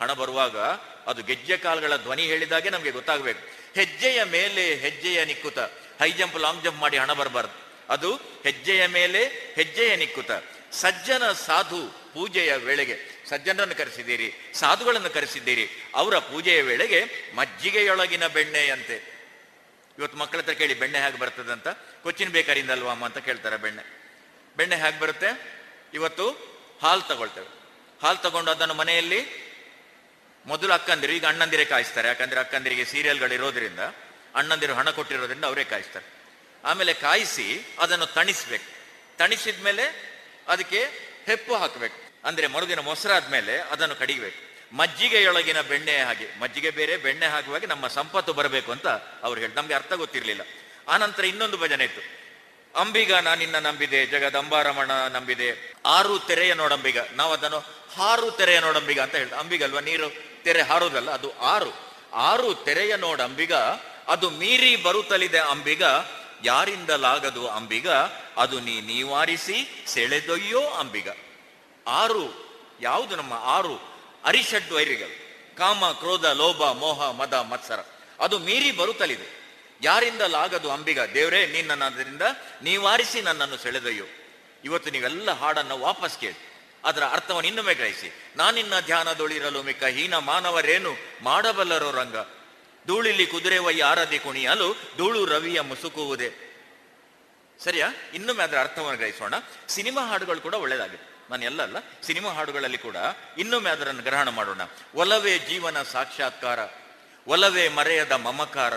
ಹಣ ಬರುವಾಗ ಅದು ಗೆಜ್ಜೆ ಕಾಲ್ಗಳ ಧ್ವನಿ ಹೇಳಿದಾಗೆ ನಮಗೆ ಗೊತ್ತಾಗಬೇಕು. ಹೆಜ್ಜೆಯ ಮೇಲೆ ಹೆಜ್ಜೆಯ ನಿಕ್ಕುತ, ಹೈ ಜಂಪ್, ಲಾಂಗ್ ಜಂಪ್ ಮಾಡಿ ಹಣ ಬರಬಾರ್ದು. ಅದು ಹೆಜ್ಜೆಯ ಮೇಲೆ ಹೆಜ್ಜೆಯ ನಿಕ್ಕುತ. ಸಜ್ಜನ ಸಾಧು ಪೂಜೆಯ ವೇಳೆಗೆ ಸಜ್ಜನರನ್ನು ಕರೆಸಿದ್ದೀರಿ, ಸಾಧುಗಳನ್ನು ಕರೆಸಿದ್ದೀರಿ, ಅವರ ಪೂಜೆಯ ವೇಳೆಗೆ ಮಜ್ಜಿಗೆಯೊಳಗಿನ ಬೆಣ್ಣೆಯಂತೆ. ಇವತ್ತು ಮಕ್ಕಳ ಹತ್ರ ಕೇಳಿ, ಬೆಣ್ಣೆ ಹೇಗೆ ಬರ್ತದೆ ಅಂತ? ಕೊಚ್ಚಿನ ಬೇಕರಿಂದ ಅಲ್ವಾ ಅಮ್ಮ ಅಂತ ಕೇಳ್ತಾರೆ ಬೆಣ್ಣೆ. ಬೆಣ್ಣೆ ಹೇಗೆ ಬರುತ್ತೆ? ಇವತ್ತು ಹಾಲು ತಗೊಳ್ತೇವೆ. ಹಾಲು ತಗೊಂಡು ಅದನ್ನು ಮನೆಯಲ್ಲಿ ಮೊದಲು ಅಕ್ಕಂದಿರು, ಈಗ ಅಣ್ಣಂದಿರೇ ಕಾಯಿಸ್ತಾರೆ. ಯಾಕಂದ್ರೆ ಅಕ್ಕಂದಿರಿಗೆ ಸೀರಿಯಲ್ಗಳು ಇರೋದ್ರಿಂದ, ಅಣ್ಣಂದಿರು ಹಣ ಕೊಟ್ಟಿರೋದ್ರಿಂದ ಅವರೇ ಕಾಯಿಸ್ತಾರೆ. ಆಮೇಲೆ ಕಾಯಿಸಿ ಅದನ್ನು ತಣಿಸ್ಬೇಕು. ತಣಿಸಿದ ಮೇಲೆ ಅದಕ್ಕೆ ಹೆಪ್ಪು ಹಾಕಬೇಕು. ಅಂದ್ರೆ ಮರುದಿನ ಮೊಸರಾದ್ಮೇಲೆ ಅದನ್ನು ಕಡಿಬೇಕು. ಮಜ್ಜಿಗೆಯೊಳಗಿನ ಬೆಣ್ಣೆ ಹಾಗೆ, ಮಜ್ಜಿಗೆ ಬೇರೆ, ಬೆಣ್ಣೆ ಹಾಕುವಾಗ ನಮ್ಮ ಸಂಪತ್ತು ಬರಬೇಕು ಅಂತ ಅವ್ರು ಹೇಳಿ, ನಮ್ಗೆ ಅರ್ಥ ಗೊತ್ತಿರಲಿಲ್ಲ. ಆನಂತರ ಇನ್ನೊಂದು ಭಜನೆ ಇತ್ತು. ಅಂಬಿಗ ನಾನಿನ್ನ ನಂಬಿದೆ ಜಗದಂಬಾರಮಣ ನಂಬಿದೆ, ಆರು ತೆರೆಯ ನೋಡಂಬಿಗ, ನಾವು ಅದನ್ನು ಹಾರು ತೆರೆಯ ನೋಡಂಬಿಗ ಅಂತ ಹೇಳ್ತಾ ಅಂಬಿಗಲ್ವಾ ನೀರು ತೆರೆ ಹಾರೋದಲ್ಲ, ಅದು ಆರು. ಆರು ತೆರೆಯ ನೋಡಂಬಿಗ, ಅದು ಮೀರಿ ಬರುತ್ತಲಿದೆ ಅಂಬಿಗ ಯಾರಿಂದಲಾಗದು ಅಂಬಿಗ? ಅದು ನೀ ನೀವಾರಿಸಿ ಸೆಳೆದೊಯ್ಯೋ ಅಂಬಿಗ. ಆರು, ಯಾವುದು ನಮ್ಮ ಆರು? ಅರಿಷಡ್ ವೈರಿಗಳು ಕಾಮ, ಕ್ರೋಧ, ಲೋಭ, ಮೋಹ, ಮದ, ಮತ್ಸರ. ಅದು ಮೀರಿ ಬರುತ್ತಲಿದೆ. ಯಾರಿಂದಲಾಗದು ಅಂಬಿಗ? ದೇವರೇ ನಿನ್ನದರಿಂದ ನೀವಾರಿಸಿ ನನ್ನನ್ನು ಸೆಳೆದೊಯ್ಯೋ. ಇವತ್ತು ನೀವೆಲ್ಲ ಹಾಡನ್ನು ವಾಪಸ್ ಕೇಳಿ. ಅದರ ಅರ್ಥವನ್ನು ಇನ್ನೊಮ್ಮೆ ಗ್ರಹಿಸಿ. ನಾನಿನ್ನ ಧ್ಯಾನದೊಳಿರಲು ಮಿಕ್ಕ ಹೀನ ಮಾನವರೇನು ಮಾಡಬಲ್ಲರೋ ರಂಗ? ಧೂಳಿಲಿ ಕುದುರೆ ವೈ ಆರದಿ ಕುಣಿಯಲು ಧೂಳು ರವಿಯ ಮುಸುಕುವುದೇ. ಸರಿಯಾ? ಇನ್ನೊಮ್ಮೆ ಅದರ ಅರ್ಥವನ್ನು ಗ್ರಹಿಸೋಣ. ಸಿನಿಮಾ ಹಾಡುಗಳು ಕೂಡ ಒಳ್ಳೆಯದಾಗಿದೆ ನಾನು ಎಲ್ಲ ಅಲ್ಲ, ಸಿನಿಮಾ ಹಾಡುಗಳಲ್ಲಿ ಕೂಡ ಇನ್ನೊಮ್ಮೆ ಅದರನ್ನು ಗ್ರಹಣ ಮಾಡೋಣ. ಒಲವೇ ಜೀವನ ಸಾಕ್ಷಾತ್ಕಾರ, ಒಲವೇ ಮರೆಯದ ಮಮಕಾರ,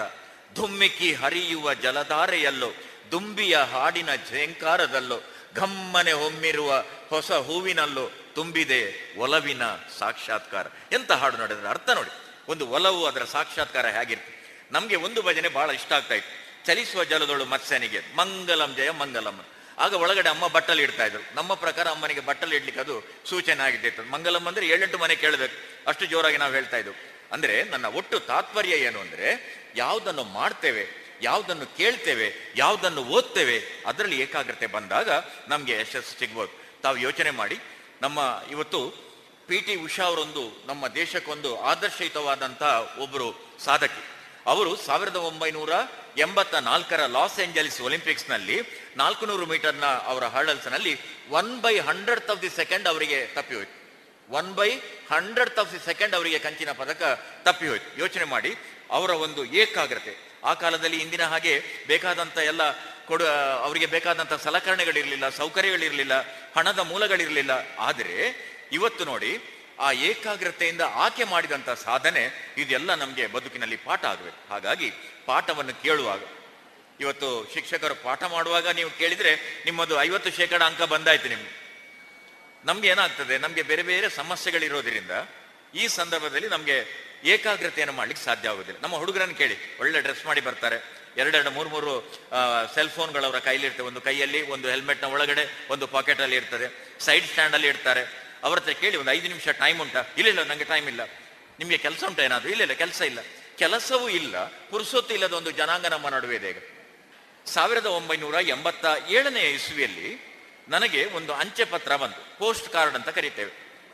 ಧುಮ್ಮಿಕ್ಕಿ ಹರಿಯುವ ಜಲಧಾರೆಯಲ್ಲೋ, ದುಂಬಿಯ ಹಾಡಿನ ಝೇಂಕಾರದಲ್ಲೋ, ಘಮ್ಮನೆ ಹೊಮ್ಮಿರುವ ಹೊಸ ಹೂವಿನಲ್ಲೋ, ತುಂಬಿದೆ ಒಲವಿನ ಸಾಕ್ಷಾತ್ಕಾರ. ಎಂತ ಹಾಡು ನೋಡಿದ್ರೆ ಅರ್ಥ ನೋಡಿ. ಒಂದು ಒಲವು ಅದರ ಸಾಕ್ಷಾತ್ಕಾರ ಹೇಗಿರ್ತದೆ ನಮಗೆ ಒಂದು ಭಜನೆ ಬಹಳ ಇಷ್ಟ ಆಗ್ತಾ ಇತ್ತು. ಚಲಿಸುವ ಜಲದೊಳು ಮತ್ಸ್ಯನಿಗೆ, ಮಂಗಲಂ ಜಯ, ಮಂಗಲಂ ಆಗ ಒಳಗಡೆ ಅಮ್ಮ ಬಟ್ಟಲು ಇಡ್ತಾ ಇದ್ರು. ನಮ್ಮ ಪ್ರಕಾರ ಅಮ್ಮನಿಗೆ ಬಟ್ಟಲು ಇಡ್ಲಿಕ್ಕೆ ಅದು ಸೂಚನೆ ಆಗಿದ್ದಿತ್ತು. ಮಂಗಲಂ ಅಂದ್ರೆ ಏಳೆಂಟು ಮನೆ ಕೇಳಬೇಕು. ಅಷ್ಟು ಜೋರಾಗಿ ನಾವು ಹೇಳ್ತಾ ಇದ್ವು. ಅಂದ್ರೆ ನನ್ನ ಒಟ್ಟು ತಾತ್ಪರ್ಯ ಏನು ಅಂದ್ರೆ, ಯಾವುದನ್ನು ಮಾಡ್ತೇವೆ, ಯಾವುದನ್ನು ಕೇಳ್ತೇವೆ, ಯಾವುದನ್ನು ಓದ್ತೇವೆ, ಅದರಲ್ಲಿ ಏಕಾಗ್ರತೆ ಬಂದಾಗ ನಮಗೆ ಯಶಸ್ಸು ಸಿಗ್ಬೋದು. ತಾವು ಯೋಚನೆ ಮಾಡಿ. ನಮ್ಮ ಇವತ್ತು ಪಿ ಟಿ ಉಷಾ ಅವರೊಂದು ನಮ್ಮ ದೇಶಕ್ಕೊಂದು ಆದರ್ಶಯುತವಾದಂತಹ ಒಬ್ಬರು ಸಾಧಕಿ. ಅವರು ಸಾವಿರದ ಒಂಬೈನೂರ ಎಂಬತ್ತ ನಾಲ್ಕರ ಲಾಸ್ ಏಂಜಲಿಸ್ ಒಲಿಂಪಿಕ್ಸ್ನಲ್ಲಿ ನಾಲ್ಕು ನೂರು ಮೀಟರ್ನ ಅವರ ಹರ್ಡಲ್ಸ್ನಲ್ಲಿ one by hundred of the second ಅವರಿಗೆ ತಪ್ಪಿ ಹೋಯ್ತು. One by hundred of the second ಅವರಿಗೆ ಕಂಚಿನ ಪದಕ ತಪ್ಪಿ ಹೋಯ್ತು. ಯೋಚನೆ ಮಾಡಿ, ಅವರ ಒಂದು ಏಕಾಗ್ರತೆ. ಆ ಕಾಲದಲ್ಲಿ ಇಂದಿನ ಹಾಗೆ ಬೇಕಾದಂತ ಎಲ್ಲ ಕೊಡು, ಅವರಿಗೆ ಬೇಕಾದಂತ ಸಲಕರಣೆಗಳಿರಲಿಲ್ಲ, ಸೌಕರ್ಯಗಳಿರಲಿಲ್ಲ, ಹಣದ ಮೂಲಗಳಿರಲಿಲ್ಲ. ಆದರೆ ಇವತ್ತು ನೋಡಿ ಆ ಏಕಾಗ್ರತೆಯಿಂದ ಆಕೆ ಮಾಡಿದಂತ ಸಾಧನೆ ಇದೆಲ್ಲ ನಮಗೆ ಬದುಕಿನಲ್ಲಿ ಪಾಠ ಆಗಬೇಕು ಹಾಗಾಗಿ ಪಾಠವನ್ನು ಕೇಳುವಾಗ, ಇವತ್ತು ಶಿಕ್ಷಕರು ಪಾಠ ಮಾಡುವಾಗ ನೀವು ಕೇಳಿದ್ರೆ ನಿಮ್ಮದು ಐವತ್ತು ಶೇಕಡ ಅಂಕ ಬಂದಾಯ್ತು ನಿಮ್ಗೆ. ನಮ್ಗೆ ಏನಾಗ್ತದೆ, ನಮ್ಗೆ ಬೇರೆ ಬೇರೆ ಸಮಸ್ಯೆಗಳಿರೋದ್ರಿಂದ ಈ ಸಂದರ್ಭದಲ್ಲಿ ನಮ್ಗೆ ಏಕಾಗ್ರತೆಯನ್ನು ಮಾಡ್ಲಿಕ್ಕೆ ಸಾಧ್ಯ ಆಗೋದಿಲ್ಲ ನಮ್ಮ ಹುಡುಗರನ್ನು ಕೇಳಿ, ಒಳ್ಳೆ ಡ್ರೆಸ್ ಮಾಡಿ ಬರ್ತಾರೆ. ಎರಡೆರಡು, ಮೂರು ಮೂರು ಸೆಲ್ ಫೋನ್ಗಳು ಅವರ ಕೈಲಿ ಇರ್ತವೆ ಒಂದು ಕೈಯಲ್ಲಿ ಒಂದು ಹೆಲ್ಮೆಟ್ನ ಒಳಗಡೆ, ಒಂದು ಪಾಕೆಟ್ ಅಲ್ಲಿ ಇರ್ತದೆ. ಸೈಡ್ ಸ್ಟ್ಯಾಂಡ್ ಅಲ್ಲಿ ಇಡ್ತಾರೆ. ಅವ್ರ ಹತ್ರ ಕೇಳಿ ಒಂದು ಐದು ನಿಮಿಷ ಟೈಮ್ ಉಂಟಾ? ಇಲ್ಲ ಇಲ್ಲ, ನಂಗೆ ಟೈಮ್ ಇಲ್ಲ. ನಿಮಗೆ ಕೆಲಸ ಉಂಟಾ ಏನಾದರೂ? ಇಲ್ಲ ಇಲ್ಲ, ಕೆಲಸ ಇಲ್ಲ. ಕೆಲಸವೂ ಇಲ್ಲ, ಪುರುಸೊತ್ತು ಇಲ್ಲದ ಒಂದು ಜನಾಂಗ ನಮ್ಮ ನಡುವೆ ಇದೆ ಈಗ. ಸಾವಿರದ ಒಂಬೈನೂರ ಎಂಬತ್ತ ಏಳನೇ ಇಸುವಿಯಲ್ಲಿ ನನಗೆ ಒಂದು ಅಂಚೆ ಪತ್ರ ಬಂತು. ಪೋಸ್ಟ್ ಕಾರ್ಡ್ ಅಂತ ಕರೀತೇವೆ.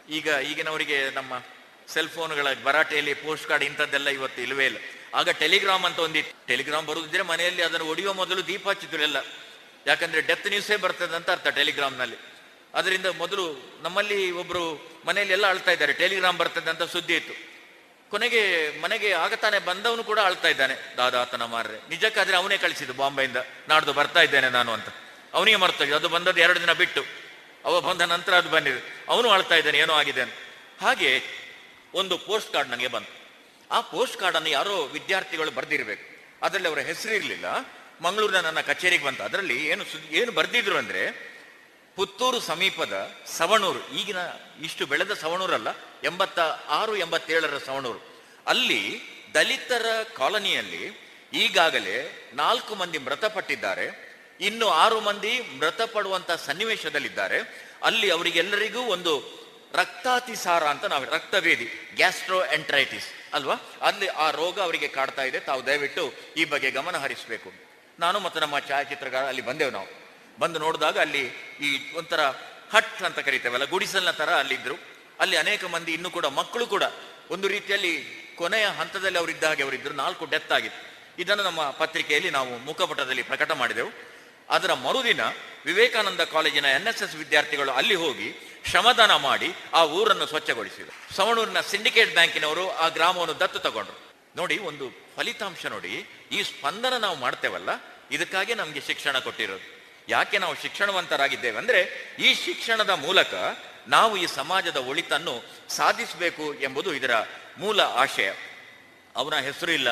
ಈಗ ಈಗಿನವರಿಗೆ ನಮ್ಮ ಸೆಲ್ ಫೋನ್ಗಳ ಭರಾಟೆಯಲ್ಲಿ ಪೋಸ್ಟ್ ಕಾರ್ಡ್ ಇಂಥದ್ದೆಲ್ಲ ಇವತ್ತು ಇಲ್ಲವೇ ಇಲ್ಲ. ಆಗ ಟೆಲಿಗ್ರಾಮ್ ಅಂತ ಒಂದಿತ್ತು. ಟೆಲಿಗ್ರಾಮ್ ಬರುದಿದ್ರೆ ಮನೆಯಲ್ಲಿ ಅದನ್ನು ಒಡೆಯುವ ಮೊದಲು ದೀಪ ಹಚ್ಚಿದ್ರು ಯಾಕಂದ್ರೆ ಡೆತ್ ನ್ಯೂಸೇ ಬರ್ತದೆ ಅಂತ ಅರ್ಥ ಟೆಲಿಗ್ರಾಮ್ನಲ್ಲಿ ಅದರಿಂದ ಮೊದಲು ನಮ್ಮಲ್ಲಿ ಒಬ್ಬರು ಮನೆಯಲ್ಲಿ ಎಲ್ಲ ಅಳ್ತಾ ಇದ್ದಾರೆ. ಟೆಲಿಗ್ರಾಮ್ ಬರ್ತದೆ ಅಂತ ಸುದ್ದಿ ಇತ್ತು. ಕೊನೆಗೆ ಮನೆಗೆ ಆಗತಾನೆ ಬಂದವನು ಕೂಡ ಅಳ್ತಾ ಇದ್ದಾನೆ. ದಾದಾತನ ಮಾರ್ರೆ. ನಿಜಕ್ಕಾದ್ರೆ ಅವನೇ ಕಳಿಸಿದ್ದು ಬಾಂಬೆಯಿಂದ. ನಾಡ್ದು ಬರ್ತಾ ಇದ್ದೇನೆ ನಾನು ಅಂತ. ಅವನಿಗೆ ಮರ್ತೋಗಿದೆ. ಅದು ಬಂದದ್ದು ಎರಡು ದಿನ ಬಿಟ್ಟು. ಅವ ಬಂದ ನಂತರ ಅದು ಬಂದಿದೆ. ಅವನು ಅಳ್ತಾ ಇದ್ದಾನೆ, ಏನೋ ಆಗಿದೆ ಅಂತ. ಹಾಗೆ ಒಂದು ಪೋಸ್ಟ್ ಕಾರ್ಡ್ ನನಗೆ ಬಂತು. ಆ ಪೋಸ್ಟ್ ಕಾರ್ಡ್ ಅನ್ನು ಯಾರೋ ವಿದ್ಯಾರ್ಥಿಗಳು ಬರ್ದಿರ್ಬೇಕು. ಅದರಲ್ಲಿ ಅವರ ಹೆಸರು ಇರಲಿಲ್ಲ. ಮಂಗಳೂರಿನ ನನ್ನ ಕಚೇರಿಗೆ ಬಂತು. ಅದರಲ್ಲಿ ಏನು ಏನು ಬರ್ದಿದ್ರು ಅಂದ್ರೆ ಪುತ್ತೂರು ಸಮೀಪದ ಸವಣೂರು, ಈಗಿನ ಇಷ್ಟು ಬೆಳೆದ ಸವಣೂರಲ್ಲ ಎಂಬತ್ತ ಆರು ಎಂಬತ್ತೇಳರ ಸವಣೂರು. ಅಲ್ಲಿ ದಲಿತರ ಕಾಲನಿಯಲ್ಲಿ ಈಗಾಗಲೇ ನಾಲ್ಕು ಮಂದಿ ಮೃತಪಟ್ಟಿದ್ದಾರೆ. ಇನ್ನು ಆರು ಮಂದಿ ಮೃತಪಡುವಂತ ಸನ್ನಿವೇಶದಲ್ಲಿದ್ದಾರೆ. ಅಲ್ಲಿ ಅವರಿಗೆಲ್ಲರಿಗೂ ಒಂದು ರಕ್ತಾತಿಸಾರ ಅಂತ ನಾವು, ರಕ್ತವೇದಿ ಗ್ಯಾಸ್ಟ್ರೋ ಎಂಟ್ರೈಟಿಸ್ ಅಲ್ವಾ? ಅಲ್ಲಿ ಆ ರೋಗ ಅವರಿಗೆ ಕಾಡ್ತಾ ಇದೆ. ತಾವು ದಯವಿಟ್ಟು ಈ ಬಗ್ಗೆ ಗಮನ ಹರಿಸಬೇಕು. ನಾನು ಮತ್ತು ನಮ್ಮ ಛಾಯಾಚಿತ್ರಗಾರ ಅಲ್ಲಿ ಬಂದೆವು ನಾವು. ಬಂದು ನೋಡಿದಾಗ ಅಲ್ಲಿ ಈ ಒಂಥರ ಹಟ್ ಅಂತ ಕರಿತೇವಲ್ಲ ಗುಡಿಸಲ್ನ ತರ ಅಲ್ಲಿದ್ರು. ಅಲ್ಲಿ ಅನೇಕ ಮಂದಿ, ಇನ್ನೂ ಕೂಡ ಮಕ್ಕಳು ಕೂಡ ಒಂದು ರೀತಿಯಲ್ಲಿ ಕೊನೆಯ ಹಂತದಲ್ಲಿ ಅವರಿದ್ದ ಹಾಗೆ ಅವರಿದ್ದರು ನಾಲ್ಕು ಡೆತ್ ಆಗಿತ್ತು. ಇದನ್ನು ನಮ್ಮ ಪತ್ರಿಕೆಯಲ್ಲಿ ನಾವು ಮುಖಪಟದಲ್ಲಿ ಪ್ರಕಟ ಮಾಡಿದೆವು. ಅದರ ಮರುದಿನ ವಿವೇಕಾನಂದ ಕಾಲೇಜಿನ ಎನ್ ಎಸ್ ಎಸ್ ವಿದ್ಯಾರ್ಥಿಗಳು ಅಲ್ಲಿ ಹೋಗಿ ಶ್ರಮದಾನ ಮಾಡಿ ಆ ಊರನ್ನು ಸ್ವಚ್ಛಗೊಳಿಸಿದರು. ಸವಣೂರಿನ ಸಿಂಡಿಕೇಟ್ ಬ್ಯಾಂಕಿನವರು ಆ ಗ್ರಾಮವನ್ನು ದತ್ತು ತಗೊಂಡ್ರು. ನೋಡಿ, ಒಂದು ಫಲಿತಾಂಶ ನೋಡಿ. ಈ ಸ್ಪಂದನ ನಾವು ಮಾಡ್ತೇವಲ್ಲ, ಇದಕ್ಕಾಗಿ ನಮಗೆ ಶಿಕ್ಷಣ ಕೊಟ್ಟಿರೋದು. ಯಾಕೆ ನಾವು ಶಿಕ್ಷಣವಂತರಾಗಿದ್ದೇವೆ ಅಂದರೆ ಈ ಶಿಕ್ಷಣದ ಮೂಲಕ ನಾವು ಈ ಸಮಾಜದ ಒಳಿತನ್ನು ಸಾಧಿಸಬೇಕು ಎಂಬುದು ಇದರ ಮೂಲ ಆಶಯ. ಅವನ ಹೆಸರು ಇಲ್ಲ,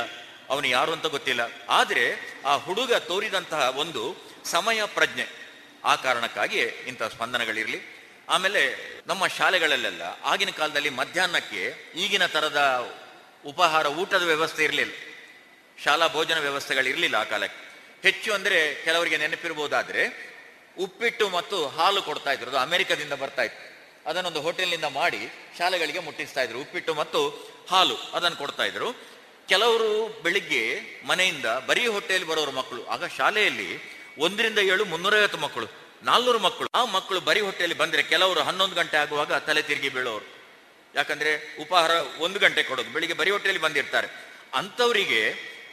ಅವನು ಯಾರು ಅಂತ ಗೊತ್ತಿಲ್ಲ. ಆದರೆ ಆ ಹುಡುಗ ತೋರಿದಂತಹ ಒಂದು ಸಮಯ ಪ್ರಜ್ಞೆ ಆ ಕಾರಣಕ್ಕಾಗಿ ಇಂಥ ಸ್ಪಂದನಗಳಿರಲಿ. ಆಮೇಲೆ ನಮ್ಮ ಶಾಲೆಗಳಲ್ಲೆಲ್ಲ ಆಗಿನ ಕಾಲದಲ್ಲಿ ಮಧ್ಯಾಹ್ನಕ್ಕೆ ಈಗಿನ ತರದ ಉಪಹಾರ, ಊಟದ ವ್ಯವಸ್ಥೆ ಇರಲಿಲ್ಲ. ಶಾಲಾ ಭೋಜನ ವ್ಯವಸ್ಥೆಗಳಿರಲಿಲ್ಲ ಆ ಕಾಲಕ್ಕೆ. ಹೆಚ್ಚು ಅಂದ್ರೆ ಕೆಲವರಿಗೆ ನೆನಪಿರ್ಬೋದಾದ್ರೆ ಉಪ್ಪಿಟ್ಟು ಮತ್ತು ಹಾಲು ಕೊಡ್ತಾ ಇದ್ರು. ಅದು ಅಮೆರಿಕದಿಂದ ಬರ್ತಾ ಇತ್ತು. ಅದನ್ನೊಂದು ಹೋಟೆಲ್ನಿಂದ ಮಾಡಿ ಶಾಲೆಗಳಿಗೆ ಮುಟ್ಟಿಸ್ತಾ ಇದ್ರು. ಉಪ್ಪಿಟ್ಟು ಮತ್ತು ಹಾಲು ಅದನ್ನು ಕೊಡ್ತಾ ಇದ್ರು. ಕೆಲವರು ಬೆಳಿಗ್ಗೆ ಮನೆಯಿಂದ ಬರೀ ಹೊಟ್ಟೆಯಲ್ಲಿ ಬರೋರು ಮಕ್ಕಳು. ಆಗ ಶಾಲೆಯಲ್ಲಿ ಒಂದರಿಂದ ಏಳು ಮುನ್ನೂರೈವತ್ತು ಮಕ್ಕಳು, ನಾಲ್ನೂರು ಮಕ್ಕಳು. ಆ ಮಕ್ಕಳು ಬರೀ ಹೊಟ್ಟೆಯಲ್ಲಿ ಬಂದ್ರೆ ಕೆಲವರು ಹನ್ನೊಂದು ಗಂಟೆ ಆಗುವಾಗ ತಲೆ ತಿರುಗಿ ಬೀಳೋರು. ಯಾಕಂದ್ರೆ ಉಪಹಾರ ಒಂದು ಗಂಟೆ ಕೊಡೋದು. ಬೆಳಿಗ್ಗೆ ಬರೀ ಹೊಟ್ಟೆಯಲ್ಲಿ ಬಂದಿರ್ತಾರೆ. ಅಂಥವರಿಗೆ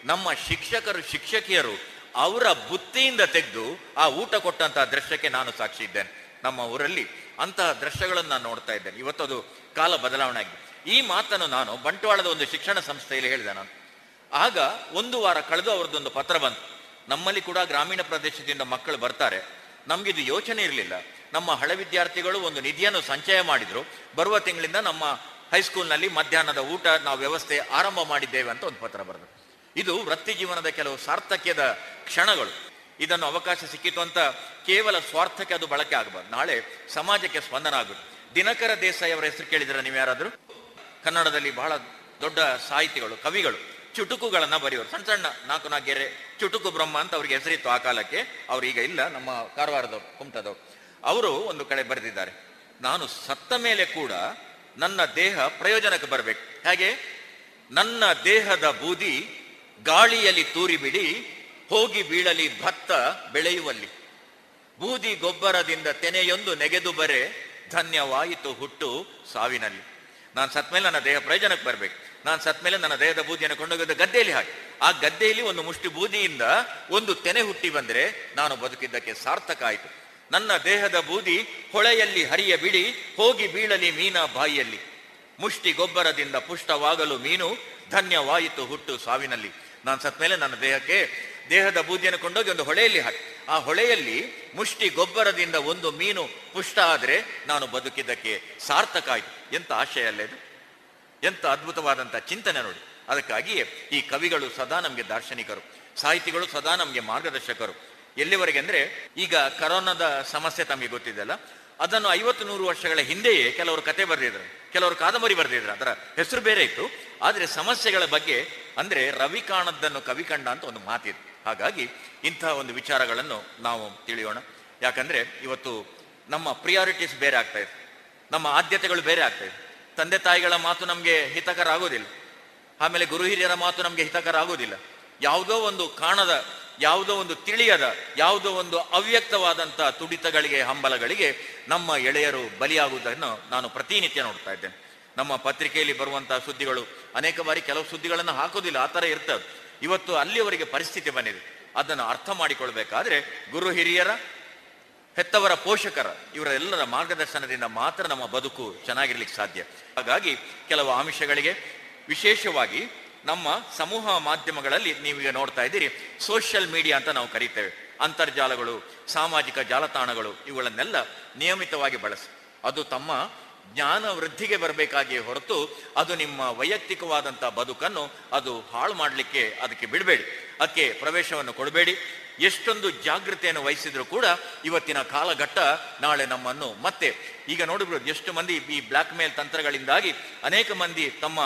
ನಮ್ಮ ಶಿಕ್ಷಕರು, ಶಿಕ್ಷಕಿಯರು ಅವರ ಬುತ್ತಿಯಿಂದ ತೆಗೆದು ಆ ಊಟ ಕೊಟ್ಟಂತಹ ದೃಶ್ಯಕ್ಕೆ ನಾನು ಸಾಕ್ಷಿ ಇದ್ದೇನೆ. ನಮ್ಮ ಊರಲ್ಲಿ ಅಂತಹ ದೃಶ್ಯಗಳನ್ನು ನಾನು ನೋಡ್ತಾ ಇದ್ದೇನೆ. ಇವತ್ತದು ಕಾಲ ಬದಲಾವಣೆ ಆಗಿದೆ. ಈ ಮಾತನ್ನು ನಾನು ಬಂಟ್ವಾಳದ ಒಂದು ಶಿಕ್ಷಣ ಸಂಸ್ಥೆಯಲ್ಲಿ ಹೇಳಿದೆ ನಾನು. ಆಗ ಒಂದು ವಾರ ಕಳೆದು ಅವ್ರದ್ದೊಂದು ಪತ್ರ ಬಂತು. ನಮ್ಮಲ್ಲಿ ಕೂಡ ಗ್ರಾಮೀಣ ಪ್ರದೇಶದಿಂದ ಮಕ್ಕಳು ಬರ್ತಾರೆ. ನಮ್ಗಿದು ಯೋಚನೆ ಇರಲಿಲ್ಲ. ನಮ್ಮ ಹಳೆ ವಿದ್ಯಾರ್ಥಿಗಳು ಒಂದು ನಿಧಿಯನ್ನು ಸಂಚಯ ಮಾಡಿದ್ರು. ಬರುವ ತಿಂಗಳಿಂದ ನಮ್ಮ ಹೈಸ್ಕೂಲ್ನಲ್ಲಿ ಮಧ್ಯಾಹ್ನದ ಊಟ ನಾವು ವ್ಯವಸ್ಥೆ ಆರಂಭ ಮಾಡಿದ್ದೇವೆ ಅಂತ ಒಂದು ಪತ್ರ ಬರೆದು ಇದು ವೃತ್ತಿ ಜೀವನದ ಕೆಲವು ಸಾರ್ಥಕ್ಯದ ಕ್ಷಣಗಳು. ಇದನ್ನು ಅವಕಾಶ ಸಿಕ್ಕಿತು ಅಂತ ಕೇವಲ ಸ್ವಾರ್ಥಕ್ಕೆ ಅದು ಬಳಕೆ ಆಗಬಾರ್ದು. ನಾಳೆ ಸಮಾಜಕ್ಕೆ ಸ್ಪಂದನ ಆಗುತ್ತೆ. ದಿನಕರ ದೇಸಾಯಿ ಅವರ ಹೆಸರು ಕೇಳಿದ್ರೆ ನೀವು ಯಾರಾದರೂ? ಕನ್ನಡದಲ್ಲಿ ಬಹಳ ದೊಡ್ಡ ಸಾಹಿತಿಗಳು, ಕವಿಗಳು, ಚುಟುಕುಗಳನ್ನ ಬರೆಯೋರು. ಸಣ್ಣ ಸಣ್ಣ ನಾಲ್ಕು ಚುಟುಕು ಬ್ರಹ್ಮ ಅಂತ ಅವ್ರಿಗೆ ಹೆಸರಿತ್ತು ಆ ಕಾಲಕ್ಕೆ. ಅವ್ರು ಈಗ ಇಲ್ಲ, ನಮ್ಮ ಕಾರವಾರದವ್ರು, ಕುಮಟದವ್ರು. ಅವರು ಒಂದು ಕಡೆ ಬರೆದಿದ್ದಾರೆ. ನಾನು ಸತ್ತ ಮೇಲೆ ಕೂಡ ನನ್ನ ದೇಹ ಪ್ರಯೋಜನಕ್ಕೆ ಬರಬೇಕು. ಹಾಗೆ? ನನ್ನ ದೇಹದ ಬೂದಿ ಗಾಳಿಯಲ್ಲಿ ತೂರಿಬಿಡಿ, ಹೋಗಿ ಬೀಳಲಿ ಭತ್ತ ಬೆಳೆಯುವಲ್ಲಿ. ಬೂದಿ ಗೊಬ್ಬರದಿಂದ ತೆನೆಯೊಂದು ನೆಗೆದು ಬರೆ, ಧನ್ಯವಾಯಿತು ಹುಟ್ಟು ಸಾವಿನಲ್ಲಿ. ನಾನು ಸತ್ಮೇಲೆ ನನ್ನ ದೇಹ ಪ್ರಯೋಜನಕ್ಕೆ ಬರಬೇಕು. ನಾನು ಸತ್ಮೇಲೆ ನನ್ನ ದೇಹದ ಬೂದಿಯನ್ನು ಕೊಂಡೋಗಿದ್ದ ಗದ್ದೆಯಲ್ಲಿ ಹಾಕಿ. ಆ ಗದ್ದೆಯಲ್ಲಿ ಒಂದು ಮುಷ್ಟಿ ಬೂದಿಯಿಂದ ಒಂದು ತೆನೆ ಹುಟ್ಟಿ ಬಂದರೆ ನಾನು ಬದುಕಿದ್ದಕ್ಕೆ ಸಾರ್ಥಕ ಆಯಿತು. ನನ್ನ ದೇಹದ ಬೂದಿ ಹೊಳೆಯಲ್ಲಿ ಹರಿಯ ಬಿಡಿ ಹೋಗಿ ಬೀಳಲಿ ಮೀನ ಬಾಯಿಯಲ್ಲಿ. ಮುಷ್ಟಿ ಗೊಬ್ಬರದಿಂದ ಪುಷ್ಟವಾಗಲು ಮೀನು, ಧನ್ಯವಾಯಿತು ಹುಟ್ಟು ಸಾವಿನಲ್ಲಿ. ನಾನು ಸತ್ಮೇಲೆ ನನ್ನ ದೇಹಕ್ಕೆ, ದೇಹದ ಬೂದಿಯನ್ನು ಕೊಂಡೋಗಿ ಒಂದು ಹೊಳೆಯಲ್ಲಿ ಹಾಕಿ. ಆ ಹೊಳೆಯಲ್ಲಿ ಮುಷ್ಟಿ ಗೊಬ್ಬರದಿಂದ ಒಂದು ಮೀನು ಪುಷ್ಟ ಆದರೆ ನಾನು ಬದುಕಿದ್ದಕ್ಕೆ ಸಾರ್ಥಕ ಆಯ್ತು. ಎಂತ ಆಶಯ ಅಲ್ಲ ಇದು? ಎಂತ ಅದ್ಭುತವಾದಂಥ ಚಿಂತನೆ ನೋಡಿ. ಅದಕ್ಕಾಗಿಯೇ ಈ ಕವಿಗಳು ಸದಾ ನಮಗೆ ದಾರ್ಶನಿಕರು, ಸಾಹಿತಿಗಳು ಸದಾ ನಮಗೆ ಮಾರ್ಗದರ್ಶಕರು. ಎಲ್ಲಿವರೆಗೆ ಅಂದ್ರೆ ಈಗ ಕರೋನಾದ ಸಮಸ್ಯೆ ತಮಗೆ ಗೊತ್ತಿದೆಯಲ್ಲ? ಅದನ್ನು ಐವತ್ತು ನೂರು ವರ್ಷಗಳ ಹಿಂದೆಯೇ ಕೆಲವರು ಕತೆ ಕೆಲವರು ಕಾದಂಬರಿ ಬರೆದಿದ್ರು, ಅದರ ಹೆಸರು ಬೇರೆ ಇತ್ತು. ಆದರೆ ಸಮಸ್ಯೆಗಳ ಬಗ್ಗೆ, ಅಂದ್ರೆ ರವಿ ಕಾಣದ್ದನ್ನು ಕವಿ ಕಂಡ ಅಂತ ಒಂದು ಮಾತಿದೆ. ಹಾಗಾಗಿ ಇಂತಹ ಒಂದು ವಿಚಾರಗಳನ್ನು ನಾವು ತಿಳಿಯೋಣ. ಯಾಕಂದ್ರೆ ಇವತ್ತು ನಮ್ಮ ಪ್ರಿಯಾರಿಟೀಸ್ ಬೇರೆ ಆಗ್ತಾ ಇದೆ. ನಮ್ಮ ಆದ್ಯತೆಗಳು ಬೇರೆ ಆಗ್ತಾ ಇದೆ. ತಂದೆ ತಾಯಿಗಳ ಮಾತು ನಮಗೆ ಹಿತಕರ ಆಗೋದಿಲ್ಲ ಆಮೇಲೆ ಗುರು ಹಿರಿಯರ ಮಾತು ನಮಗೆ ಹಿತಕರ ಆಗೋದಿಲ್ಲ ಯಾವುದೋ ಒಂದು ಕಾಣದ, ಯಾವುದೋ ಒಂದು ತಿಳಿಯದ, ಯಾವುದೋ ಒಂದು ಅವ್ಯಕ್ತವಾದಂಥ ತುಡಿತಗಳಿಗೆ, ಹಂಬಲಗಳಿಗೆ ನಮ್ಮ ಎಳೆಯರು ಬಲಿಯಾಗುವುದನ್ನು ನಾನು ಪ್ರತಿನಿತ್ಯ ನೋಡ್ತಾ ಇದ್ದೇನೆ. ನಮ್ಮ ಪತ್ರಿಕೆಯಲ್ಲಿ ಬರುವಂತಹ ಸುದ್ದಿಗಳು, ಅನೇಕ ಬಾರಿ ಕೆಲವು ಸುದ್ದಿಗಳನ್ನು ಹಾಕೋದಿಲ್ಲ, ಆ ಥರ ಇರ್ತದೆ. ಇವತ್ತು ಅಲ್ಲಿಯವರೆಗೆ ಪರಿಸ್ಥಿತಿ ಬಂದಿದೆ. ಅದನ್ನು ಅರ್ಥ ಮಾಡಿಕೊಳ್ಬೇಕಾದ್ರೆ ಗುರು ಹಿರಿಯರ, ಹೆತ್ತವರ ಪೋಷಕರ ಇವರೆಲ್ಲರ ಮಾರ್ಗದರ್ಶನದಿಂದ ಮಾತ್ರ ನಮ್ಮ ಬದುಕು ಚೆನ್ನಾಗಿರ್ಲಿಕ್ಕೆ ಸಾಧ್ಯ. ಹಾಗಾಗಿ ಕೆಲವು ಆಮಿಷಗಳಿಗೆ ವಿಶೇಷವಾಗಿ ನಮ್ಮ ಸಮೂಹ ಮಾಧ್ಯಮಗಳಲ್ಲಿ ನೀವೀಗ ನೋಡ್ತಾ ಇದ್ದೀರಿ. ಸೋಷಿಯಲ್ ಮೀಡಿಯಾ ಅಂತ ನಾವು ಕರೀತೇವೆ. ಅಂತರ್ಜಾಲಗಳು, ಸಾಮಾಜಿಕ ಜಾಲತಾಣಗಳು, ಇವುಗಳನ್ನೆಲ್ಲ ನಿಯಮಿತವಾಗಿ ಬಳಸಿ. ಅದು ತಮ್ಮ ಜ್ಞಾನ ವೃದ್ಧಿಗೆ ಬರಬೇಕಾಗಿಯೇ ಹೊರತು ಅದು ನಿಮ್ಮ ವೈಯಕ್ತಿಕವಾದಂಥ ಬದುಕನ್ನು ಅದು ಹಾಳು ಮಾಡಲಿಕ್ಕೆ ಅದಕ್ಕೆ ಬಿಡಬೇಡಿ. ಅದಕ್ಕೆ ಪ್ರವೇಶವನ್ನು ಕೊಡಬೇಡಿ. ಎಷ್ಟೊಂದು ಜಾಗೃತೆಯನ್ನು ವಹಿಸಿದ್ರು ಕೂಡ ಇವತ್ತಿನ ಕಾಲಘಟ್ಟ ನಾಳೆ ನಮ್ಮನ್ನು ಮತ್ತೆ, ಈಗ ನೋಡಿಬಿಡೋದು ಎಷ್ಟು ಮಂದಿ ಈ ಬ್ಲ್ಯಾಕ್ ಮೇಲ್ ತಂತ್ರಗಳಿಂದಾಗಿ ಅನೇಕ ಮಂದಿ ತಮ್ಮ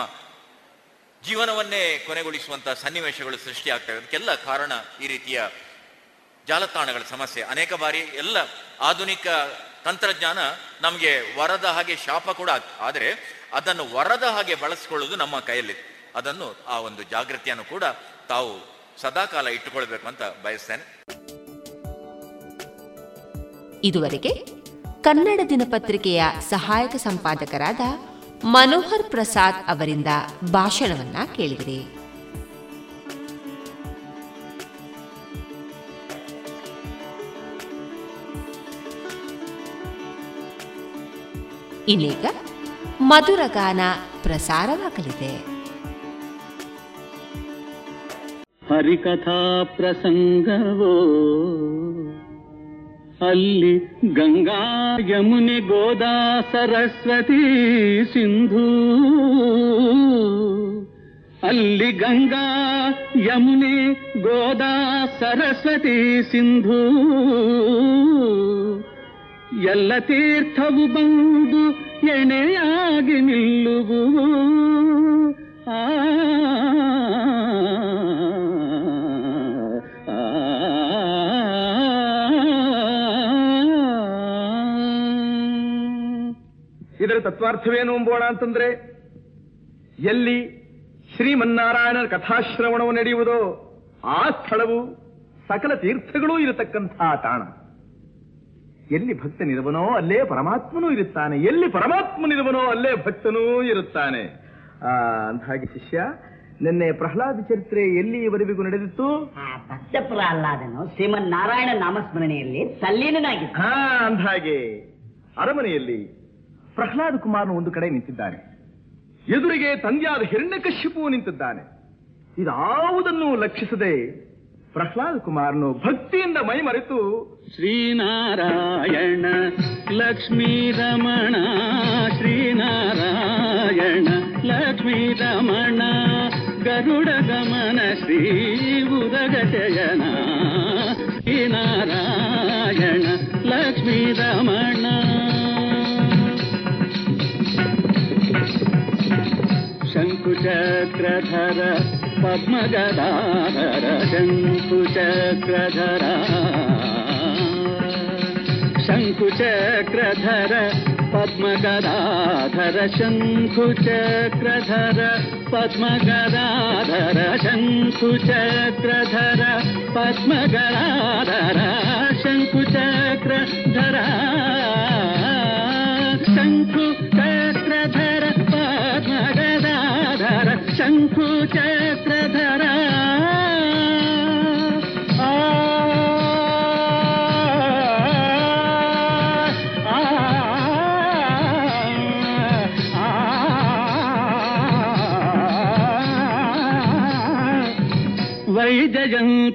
ಜೀವನವನ್ನೇ ಕೊನೆಗೊಳಿಸುವಂತಹ ಸನ್ನಿವೇಶಗಳು ಸೃಷ್ಟಿಯಾಗ್ತವೆ ಅದಕ್ಕೆಲ್ಲ ಕಾರಣ ಈ ರೀತಿಯ ಜಾಲತಾಣಗಳ ಸಮಸ್ಯೆ. ಅನೇಕ ಬಾರಿ ಎಲ್ಲ ಆಧುನಿಕ ತಂತ್ರಜ್ಞಾನ ನಮಗೆ ವರದ ಹಾಗೆ ಶಾಪ ಕೂಡ ಆದರೆ ಅದನ್ನು ವರದ ಹಾಗೆ ಬಳಸಿಕೊಳ್ಳುವುದು ನಮ್ಮ ಕೈಯಲ್ಲಿ. ಅದನ್ನು ಆ ಒಂದು ಜಾಗೃತಿಯನ್ನು ಕೂಡ ತಾವು ಸದಾಕಾಲ ಇಟ್ಟುಕೊಳ್ಬೇಕು ಅಂತ ಬಯಸ್ತೇನೆ. ಇದುವರೆಗೆ ಕನ್ನಡ ದಿನಪತ್ರಿಕೆಯ ಸಹಾಯಕ ಸಂಪಾದಕರಾದ ಮನೋಹರ್ ಪ್ರಸಾದ್ ಅವರಿಂದ ಭಾಷಣವನ್ನ ಕೇಳಿದಿರಿ. ಇನ್ನೀಗ ಮಧುರಗಾನ ಪ್ರಸಾರವಾಗಲಿದೆ. ಹರಿಕಥಾ ಪ್ರಸಂಗವೋ ಅಲ್ಲಿ ಗಂಗಾ ಯಮುನೆ ಗೋದಾ ಸರಸ್ವತಿ ಸಿಂಧೂ ಅಲ್ಲಿ ಗಂಗಾ ಯಮುನೆ ಗೋದಾ ಸರಸ್ವತಿ ಸಿಂಧೂ ಎಲ್ಲ ತೀರ್ಥವು ಬಂದು ಎಣೆಯಾಗಿ ನಿಲ್ಲುವು ಆ ಇದರ ತತ್ವಾರ್ಥವೇನು ಎಂಬೋಣ ಅಂತಂದ್ರೆ ಎಲ್ಲಿ ಶ್ರೀಮನ್ನಾರಾಯಣನ ಕಥಾಶ್ರವಣವು ನಡೆಯುವುದೋ ಆ ಸ್ಥಳವು ಸಕಲ ತೀರ್ಥಗಳೂ ಇರತಕ್ಕಂತಹ ತಾಣ. ಎಲ್ಲಿ ಭಕ್ತನಿರುವನೋ ಅಲ್ಲೇ ಪರಮಾತ್ಮನೂ ಇರುತ್ತಾನೆ. ಎಲ್ಲಿ ಪರಮಾತ್ಮನಿರುವನೋ ಅಲ್ಲೇ ಭಕ್ತನೂ ಇರುತ್ತಾನೆ. ಆ ಅಂದ್ಹಾಗೆ ಶಿಷ್ಯ ನಿನ್ನೆ ಪ್ರಹ್ಲಾದ ಚರಿತ್ರೆ ಎಲ್ಲಿಯವರೆಗೂ ನಡೆದಿತ್ತು? ಭಕ್ತ ಪ್ರಹ್ಲಾದನು ಶ್ರೀಮನ್ ನಾರಾಯಣ ನಾಮಸ್ಮರಣೆಯಲ್ಲಿ ತಲ್ಲೀನನಾಗಿದ್ದ ಹಾ ಅಂದ್ಹಾಗೆ ಅರಮನೆಯಲ್ಲಿ ಪ್ರಹ್ಲಾದ ಕುಮಾರ್ನು ಒಂದು ಕಡೆ ನಿಂತಿದ್ದಾನೆ. ಎದುರಿಗೆ ತಂದೆಯಾದ ಹಿರಣ್ಯಕಶ್ಯಪು ನಿಂತಿದ್ದಾನೆ. ಇದಾವುದನ್ನು ಲಕ್ಷಿಸದೆ ಪ್ರಹ್ಲಾದ್ ಕುಮಾರ್ನು ಭಕ್ತಿಯಿಂದ ಮೈ ಮರೆತು ಶ್ರೀನಾರಾಯಣ ಲಕ್ಷ್ಮೀ ರಮಣ ಶ್ರೀನಾರಾಯಣ ಲಕ್ಷ್ಮೀ ರಮಣ ಗರುಡ ಗಮನ ಶ್ರೀ ಉದಗ ಶಯನ, ಶ್ರೀನಾರಾಯಣ ಲಕ್ಷ್ಮೀ ರಮಣ चक्रधर पद्मगदाधर शङ्कुचक्रधरा। शङ्कुचक्रधर पद्मगदाधर शङ्कुचक्रधर पद्मगदाधर शङ्कुचक्रधर पद्मगदाधर शङ्कुचक्रधरा।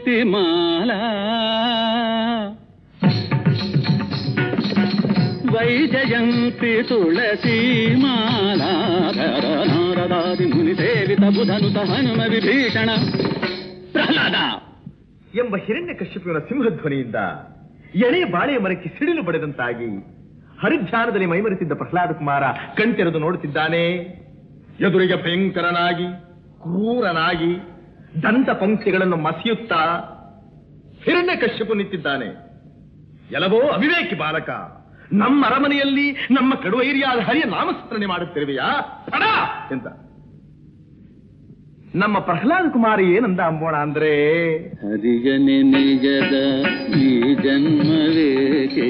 ವೈಜಯಂತಿ ಮಾಲಾ. ವೈಜಯಂತಿ ತುಳಸಿ ಮಾಲ. ನಾರದಾದಿ ಮುನಿ ಸೇವಿತ ಬುಧನು ಹನುಮ ವಿಭೀಷಣ. ಪ್ರಹ್ಲಾದ! ಎಂಬ ಹಿರಣ್ಯ ಕಶ್ಯಪಿಯವರ ಸಿಂಹಧ್ವನಿಯಿಂದ ಎಳೆ ಬಾಳೆಯ ಮರಕ್ಕೆ ಸಿಡಿಲು ಬಡೆದಂತಾಗಿ ಹರಿಧ್ಯಾನದಲ್ಲಿ ಮೈಮರೆತಿದ್ದ ಪ್ರಹ್ಲಾದ ಕುಮಾರ ಕಣ್ತೆರೆದು ನೋಡುತ್ತಿದ್ದಾನೆ. ಎದುರಿಗೆ ಭಯಂಕರನಾಗಿ, ಕ್ರೂರನಾಗಿ ದಂತ ಪಂಕ್ತಿಗಳನ್ನು ಮಸಿಯುತ್ತಾ ಹಿರಣ್ಯ ಕಶ್ಯಪು ನಿಂತಿದ್ದಾನೆ. ಎಲ್ಲವೋ ಅವಿವೇಕಿ ಬಾಲಕ. ನಮ್ಮ ಅರಮನೆಯಲ್ಲಿ ನಮ್ಮ ಕಡುವೈರಿಯಾದ ಹರಿಯ ನಾಮಸ್ಮರಣೆ ಮಾಡುತ್ತಿರುವೆಯಾ? ಎಂತ ನಮ್ಮ ಪ್ರಹ್ಲಾದ ಕುಮಾರ ಏನಂದ ಅಂಬೋಣ ಅಂದ್ರೆ ಹರಿಗನೆ ನಿಜದ ಈ ಜನ್ಮವೇಕೆ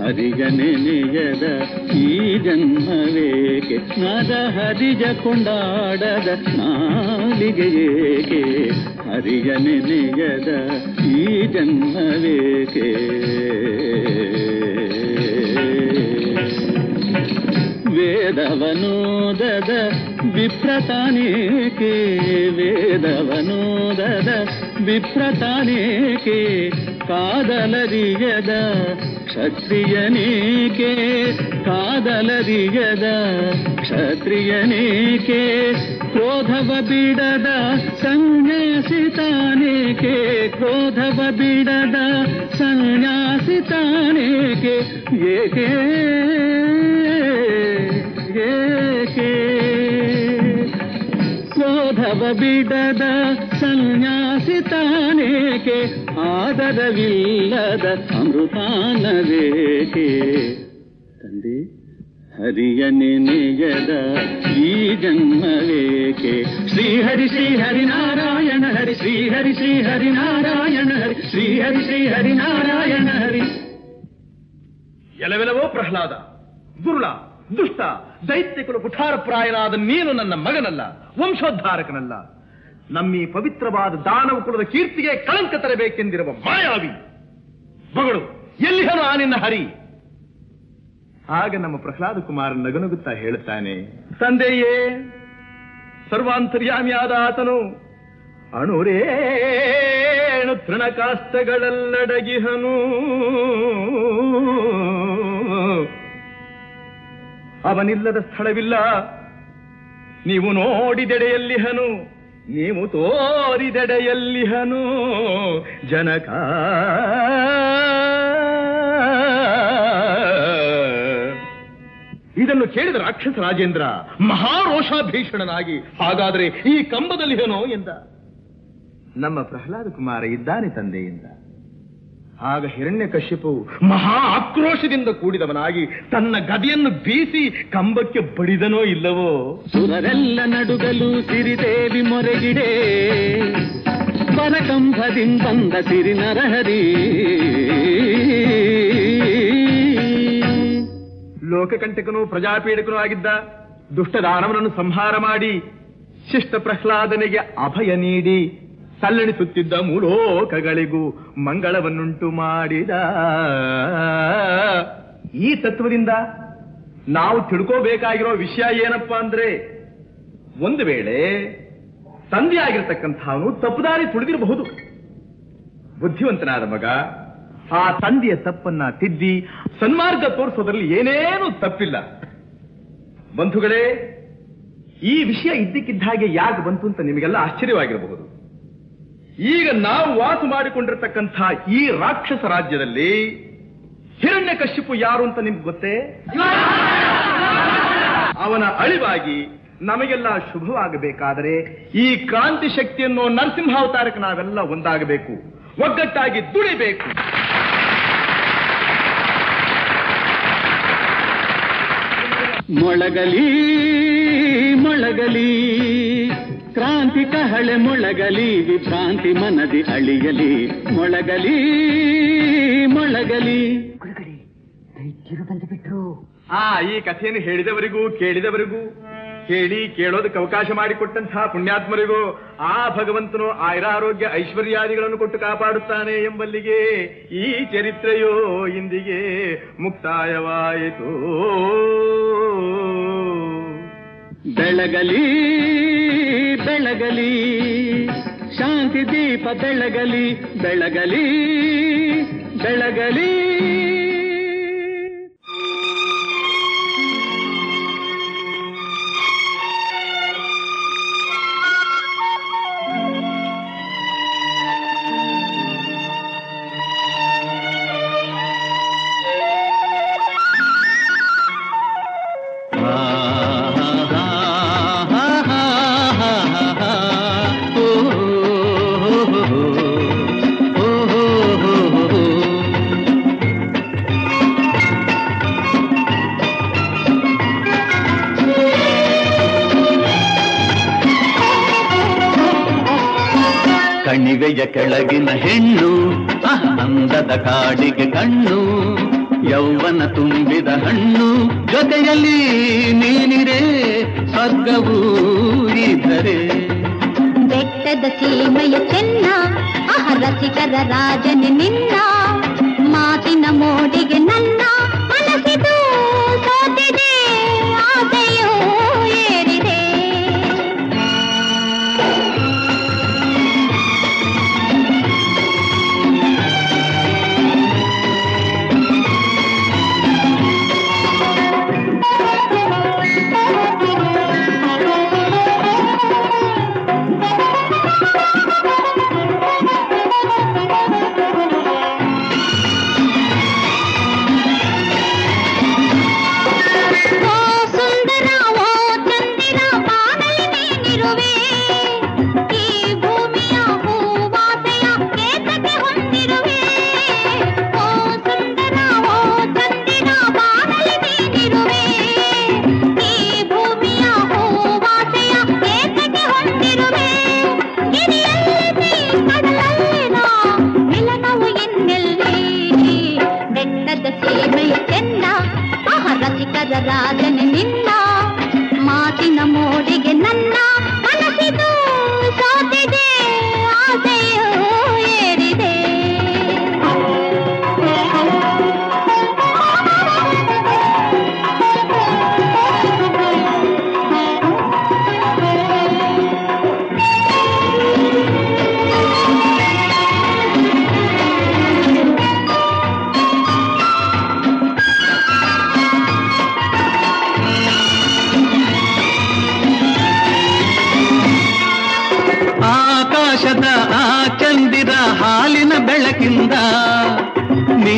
ಹರಿಗನೆ ನಿಜದ ಈ ಜನ್ಮವೇಕೆ ನದ ಹರಿಜ ಕೊಂಡಾಡದ ನಾಲಿಗೆ ಏಕೆ ಹರಿಗನೆ ನಿಜದ ಈ ಜನ್ಮವೇಕೆ ವೇದವನೋದದ ವಿಪ್ರತಾನೇಕೆ ವೇದವನೋದದ ವಿಪ್ರತಾನೇಕೆ ಕಾದಲರಿಯದ ಕ್ಷತ್ರಿಯನೇಕೆ ಕಾದಲರಿಯದ ಕ್ಷತ್ರಿಯನೇಕೆ ಕ್ರೋಧವ ಬಿಡದ ಸನ್ಯಾಸಿತಾನೇಕೆ ಕ್ರೋಧವ ಬಿಡದ ಸನ್ಯಾಸಿತಾನೇಕೆ ಏಕೆ ಏಕೆ ಕ್ರೋಧವ ಬಿಡದ ಸನ್ಯಾಸಿತಾನೇಕೆ ಆದರವಿಲ್ಲದ ಅಮೃತಾನವೇಕೆ ತಂದೆ ಹರಿಯ ನೆನೆಯದ ಈ ಜನ್ಮವೇಕೆ ಶ್ರೀಹರಿ ಶ್ರೀಹರಿ ನಾರಾಯಣ ಹರಿ ಶ್ರೀಹರಿ ಶ್ರೀಹರಿ ನಾರಾಯಣ ಹರಿ ಶ್ರೀಹರಿ ಶ್ರೀಹರಿ ನಾರಾಯಣ ಹರಿ ಎಲವೆಲವೋ ಪ್ರಹ್ಲಾದ ದುರ್ಳ ದುಷ್ಟ ದೈತ್ಯಕುಲ ಕುಠಾರಪ್ರಾಯನಾದ ನೀನು ನನ್ನ ಮಗನಲ್ಲ, ವಂಶೋದ್ಧಾರಕನಲ್ಲ. ನಮ್ಮೀ ಪವಿತ್ರವಾದ ದಾನವ ಕುಲದ ಕೀರ್ತಿಗೆ ಕಳಂಕ ತರಬೇಕೆಂದಿರುವ ಮಾಯಾವಿ. ಮಗಳು, ಎಲ್ಲಿಹನು ಆ ನಿನ್ನ ಹರಿ? ಆಗ ನಮ್ಮ ಪ್ರಹ್ಲಾದ ಕುಮಾರ ನಗನಗುತ್ತಾ ಹೇಳುತ್ತಾನೆ ತಂದೆಯೇ, ಸರ್ವಾಂತರ್ಯಾಮಿಯಾದ ಆತನು ಅಣುರೇಣು ತೃಣಕಾಷ್ಟಗಳಲ್ಲಡಗಿಹನು. ಅವನಿಲ್ಲದ ಸ್ಥಳವಿಲ್ಲ. ನೀವು ನೋಡಿದೆಡೆಯಲ್ಲಿಹನು, ನೀವು ತೋರಿದೆಡೆಯಲ್ಲಿಹನು ಜನಕ. ಇದನ್ನು ಕೇಳಿದ ರಾಕ್ಷಸ ರಾಜೇಂದ್ರ, ಮಹಾರೋಷಾಭೀಷಣನಾಗಿ, ಹಾಗಾದ್ರೆ ಈ ಕಂಬದಲ್ಲಿಹನೋ ಎಂದ. ನಮ್ಮ ಪ್ರಹ್ಲಾದ ಕುಮಾರ ಇದ್ದಾನೆ ತಂದೆಯಿಂದ. ಆಗ ಹಿರಣ್ಯ ಕಶ್ಯಪು ಮಹಾ ಆಕ್ರೋಶದಿಂದ ಕೂಡಿದವನಾಗಿ ತನ್ನ ಗದೆಯನ್ನು ಬೀಸಿ ಕಂಬಕ್ಕೆ ಬಡಿದನೋ ಇಲ್ಲವೋ? ಸುರರೆಲ್ಲ ನಡುಗಲು ಸಿರಿದೇವಿ ಮೊರೆಗಿಡೆ. ಬಂದ ಸಿರಿ ನರಹರಿ. ಲೋಕಕಂಟಕನು ಪ್ರಜಾಪೀಡಕನು ಆಗಿದ್ದ ದುಷ್ಟ ದಾನವನನ್ನು ಸಂಹಾರ ಮಾಡಿ ಶಿಷ್ಟ ಪ್ರಹ್ಲಾದನಿಗೆ ಅಭಯ ನೀಡಿ ತಲ್ಲಣಿಸುತ್ತಿದ್ದ ಮೂಲೋಕಗಳಿಗೂ ಮಂಗಳವನ್ನುಂಟು ಮಾಡಿದ. ಈ ತತ್ವದಿಂದ ನಾವು ತಿಳ್ಕೋಬೇಕಾಗಿರೋ ವಿಷಯ ಏನಪ್ಪಾ ಅಂದ್ರೆ, ಒಂದು ವೇಳೆ ತಂದೆಯಾಗಿರ್ತಕ್ಕಂಥವನು ತಪ್ಪುದಾರಿ ತುಳಿದಿರಬಹುದು. ಬುದ್ಧಿವಂತನಾದ ಮಗ ಆ ತಂದೆಯ ತಪ್ಪನ್ನ ತಿದ್ದಿ ಸನ್ಮಾರ್ಗ ತೋರಿಸೋದ್ರಲ್ಲಿ ಏನೇನು ತಪ್ಪಿಲ್ಲ. ಬಂಧುಗಳೇ, ಈ ವಿಷಯ ಇದ್ದಕ್ಕಿದ್ದ ಹಾಗೆ ಯಾಕೆ ಬಂತು ಅಂತ ನಿಮಗೆಲ್ಲ ಆಶ್ಚರ್ಯವಾಗಿರಬಹುದು. ಈಗ ನಾವು ವಾಸ ಮಾಡಿಕೊಂಡಿರ್ತಕ್ಕಂಥ ಈ ರಾಕ್ಷಸ ರಾಜ್ಯದಲ್ಲಿ ಹಿರಣ್ಯ ಕಶ್ಯಪು ಯಾರು ಅಂತ ನಿಮ್ಗೆ ಗೊತ್ತೇ? ಅವನ ಅಳಿವಾಗಿ ನಮಗೆಲ್ಲ ಶುಭವಾಗಬೇಕಾದರೆ ಈ ಕ್ರಾಂತಿ ಶಕ್ತಿಯನ್ನು ನರಸಿಂಹಾವತಾರಕ್ಕೆ ನಾವೆಲ್ಲ ಒಂದಾಗಬೇಕು. ಒಗ್ಗಟ್ಟಾಗಿ ದುಡಿಬೇಕು. ಮೊಳಗಲಿ ಮೊಳಗಲಿ. ಕ್ರಾಂತಿ ಕಹಳೆ ಮೊಳಗಲಿ ವಿಭ್ರಾಂತಿ ಮನದಿ ಅಳಿಯಲಿ. ಮೊಳಗಲಿ ಮೊಳಗಲಿ. ಆ ಈ ಕಥೆಯನ್ನು ಹೇಳಿದವರಿಗೂ ಕೇಳಿದವರಿಗೂ ಕೇಳಿ ಕೇಳೋದಕ್ಕೆ ಅವಕಾಶ ಮಾಡಿಕೊಟ್ಟಂತಹ ಪುಣ್ಯಾತ್ಮರಿಗೂ ಆ ಭಗವಂತನು ಆಯುರಾರೋಗ್ಯ ಐಶ್ವರ್ಯಾದಿಗಳನ್ನು ಕೊಟ್ಟು ಕಾಪಾಡುತ್ತಾನೆ ಎಂಬಲ್ಲಿಗೆ ಈ ಚರಿತ್ರೆಯೋ ಇಂದಿಗೆ ಮುಕ್ತಾಯವಾಯಿತು. ಬೆಳಗಲಿ ಬೆಳಗಲಿ ಶಾಂತಿ ದೀಪ ಬೆಳಗಲಿ ಬೆಳಗಲಿ ಬೆಳಗಲಿ. ಕಣಿವೆಯ ಕೆಳಗಿನ ಹೆಣ್ಣು ಅಂದದ ಕಾಡಿಗೆ ಕಣ್ಣು, ಯೌವನ ತುಂಬಿದ ಹಣ್ಣು, ಜೊತೆಯಲ್ಲಿ ನೀನಿರೆ ಸ್ವರ್ಗವೂ ಬೆಟ್ಟದ ಸೀಮೆಯ ಚೆನ್ನ, ಅಹ ರಸಿಕರ ರಾಜನೆ ನಿನ್ನ, ಮಾತಿನ ಮೋಡಿಗೆ ನನ್ನ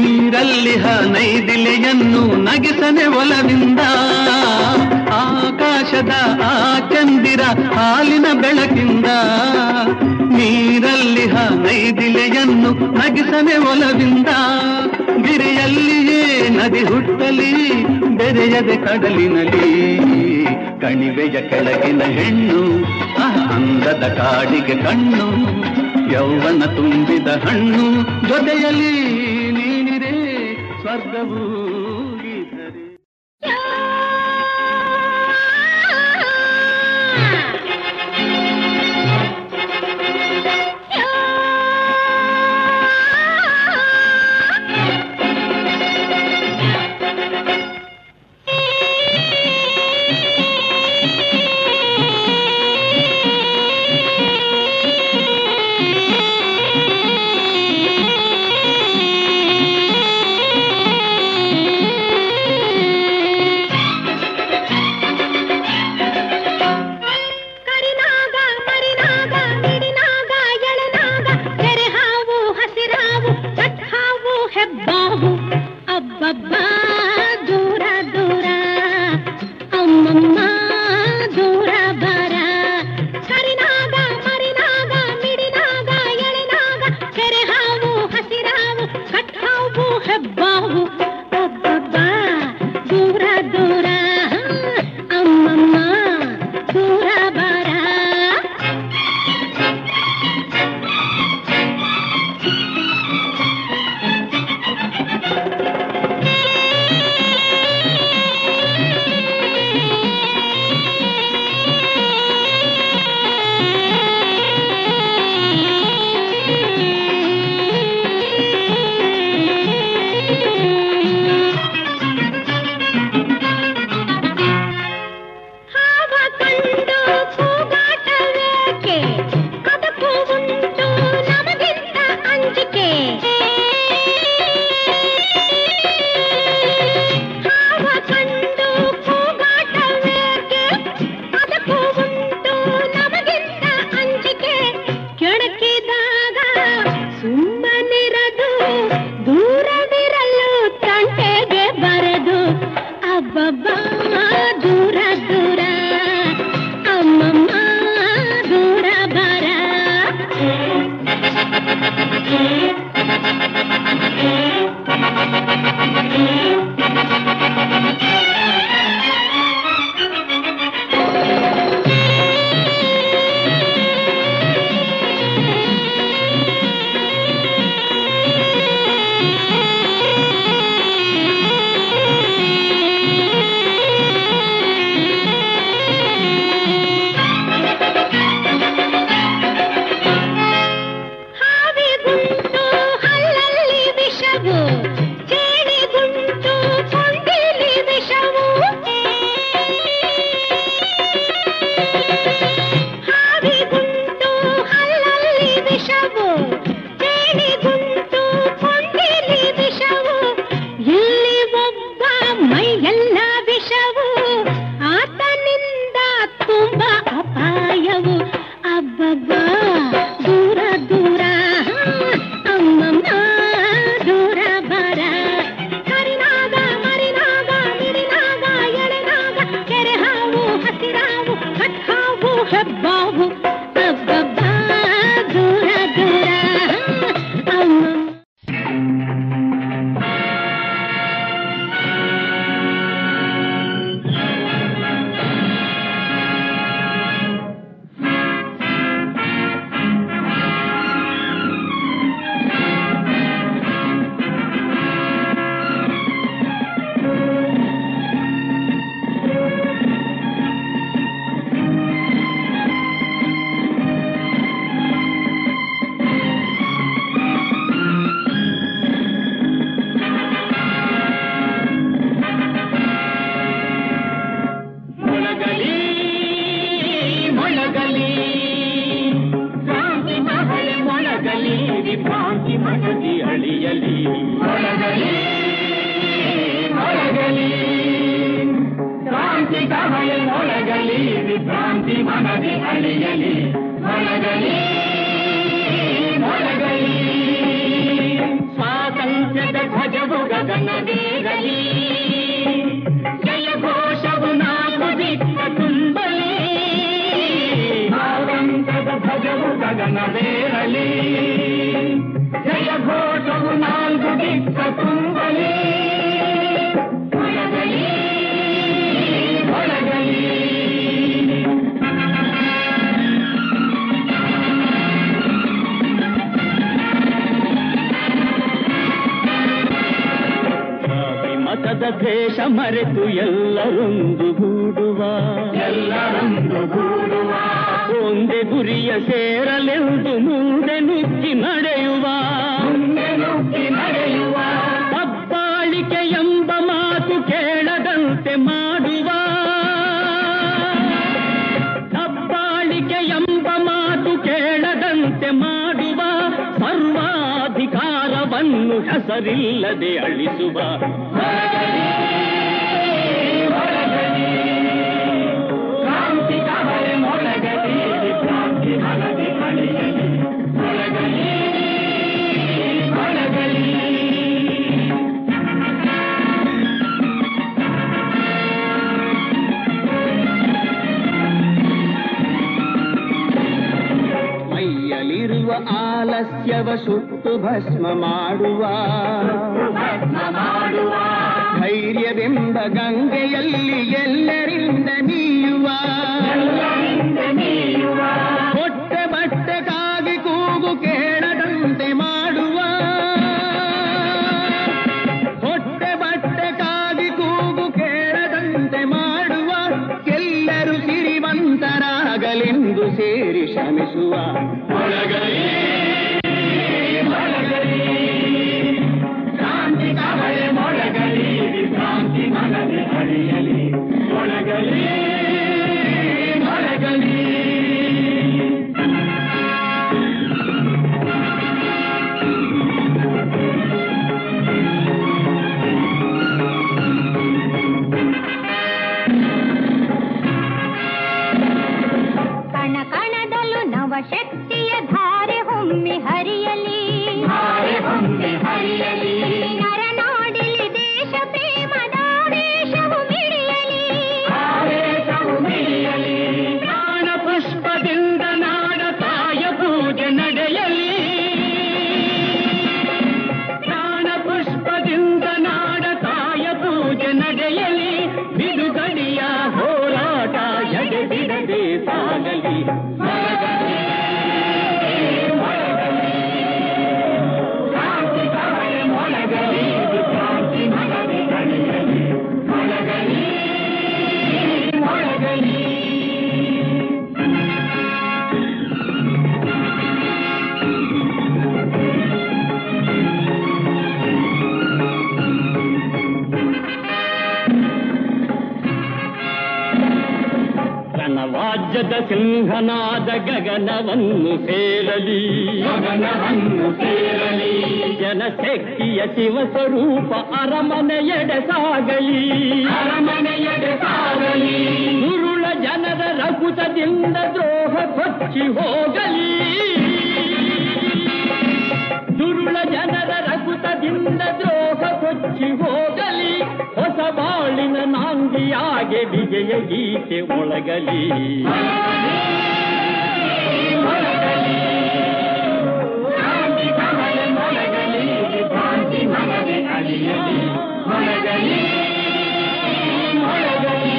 ನೀರಲ್ಲಿಹ ನೈದಿಲೆಯನ್ನು ನಗಿಸನೆ ಒಲವಿಂದ. ಆಕಾಶದ ಆ ಚಂದಿರ ಹಾಲಿನ ಬೆಳಕಿಂದ. ನೀರಲ್ಲಿ ನೈದಿಲೆಯನ್ನು ನಗಿಸನೆ ಒಲವಿಂದ. ಗಿರಿಯಲ್ಲಿಯೇ ನದಿ ಹುಟ್ಟಲಿ, ಬೆರೆಯದೆ ಕಡಲಿನಲ್ಲಿ. ಕಣಿವೆಯ ಕೆಳಗಿನ ಹೆಣ್ಣು ಅಂದದ ಕಾಡಿಗೆ ಕಣ್ಣು, ಯೌವನ ತುಂಬಿದ ಹಣ್ಣು, ಜೊತೆಯಲ್ಲಿ ಸ್ವರ್ಗವೂ محب ಗಗನದ ಸಿಂಹನಾದ ಗಗನವನ್ನು ಸೇರಲಿ ಗಗನವನ್ನು ಸೇರಲಿ ಜನಶಕ್ತಿಯ ಶಿವ ಸ್ವರೂಪ ಅರಮನೆಯಡೆ ಸಾಗಲಿ ಅರಮನೆಯಡೆ ಸಾಗಲಿ ಗುರುಳ ಜನರ ರಘುತದಿಂದ ದ್ರೋಹ ಕೊಚ್ಚಿ ಹೋಗಲಿ ದುರುಳ ಜನರ ರಘುತದಿಂದ ದ್ರೋಹ ಕೊಚ್ಚಿ ಹೋಗಲಿ ಹೊಸ ಬಾಳಿನ ನಾಂದಿಯಾಗೆ ವಿಜಯ ಗೀತೆ ಒಳಗಲಿ. ಮೊಳಗಲಿ ಮೊಳಗಲಿ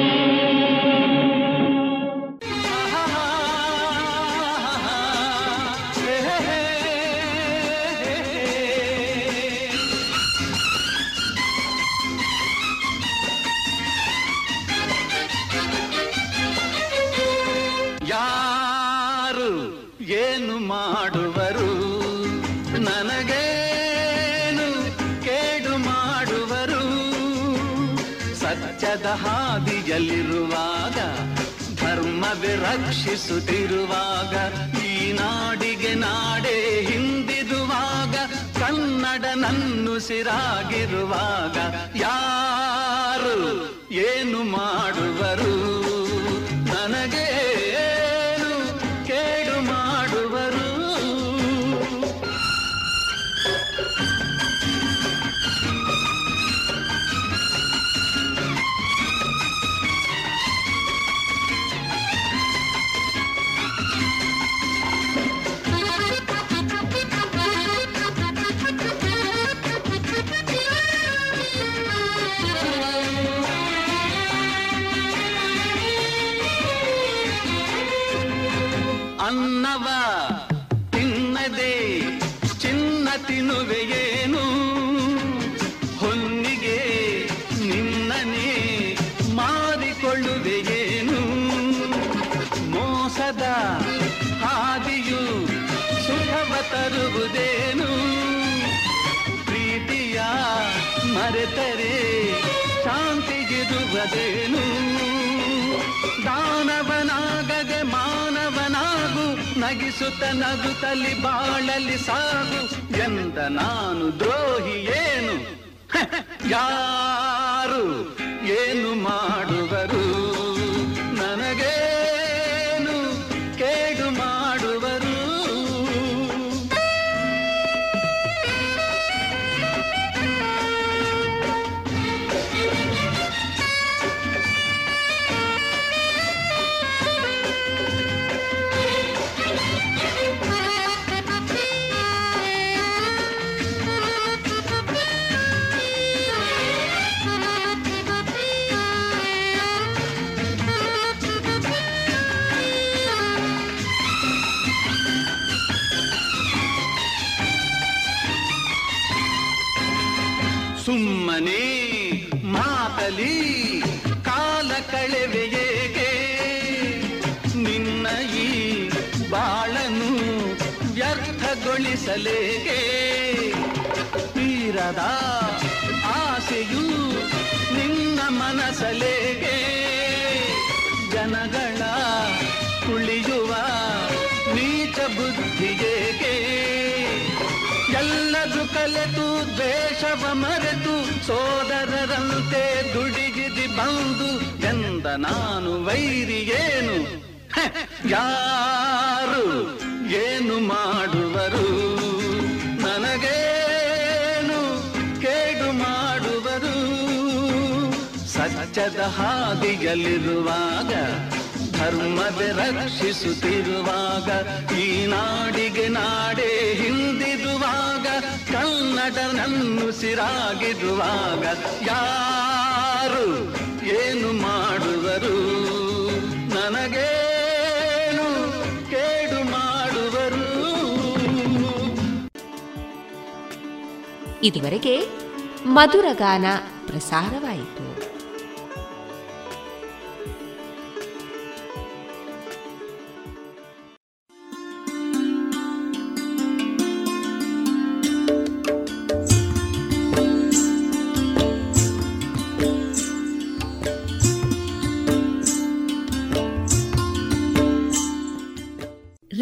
ಹಾದಿಯಲ್ಲಿರುವಾಗ ಧರ್ಮವೇ ರಕ್ಷಿಸುತ್ತಿರುವಾಗ ಈ ನಾಡಿಗೆ ನಾಡೇ ಹಿಂದಿರುವಾಗ ಕನ್ನಡ ನನ್ನುಸಿರಾಗಿರುವಾಗ ಯಾರು ಏನು ಮಾಡುವರು? ನನಗೆ ಮರೆತರೆ ಶಾಂತಿಗಿರುವುದೇನು ದಾನವನಾಗದೆ ಮಾನವನಾಗು, ನಗಿಸುತ್ತ ನಗುತ್ತಲಿ ಬಾಳಲಿ ಸಾಗು. ಎಂದ ನಾನು ದ್ರೋಹಿ ಏನು? ಯಾರು ಏನು ಮಾಡುವರು? ಸುಮ್ಮನೆ ಮಾತಲಿ ಕಾಲ ಕಳೆವೆಯೇಗೆ ನಿನ್ನ ಈ ಬಾಳನು ವ್ಯರ್ಥಗೊಳಿಸಲೇಗೆ ತೀರದ ಆಸೆಯು ನಿನ್ನ ಮನಸಲೇಗೆ ಕಲೆತು ದ್ವೇಷವ ಮರೆತು, ಸೋದರರಂತೆ ದುಡಿಗಿದಿ ಬಂದು, ಎಂದ ನಾನು ವೈರಿಯೇನು ಏನು? ಯಾರು ಏನು ಮಾಡುವರು? ನನಗೇನು ಕೇಡು ಮಾಡುವರು? ಸತ್ಯದ ಹಾದಿಯಲ್ಲಿರುವಾಗ ಧರ್ಮದ ರಕ್ಷಿಸುತ್ತಿರುವಾಗ, ಈ ನಾಡಿಗೆ ನಾಡೇ ಹಿಂದಿರುವಾಗ ಕನ್ನಡ ನನ್ನುಸಿರಾಗಿರುವಾಗ ಯಾರು ಏನು ಮಾಡುವರು? ನನಗೇನು ಕೇಡು ಮಾಡುವರು? ಇದುವರೆಗೆ ಮಧುರಗಾನ ಪ್ರಸಾರವಾಯಿತು.